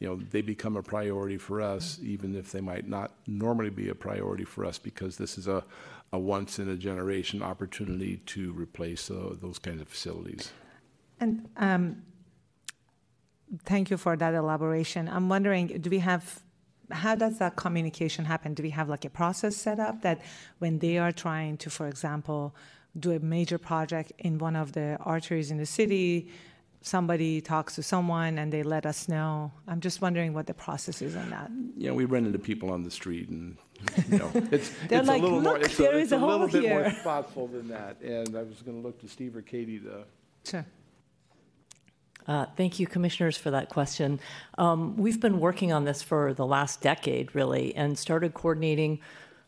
you know, they become a priority for us, even if they might not normally be a priority for us, because this is a, a once in a generation opportunity to replace uh, those kinds of facilities. And um, thank you for that elaboration. I'm wondering, do we have how does that communication happen? Do we have like a process set up that when they are trying to, for example, do a major project in one of the arteries in the city, somebody talks to someone and they let us know. I'm just wondering what the process is on that. Yeah, we run into people on the street and, you know, it's, They're it's like, a little more, "Look, it's a, there it's a a little bit more thoughtful than that. And I was going to look to Steve or Katie to Sure. Uh, Thank you, Commissioners, for that question. Um, We've been working on this for the last decade, really, and started coordinating.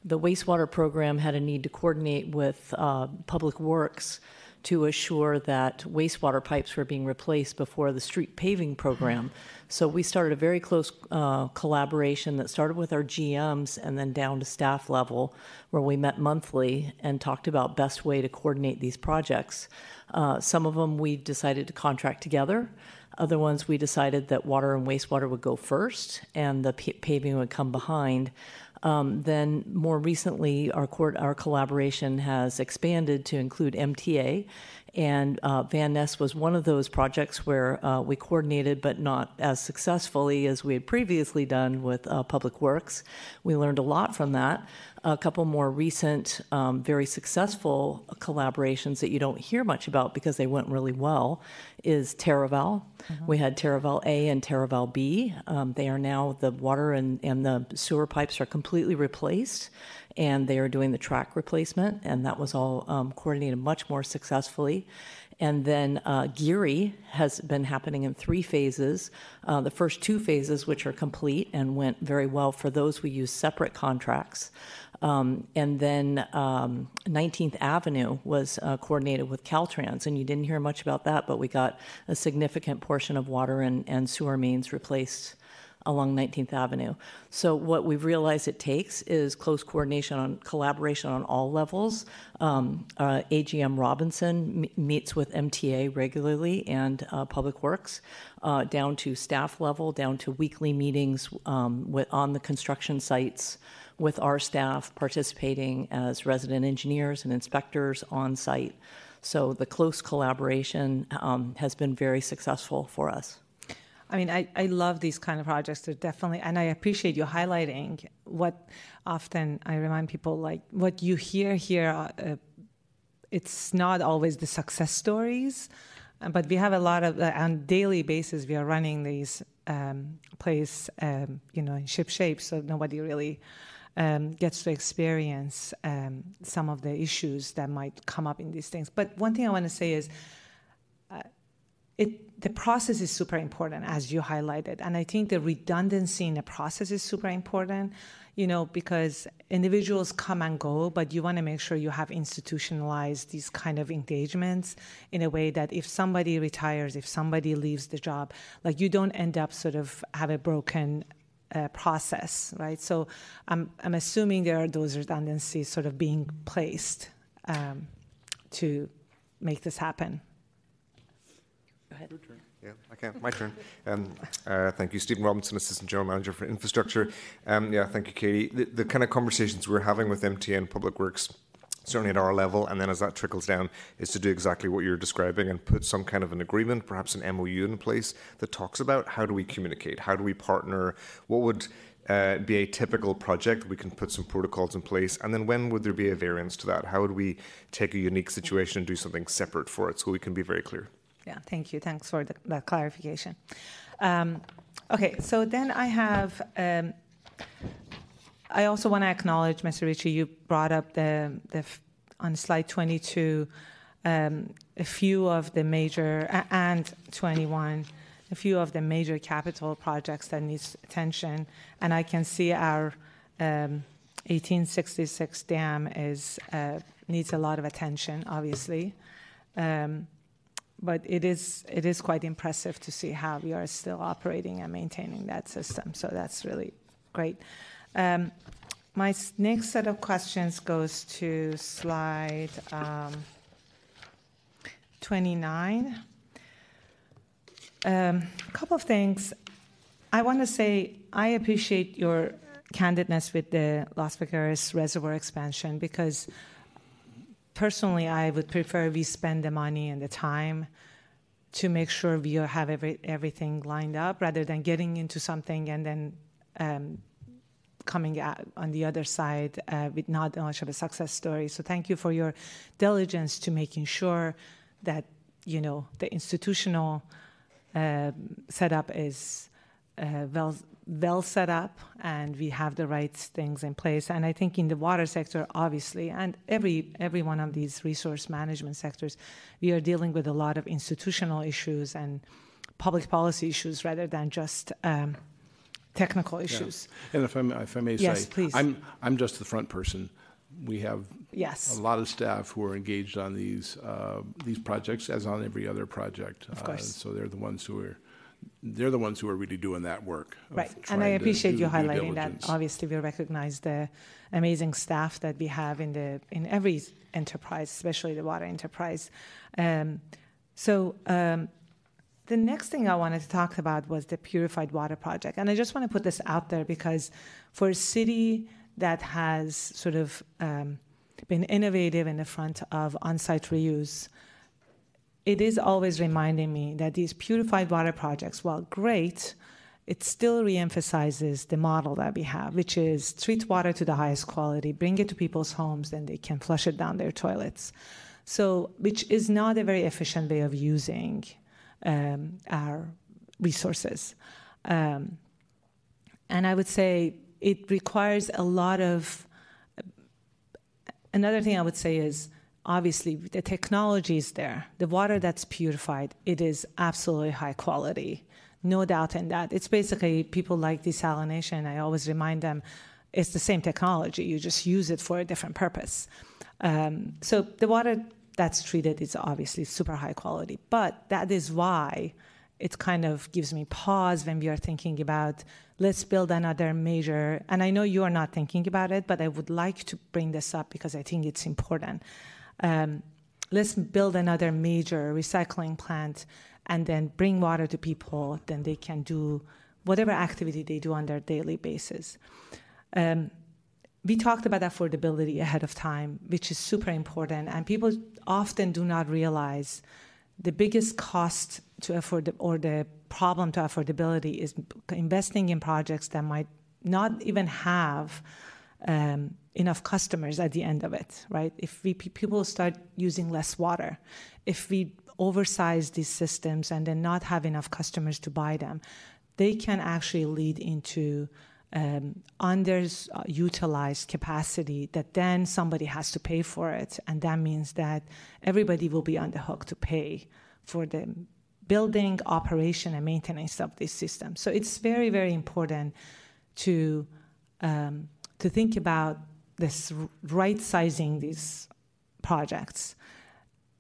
The wastewater program had a need to coordinate with uh, Public Works to assure that wastewater pipes were being replaced before the street paving program. So we started a very close uh, collaboration that started with our GMs and then down to staff level, where we met monthly and talked about best way to coordinate these projects. Uh, some of them we decided to contract together. Other ones we decided that water and wastewater would go first and the pa- paving would come behind. Um, then more recently, our court, our collaboration has expanded to include MTA, and uh, Van Ness was one of those projects where uh, we coordinated, but not as successfully as we had previously done with uh, Public Works. We learned a lot from that. A couple more recent, um, very successful collaborations that you don't hear much about because they went really well is Taraval. We had Taraval A and Taraval B. Um, they are now the water and, and the sewer pipes are completely replaced, and they are doing the track replacement, and that was all um, coordinated much more successfully. And then uh, Geary has been happening in three phases. Uh, the first two phases, which are complete and went very well, for those we use separate contracts. Um, and then um, 19th Avenue was uh, coordinated with Caltrans, and you didn't hear much about that, but we got a significant portion of water and, and sewer mains replaced along 19th Avenue. So what we've realized it takes is close coordination on collaboration on all levels. Um, uh, AGM Robinson m- meets with MTA regularly and uh, Public Works, uh, down to staff level, down to weekly meetings um, with, on the construction sites with our staff participating as resident engineers and inspectors on site. So the close collaboration um, has been very successful for us. I mean, I, I love these kind of projects. They're definitely, and I appreciate you highlighting what often I remind people like what you hear here. Uh, it's not always the success stories, uh, but we have a lot of uh, on daily basis. We are running these um, place, um, you know, in ship shape, so nobody really um, gets to experience um, some of the issues that might come up in these things. But one thing I want to say is it the process is super important as you highlighted. And i think the redundancy in the process is super important you know because individuals come and go but you want to make sure you have institutionalized these kind of engagements in a way that if somebody retires if somebody leaves the job like you don't end up sort of have a broken uh, process right? So i'm i'm assuming there are those redundancies sort of being placed um, to make this happen Yeah, okay, my turn. Um, uh, thank you, Stephen Robinson, Assistant General Manager for Infrastructure. Um, yeah, thank you, Katie. The, the kind of conversations we're having with MTN Public Works, certainly at our level, and then as that trickles down, is to do exactly what you're describing and put some kind of an agreement, perhaps an MOU in place that talks about how do we communicate, how do we partner, what would uh, be a typical project. We can put some protocols in place. And then when would there be a variance to that? How would we take a unique situation and do something separate for it so we can be very clear? Yeah, thank you. Thanks for the, that clarification. Um, okay, so then I have. Um, I also want to acknowledge, Mr. Ritchie, you brought up the, the on slide 22 um, a few of the major and 21 a few of the major capital projects that needs attention, and I can see our um, 1866 dam is uh, needs a lot of attention, obviously. Um, but it is it is quite impressive to see how we are still operating and maintaining that system. So that's really great. Um, my next set of questions goes to slide um, 29. Um, a couple of things. I want to say I appreciate your candidness with the Los Vaqueros reservoir expansion because personally, I would prefer we spend the money and the time to make sure we have every, everything lined up rather than getting into something and then um, coming out on the other side uh, with not much of a success story. So thank you for your diligence to making sure that you know, the institutional uh, setup is uh, well well set up and we have the right things in place and i think in the water sector obviously and every every one of these resource management sectors we are dealing with a lot of institutional issues and public policy issues rather than just um, technical issues Yeah. And if I, may- if I may Yes, say, please. I'm, I'm just the front person. We have Yes. a lot of staff who are engaged on these, uh, these projects, as on every other project. Of Uh, course. So they're the ones who are, they're the ones who are really doing that work. Right, and I appreciate you highlighting that. Obviously, we recognize the amazing staff that we have in the in every enterprise, especially the water enterprise. Um, so. Um, the next thing I wanted to talk about was the purified water project. And I just want to put this out there because for a city that has sort of um, been innovative in the front of on site reuse, it is always reminding me that these purified water projects, while great, it still reemphasizes the model that we have, which is treat water to the highest quality, bring it to people's homes, then they can flush it down their toilets. So, which is not a very efficient way of using um, our resources. Um, and I would say it requires a lot of. Another thing I would say is obviously the technology is there. The water that's purified, it is absolutely high quality. No doubt in that. It's basically people like desalination. I always remind them it's the same technology. You just use it for a different purpose. Um, so the water that's treated is obviously super high quality. But that is why it kind of gives me pause when we are thinking about let's build another major. And I know you are not thinking about it, but I would like to bring this up because I think it's important. Um, let's build another major recycling plant and then bring water to people, then they can do whatever activity they do on their daily basis. Um, we talked about affordability ahead of time, which is super important, and people often do not realize the biggest cost to afford or the problem to affordability is investing in projects that might not even have um, enough customers at the end of it, right? If we people start using less water, if we oversize these systems and then not have enough customers to buy them, they can actually lead into um, underutilized capacity that then somebody has to pay for it. And that means that everybody will be on the hook to pay for the building, operation, and maintenance of these systems. So it's very, very important to, um, to think about this right sizing these projects.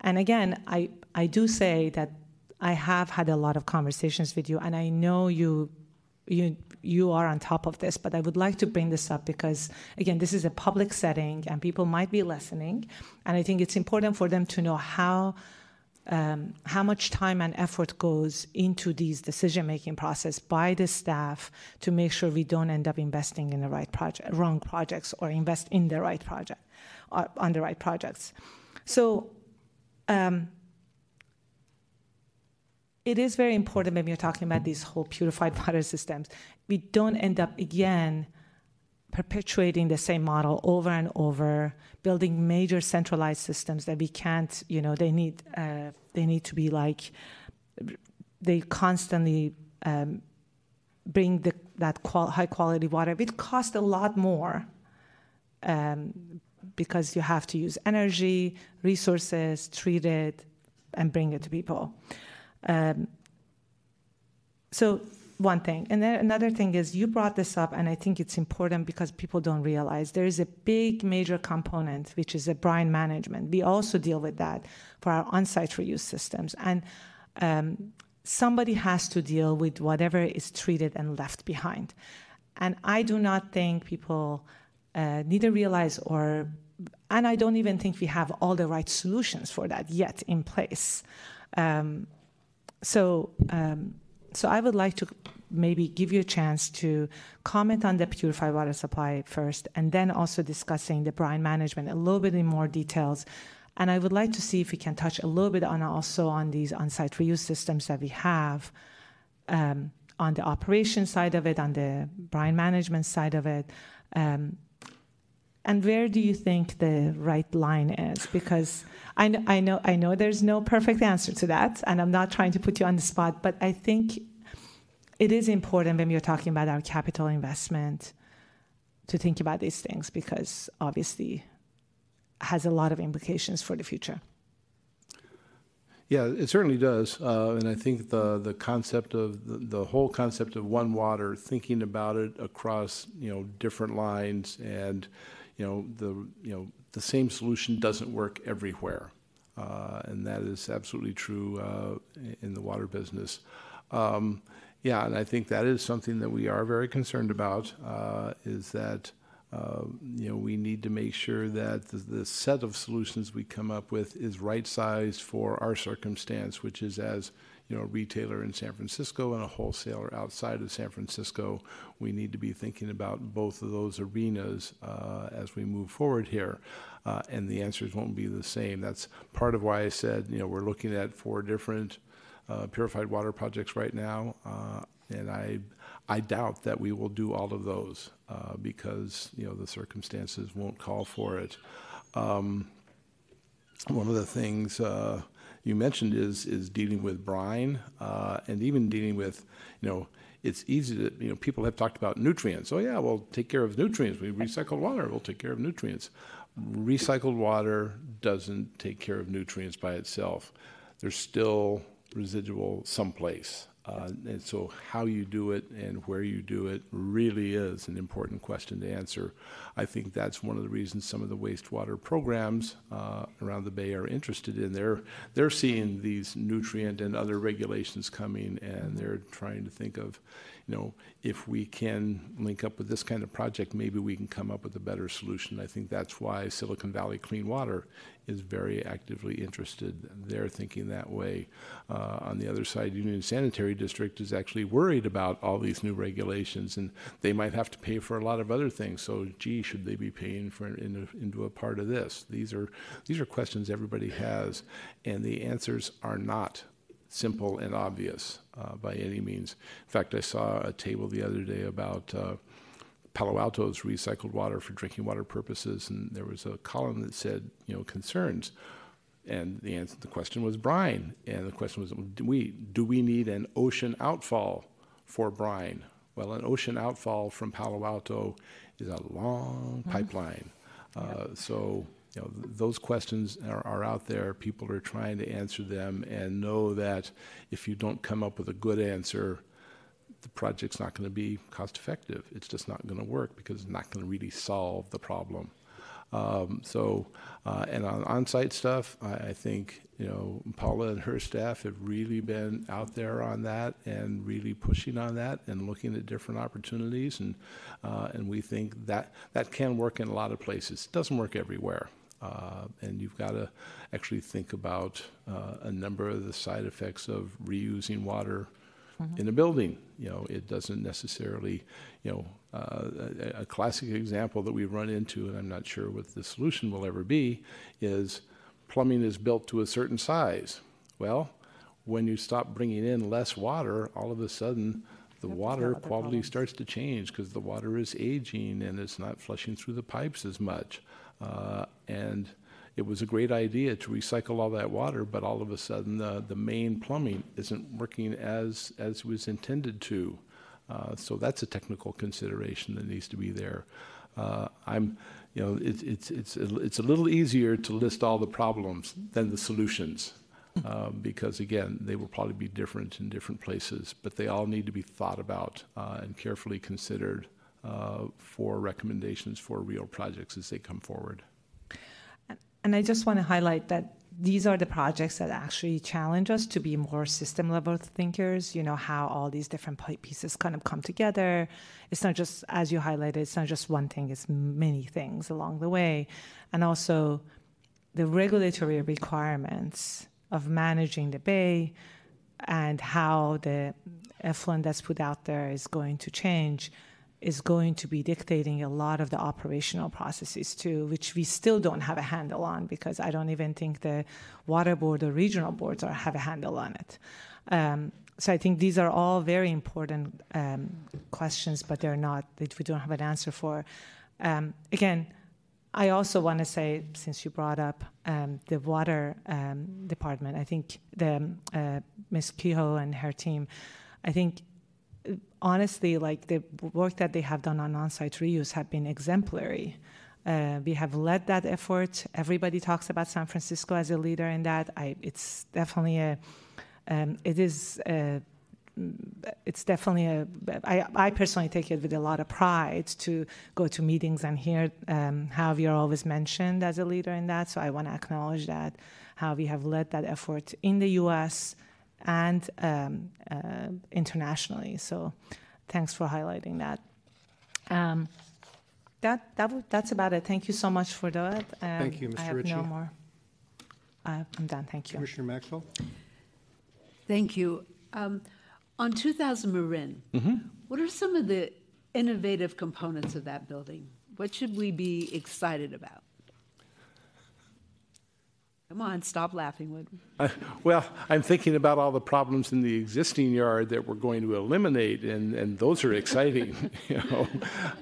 And again, I, I do say that I have had a lot of conversations with you, and I know you you you are on top of this but i would like to bring this up because again this is a public setting and people might be listening and i think it's important for them to know how um, how much time and effort goes into these decision making process by the staff to make sure we don't end up investing in the right project wrong projects or invest in the right project or on the right projects so um, it is very important when we're talking about these whole purified water systems. We don't end up again perpetuating the same model over and over, building major centralized systems that we can't. You know, they need uh, they need to be like they constantly um, bring the, that qual- high quality water. It costs a lot more. Um, because you have to use energy, resources, treat it, and bring it to people. Um, so one thing, and then another thing is you brought this up, and I think it's important because people don't realize there is a big major component which is a brine management. We also deal with that for our on-site reuse systems, and um, somebody has to deal with whatever is treated and left behind. And I do not think people uh, neither realize or, and I don't even think we have all the right solutions for that yet in place. Um, so, um, so I would like to maybe give you a chance to comment on the purified water supply first, and then also discussing the brine management a little bit in more details. And I would like to see if we can touch a little bit on also on these on-site reuse systems that we have, um, on the operation side of it, on the brine management side of it. Um, And where do you think the right line is? Because I know, I know, I know there's no perfect answer to that, and I'm not trying to put you on the spot, but I think it is important when we're talking about our capital investment to think about these things because obviously has a lot of implications for the future. Yeah, it certainly does, uh, and I think the the concept of the, the, whole concept of one water, thinking about it across you know different lines, and you know the you know the same solution doesn't work everywhere, uh, and that is absolutely true uh, in the water business. Um, yeah, and I think that is something that we are very concerned about. Uh, is that uh, you know, we need to make sure that the, the, set of solutions we come up with is right sized for our circumstance, which is as you know, retailer in San Francisco and a wholesaler outside of San Francisco. We need to be thinking about both of those arenas uh, as we move forward here. Uh, and the answers won't be the same. That's part of why I said, you know, we're looking at four different uh, purified water projects right now. Uh, and I, I doubt that we will do all of those uh, because you know the circumstances won't call for it. Um, one of the things uh, you mentioned is is dealing with brine uh, and even dealing with you know it's easy to you know people have talked about nutrients. Oh yeah, we'll take care of nutrients. We recycle water. We'll take care of nutrients. Recycled water doesn't take care of nutrients by itself. There's still residual someplace. Uh, and so, how you do it and where you do it really is an important question to answer. I think that's one of the reasons some of the wastewater programs uh, around the Bay are interested in. They're they're seeing these nutrient and other regulations coming, and they're trying to think of, you know, if we can link up with this kind of project, maybe we can come up with a better solution. I think that's why Silicon Valley Clean Water is very actively interested. They're thinking that way. Uh, on the other side, Union Sanitary District is actually worried about all these new regulations, and they might have to pay for a lot of other things. So, gee, should they be paying for in a, into a part of this? These are these are questions everybody has, and the answers are not simple and obvious uh, by any means. In fact, I saw a table the other day about uh, Palo Alto's recycled water for drinking water purposes, and there was a column that said, you know, concerns. And the answer, the question was brine, and the question was, do we do we need an ocean outfall for brine? Well, an ocean outfall from Palo Alto is a long mm-hmm. pipeline, uh, so you know, th- those questions are, are out there. People are trying to answer them and know that if you don't come up with a good answer, the project's not going to be cost effective. It's just not going to work because it's not going to really solve the problem. Um, so, uh, and on on-site stuff, I, I, think you know Paula and her staff have really been out there on that and really pushing on that and looking at different opportunities, and uh, and we think that that can work in a lot of places. It doesn't work everywhere. Uh, and you've got to actually think about uh, a number of the side effects of reusing water mm-hmm. in a building. You know, it doesn't necessarily, you know, uh, a, a, classic example that we run into, and I'm not sure what the solution will ever be, is plumbing is built to a certain size. Well, when you stop bringing in less water, all of a sudden the water quality problems. starts to change because the water is aging and it's not flushing through the pipes as much. Uh, and it was a great idea to recycle all that water, but all of a sudden the, the main plumbing isn't working as, as was intended to. Uh, so that's a technical consideration that needs to be there. Uh, I'm, you know, it, it's, it's, it's a little easier to list all the problems than the solutions. Um, because again, they will probably be different in different places, but they all need to be thought about uh, and carefully considered uh, Uh, for recommendations for real projects as they come forward. And I just want to highlight that these are the projects that actually challenge us to be more system level thinkers, you know, how all these different pieces kind of come together. It's not just, as you highlighted, it's not just one thing, it's many things along the way. And also the regulatory requirements of managing the bay and how the effluent that's put out there is going to change is going to be dictating a lot of the operational processes too, which we still don't have a handle on because I don't even think the water board or regional boards are, have a handle on it. Um, so I think these are all very important um, questions, but they're not that we don't have an answer for. Um, again, I also want to say, since you brought up um, the water um, department, I think the uh, Ms. Kehoe and her team, I think honestly, like the work that they have done on on-site reuse have been exemplary. Uh, we have led that effort. Everybody talks about San Francisco as a leader in that. I, it's definitely a, um, it is a it's definitely a. I, I personally take it with a lot of pride to go to meetings and hear um, how we are always mentioned as a leader in that. So I want to acknowledge that how we have led that effort in the U.S. and um, uh, internationally. So thanks for highlighting that. Um, that, that w- that's about it. Thank you so much for that. Um, Thank you, Mr. I Mr. have Ritchie. no more. I, I'm done. Thank you. Commissioner Maxwell? Thank you. Um, on 2000 Marin, what are some of the innovative components of that building? What should we be excited about? Come on, stop laughing, Wood. Uh, Well, I'm thinking about all the problems in the existing yard that we're going to eliminate, and, and those are exciting, you know.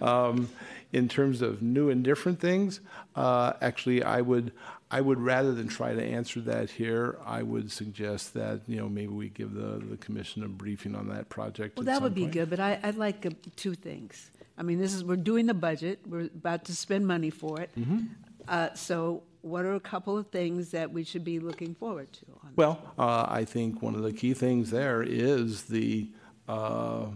Um, in terms of new and different things, uh, actually, I would, I would rather than try to answer that here, I would suggest that, you know, maybe we give the, the commission a briefing on that project Well, at that would be point. good, but I, I'd like uh, two things. I mean, this is, we're doing the budget, we're about to spend money for it. Mm-hmm. Uh, so what are a couple of things that we should be looking forward to? on- Well, uh, I think one of the key things there is the, uh,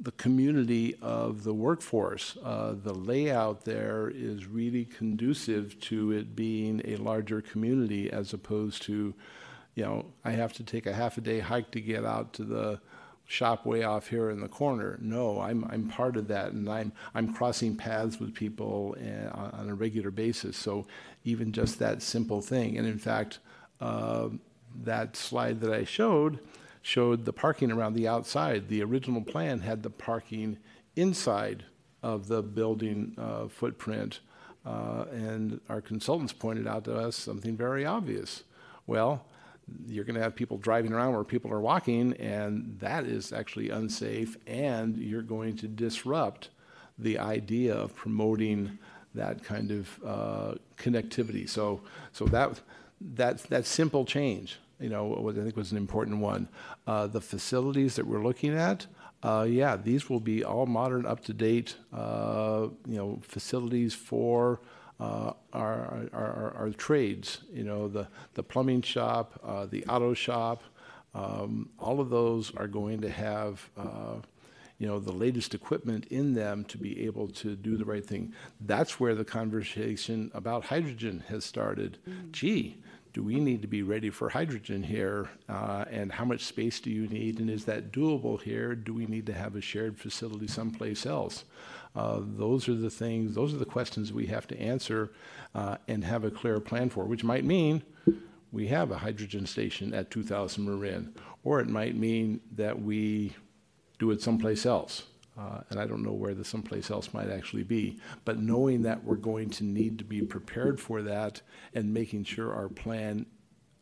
the community of the workforce. Uh, The layout there is really conducive to it being a larger community as opposed to, you know, I have to take a half a day hike to get out to the shop way off here in the corner. No, I'm, I'm part of that and I'm, I'm crossing paths with people uh, on on a regular basis. So even just that simple thing, and in fact, uh, that slide that I showed showed the parking around the outside. The original plan had the parking inside of the building uh, footprint, uh, and our consultants pointed out to us something very obvious. Well, you're going to have people driving around where people are walking, and that is actually unsafe, and you're going to disrupt the idea of promoting that kind of uh, connectivity. So, so that that that simple change, you know, was, I think was an important one. Uh, the facilities that we're looking at, uh, yeah, these will be all modern, up to date, uh, you know, facilities for uh, our, our, our, trades. You know, the the plumbing shop, uh, the auto shop, um, all of those are going to have. Uh, you know, the latest equipment in them to be able to do the right thing. That's where the conversation about hydrogen has started. Gee, do we need to be ready for hydrogen here? Uh, and how much space do you need? And is that doable here? Do we need to have a shared facility someplace else? Uh, those are the things, those are the questions we have to answer uh, and have a clear plan for, which might mean we have a hydrogen station at 2000 Marin, or it might mean that we do it someplace else. Uh, and I don't know where the someplace else might actually be. But knowing that we're going to need to be prepared for that and making sure our plan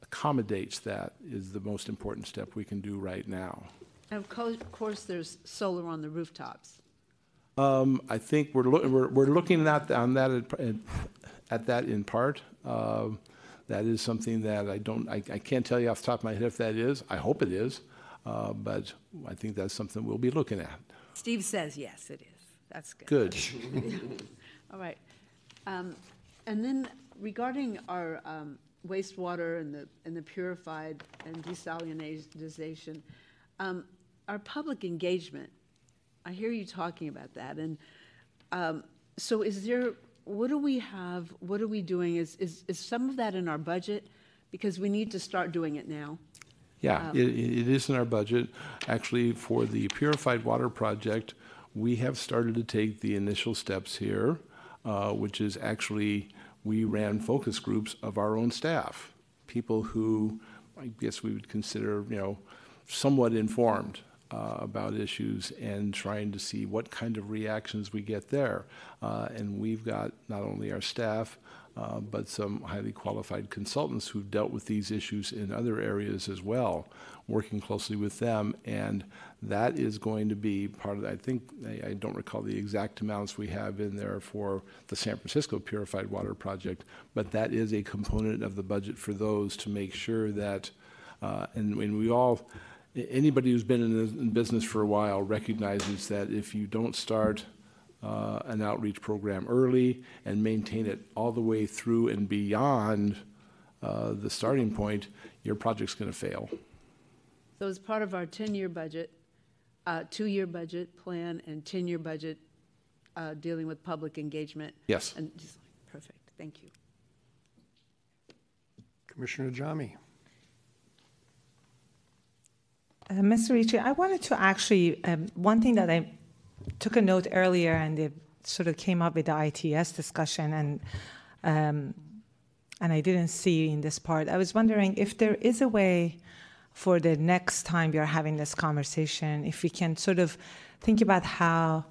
accommodates that is the most important step we can do right now. And of co- of course, there's solar on the rooftops. Um, I think we're, loo- we're, we're looking at, on that, at, at that in part. Um, that is something that I don't, I, I can't tell you off the top of my head if that is. I hope it is. Uh, but I think that's something we'll be looking at. Steve says, yes, it is. That's good. Good. All right. Um, And then regarding our um, wastewater and the, and the purified and desalinization, um, our public engagement, I hear you talking about that. And um, so is there, what do we have, what are we doing? Is, is, is some of that in our budget? Because we need to start doing it now. Yeah, Um, it, it is in our budget. Actually, for the purified water project, we have started to take the initial steps here, uh, which is actually, we ran focus groups of our own staff, people who I guess we would consider, you know, somewhat informed. Uh, about issues and trying to see what kind of reactions we get there. Uh, and we've got not only our staff, uh, but some highly qualified consultants who've dealt with these issues in other areas as well, working closely with them. And that is going to be part of, I think, I, I don't recall the exact amounts we have in there for the San Francisco Purified Water Project, but that is a component of the budget for those to make sure that, uh, and when we all, anybody who's been in, the- in business for a while recognizes that if you don't start uh, an outreach program early and maintain it all the way through and beyond uh, the starting point, your project's going to fail. So as part of our 10-year budget, uh, two-year budget plan and 10-year budget uh, dealing with public engagement. Yes. And just, perfect, thank you. Commissioner Ajami. Uh, Mr. Ritchie, I wanted to actually, um, one thing that I took a note earlier and it sort of came up with the ITS discussion and um, and I didn't see in this part. I was wondering if there is a way for the next time are having this conversation, if we can sort of think about how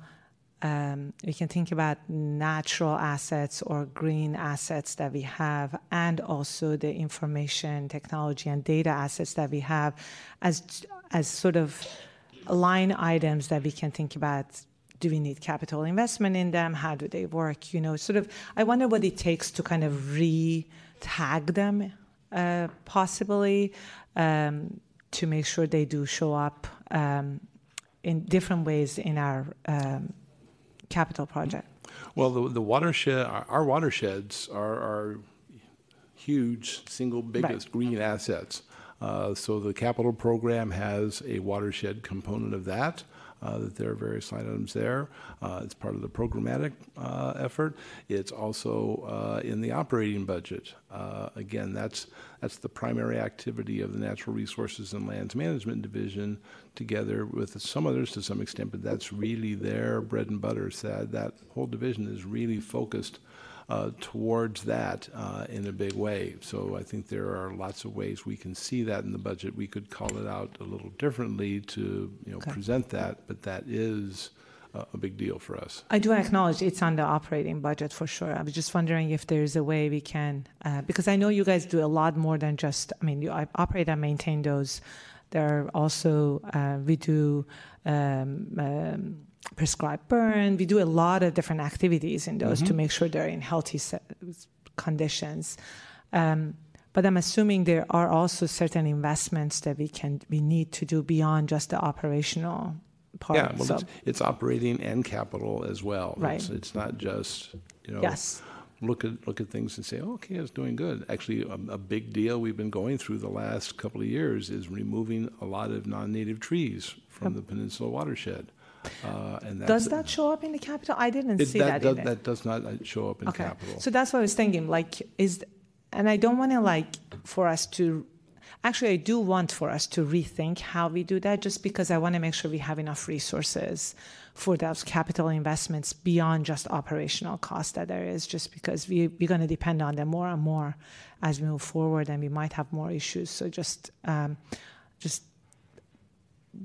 um, we can think about natural assets or green assets that we have, and also the information technology and data assets that we have, as as sort of line items that we can think about. Do we need capital investment in them? How do they work? You know, sort of. I wonder what it takes to kind of re-tag them, uh, possibly, um, to make sure they do show up um, in different ways in our um, capital project. Well, the, the watershed, our, our watersheds are, are huge, single biggest green assets. Uh, so the capital program has a watershed component of that. Uh, that there are various line items there. Uh, it's part of the programmatic uh, effort. It's also uh, in the operating budget. Uh, again, that's that's the primary activity of the Natural Resources and Lands Management Division, together with some others to some extent. But that's really their bread and butter. So that, that whole division is really focused uh, towards that uh, in a big way. So I think there are lots of ways we can see that in the budget. We could call it out a little differently to you know Okay. present that, but that is a, big deal for us. I do acknowledge it's on the operating budget for sure. I was just wondering if there's a way we can, uh, because I know you guys do a lot more than just, I mean, you operate and maintain those. There are also, uh, we do um, um, prescribed burn. We do a lot of different activities in those to make sure they're in healthy conditions. Um, but I'm assuming there are also certain investments that we can we need to do beyond just the operational part. Yeah, well, So- it's, it's operating and capital as well. Right. It's, it's not just you know. Yes. Look at look at things and say, oh, okay, it's doing good. Actually, a, a big deal we've been going through the last couple of years is removing a lot of non-native trees from the peninsula watershed. Uh, and that's, Does that show up in the capital? I didn't it, see that, that, does, in that does not uh, show up in okay, capital. so that's what I was thinking. Like, is and I don't want to like for us to. Actually, I do want for us to rethink how we do that, just because I want to make sure we have enough resources for those capital investments beyond just operational cost that there is. Just because we we're going to depend on them more and more as we move forward, and we might have more issues. So just um, just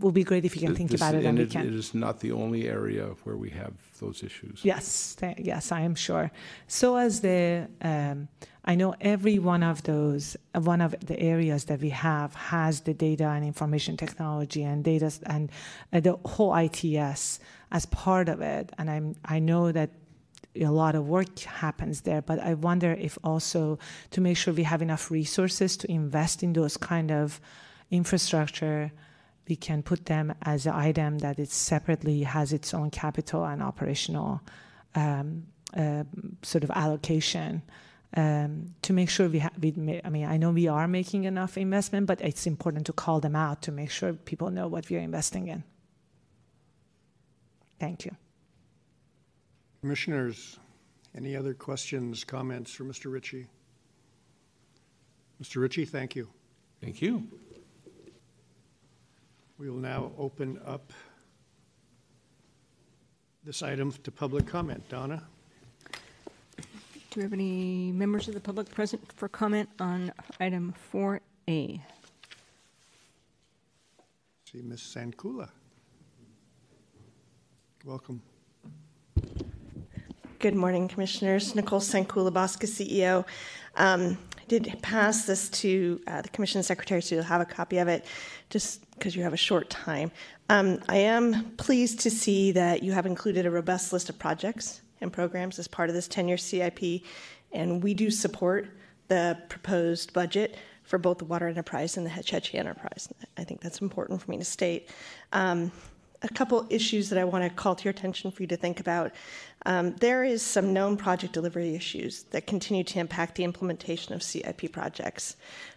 will be great if you can think This- about it, and it, is not the only area where we have those issues. Yes, th- yes, I am sure. So as the, um, I know every one of those, uh, one of the areas that we have has the data and information technology and data s- and uh, the whole ITS as part of it. And I'm, I know that a lot of work happens there, but I wonder if also to make sure we have enough resources to invest in those kind of infrastructure we can put them as an item that it separately has its own capital and operational um, uh, sort of allocation um, to make sure we, have. we ma- I mean, I know we are making enough investment, but it's important to call them out to make sure people know what we are investing in. Thank you. Commissioners, any other questions, comments for Mr. Ritchie? Mr. Ritchie, thank you. Thank you. We will now open up this item to public comment. Donna? Do we have any members of the public present for comment on item 4A? See Ms. Sandkulla. Welcome. Good morning, Commissioners. Nicole Sandkulla, BAWSCA, CEO. Um, I did pass this to uh, the Commission Secretary, so you'll have a copy of it, just because you have a short time. Um, I am pleased to see that you have included a robust list of projects and programs as part of this 10-year CIP, and we do support the proposed budget for both the water enterprise and the Hetch Hetchy enterprise. I think that's important for me to state. Um, a couple issues that I want to call to your attention for you to think about. Um, there is some known project delivery issues that continue to impact the implementation of CIP projects.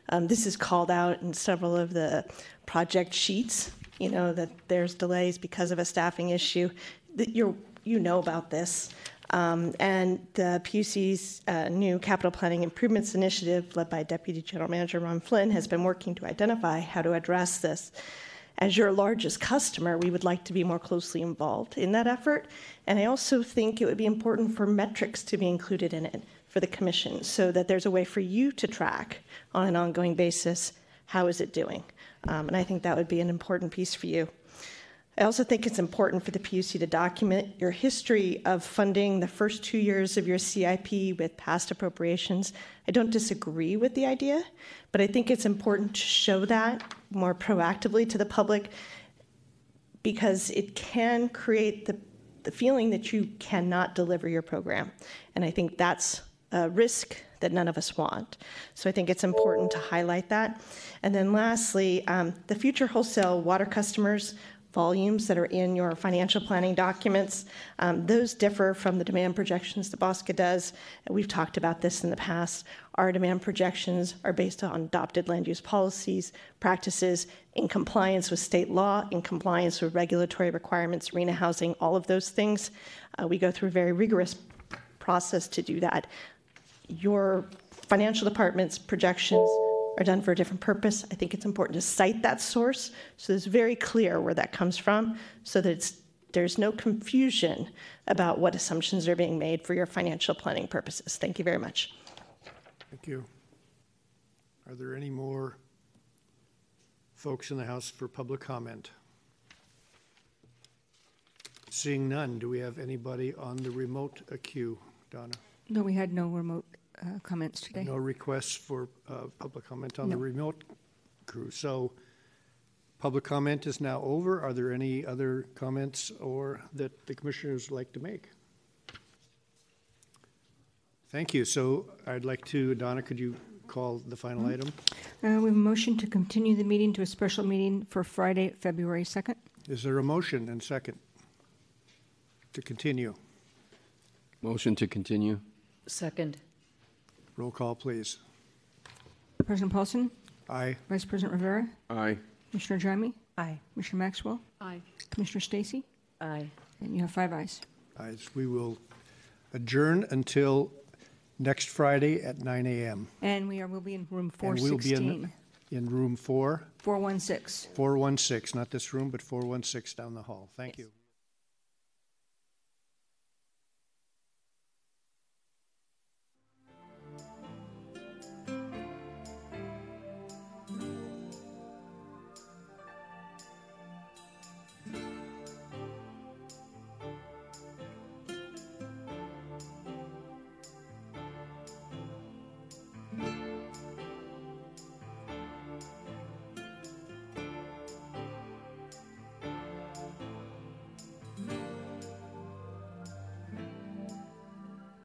Um, this is called out in several of the project sheets. You know that there's delays because of a staffing issue. That you you know about this. Um, and the PUC's uh, new capital planning improvements initiative, led by Deputy General Manager Ron Flynn, has been working to identify how to address this. As your largest customer, we would like to be more closely involved in that effort. And I also think it would be important for metrics to be included in it for the Commission so that there's a way for you to track on an ongoing basis how is it doing. Um, and I think that would be an important piece for you. I also think it's important for the PUC to document your history of funding the first two years of your CIP with past appropriations. I don't disagree with the idea, but I think it's important to show that more proactively to the public because it can create the, the feeling that you cannot deliver your program. And I think that's a risk that none of us want. So I think it's important to highlight that. And then lastly, um, the future wholesale water customers volumes that are in your financial planning documents. Um, those differ from the demand projections that BAWSCA does. We've talked about this in the past. Our demand projections are based on adopted land use policies, practices in compliance with state law, in compliance with regulatory requirements, RHNA housing, all of those things. Uh, we go through a very rigorous process to do that. Your financial department's projections are done for a different purpose. I think it's important to cite that source so it's very clear where that comes from so that there's no confusion about what assumptions are being made for your financial planning purposes. Thank you very much. Thank you. Are there any more folks in the House for public comment? Seeing none, do we have anybody on the remote queue, Donna? No, we had no remote uh, comments today. No requests for uh, public comment on the remote crew. So public comment is now over. Are there any other comments or that the commissioners would like to make? Thank you. So I'd like to, Donna, could you call the final Mm-hmm. item? Uh, we have a motion to continue the meeting to a special meeting for Friday, February 2nd. Is there a motion and second to continue? Motion to continue. Second. Roll call, please. President Paulson, Aye. Vice President Rivera, Aye. Commissioner Ajami, Aye. Commissioner Maxwell, Aye. Commissioner Stacy, Aye. and you have five ayes. Ayes. We will adjourn until next Friday at 9 a.m. And we are, will be in room 416. And we'll be in, in room 4, 416. 416, not this room, but 416 down the hall. Thank you.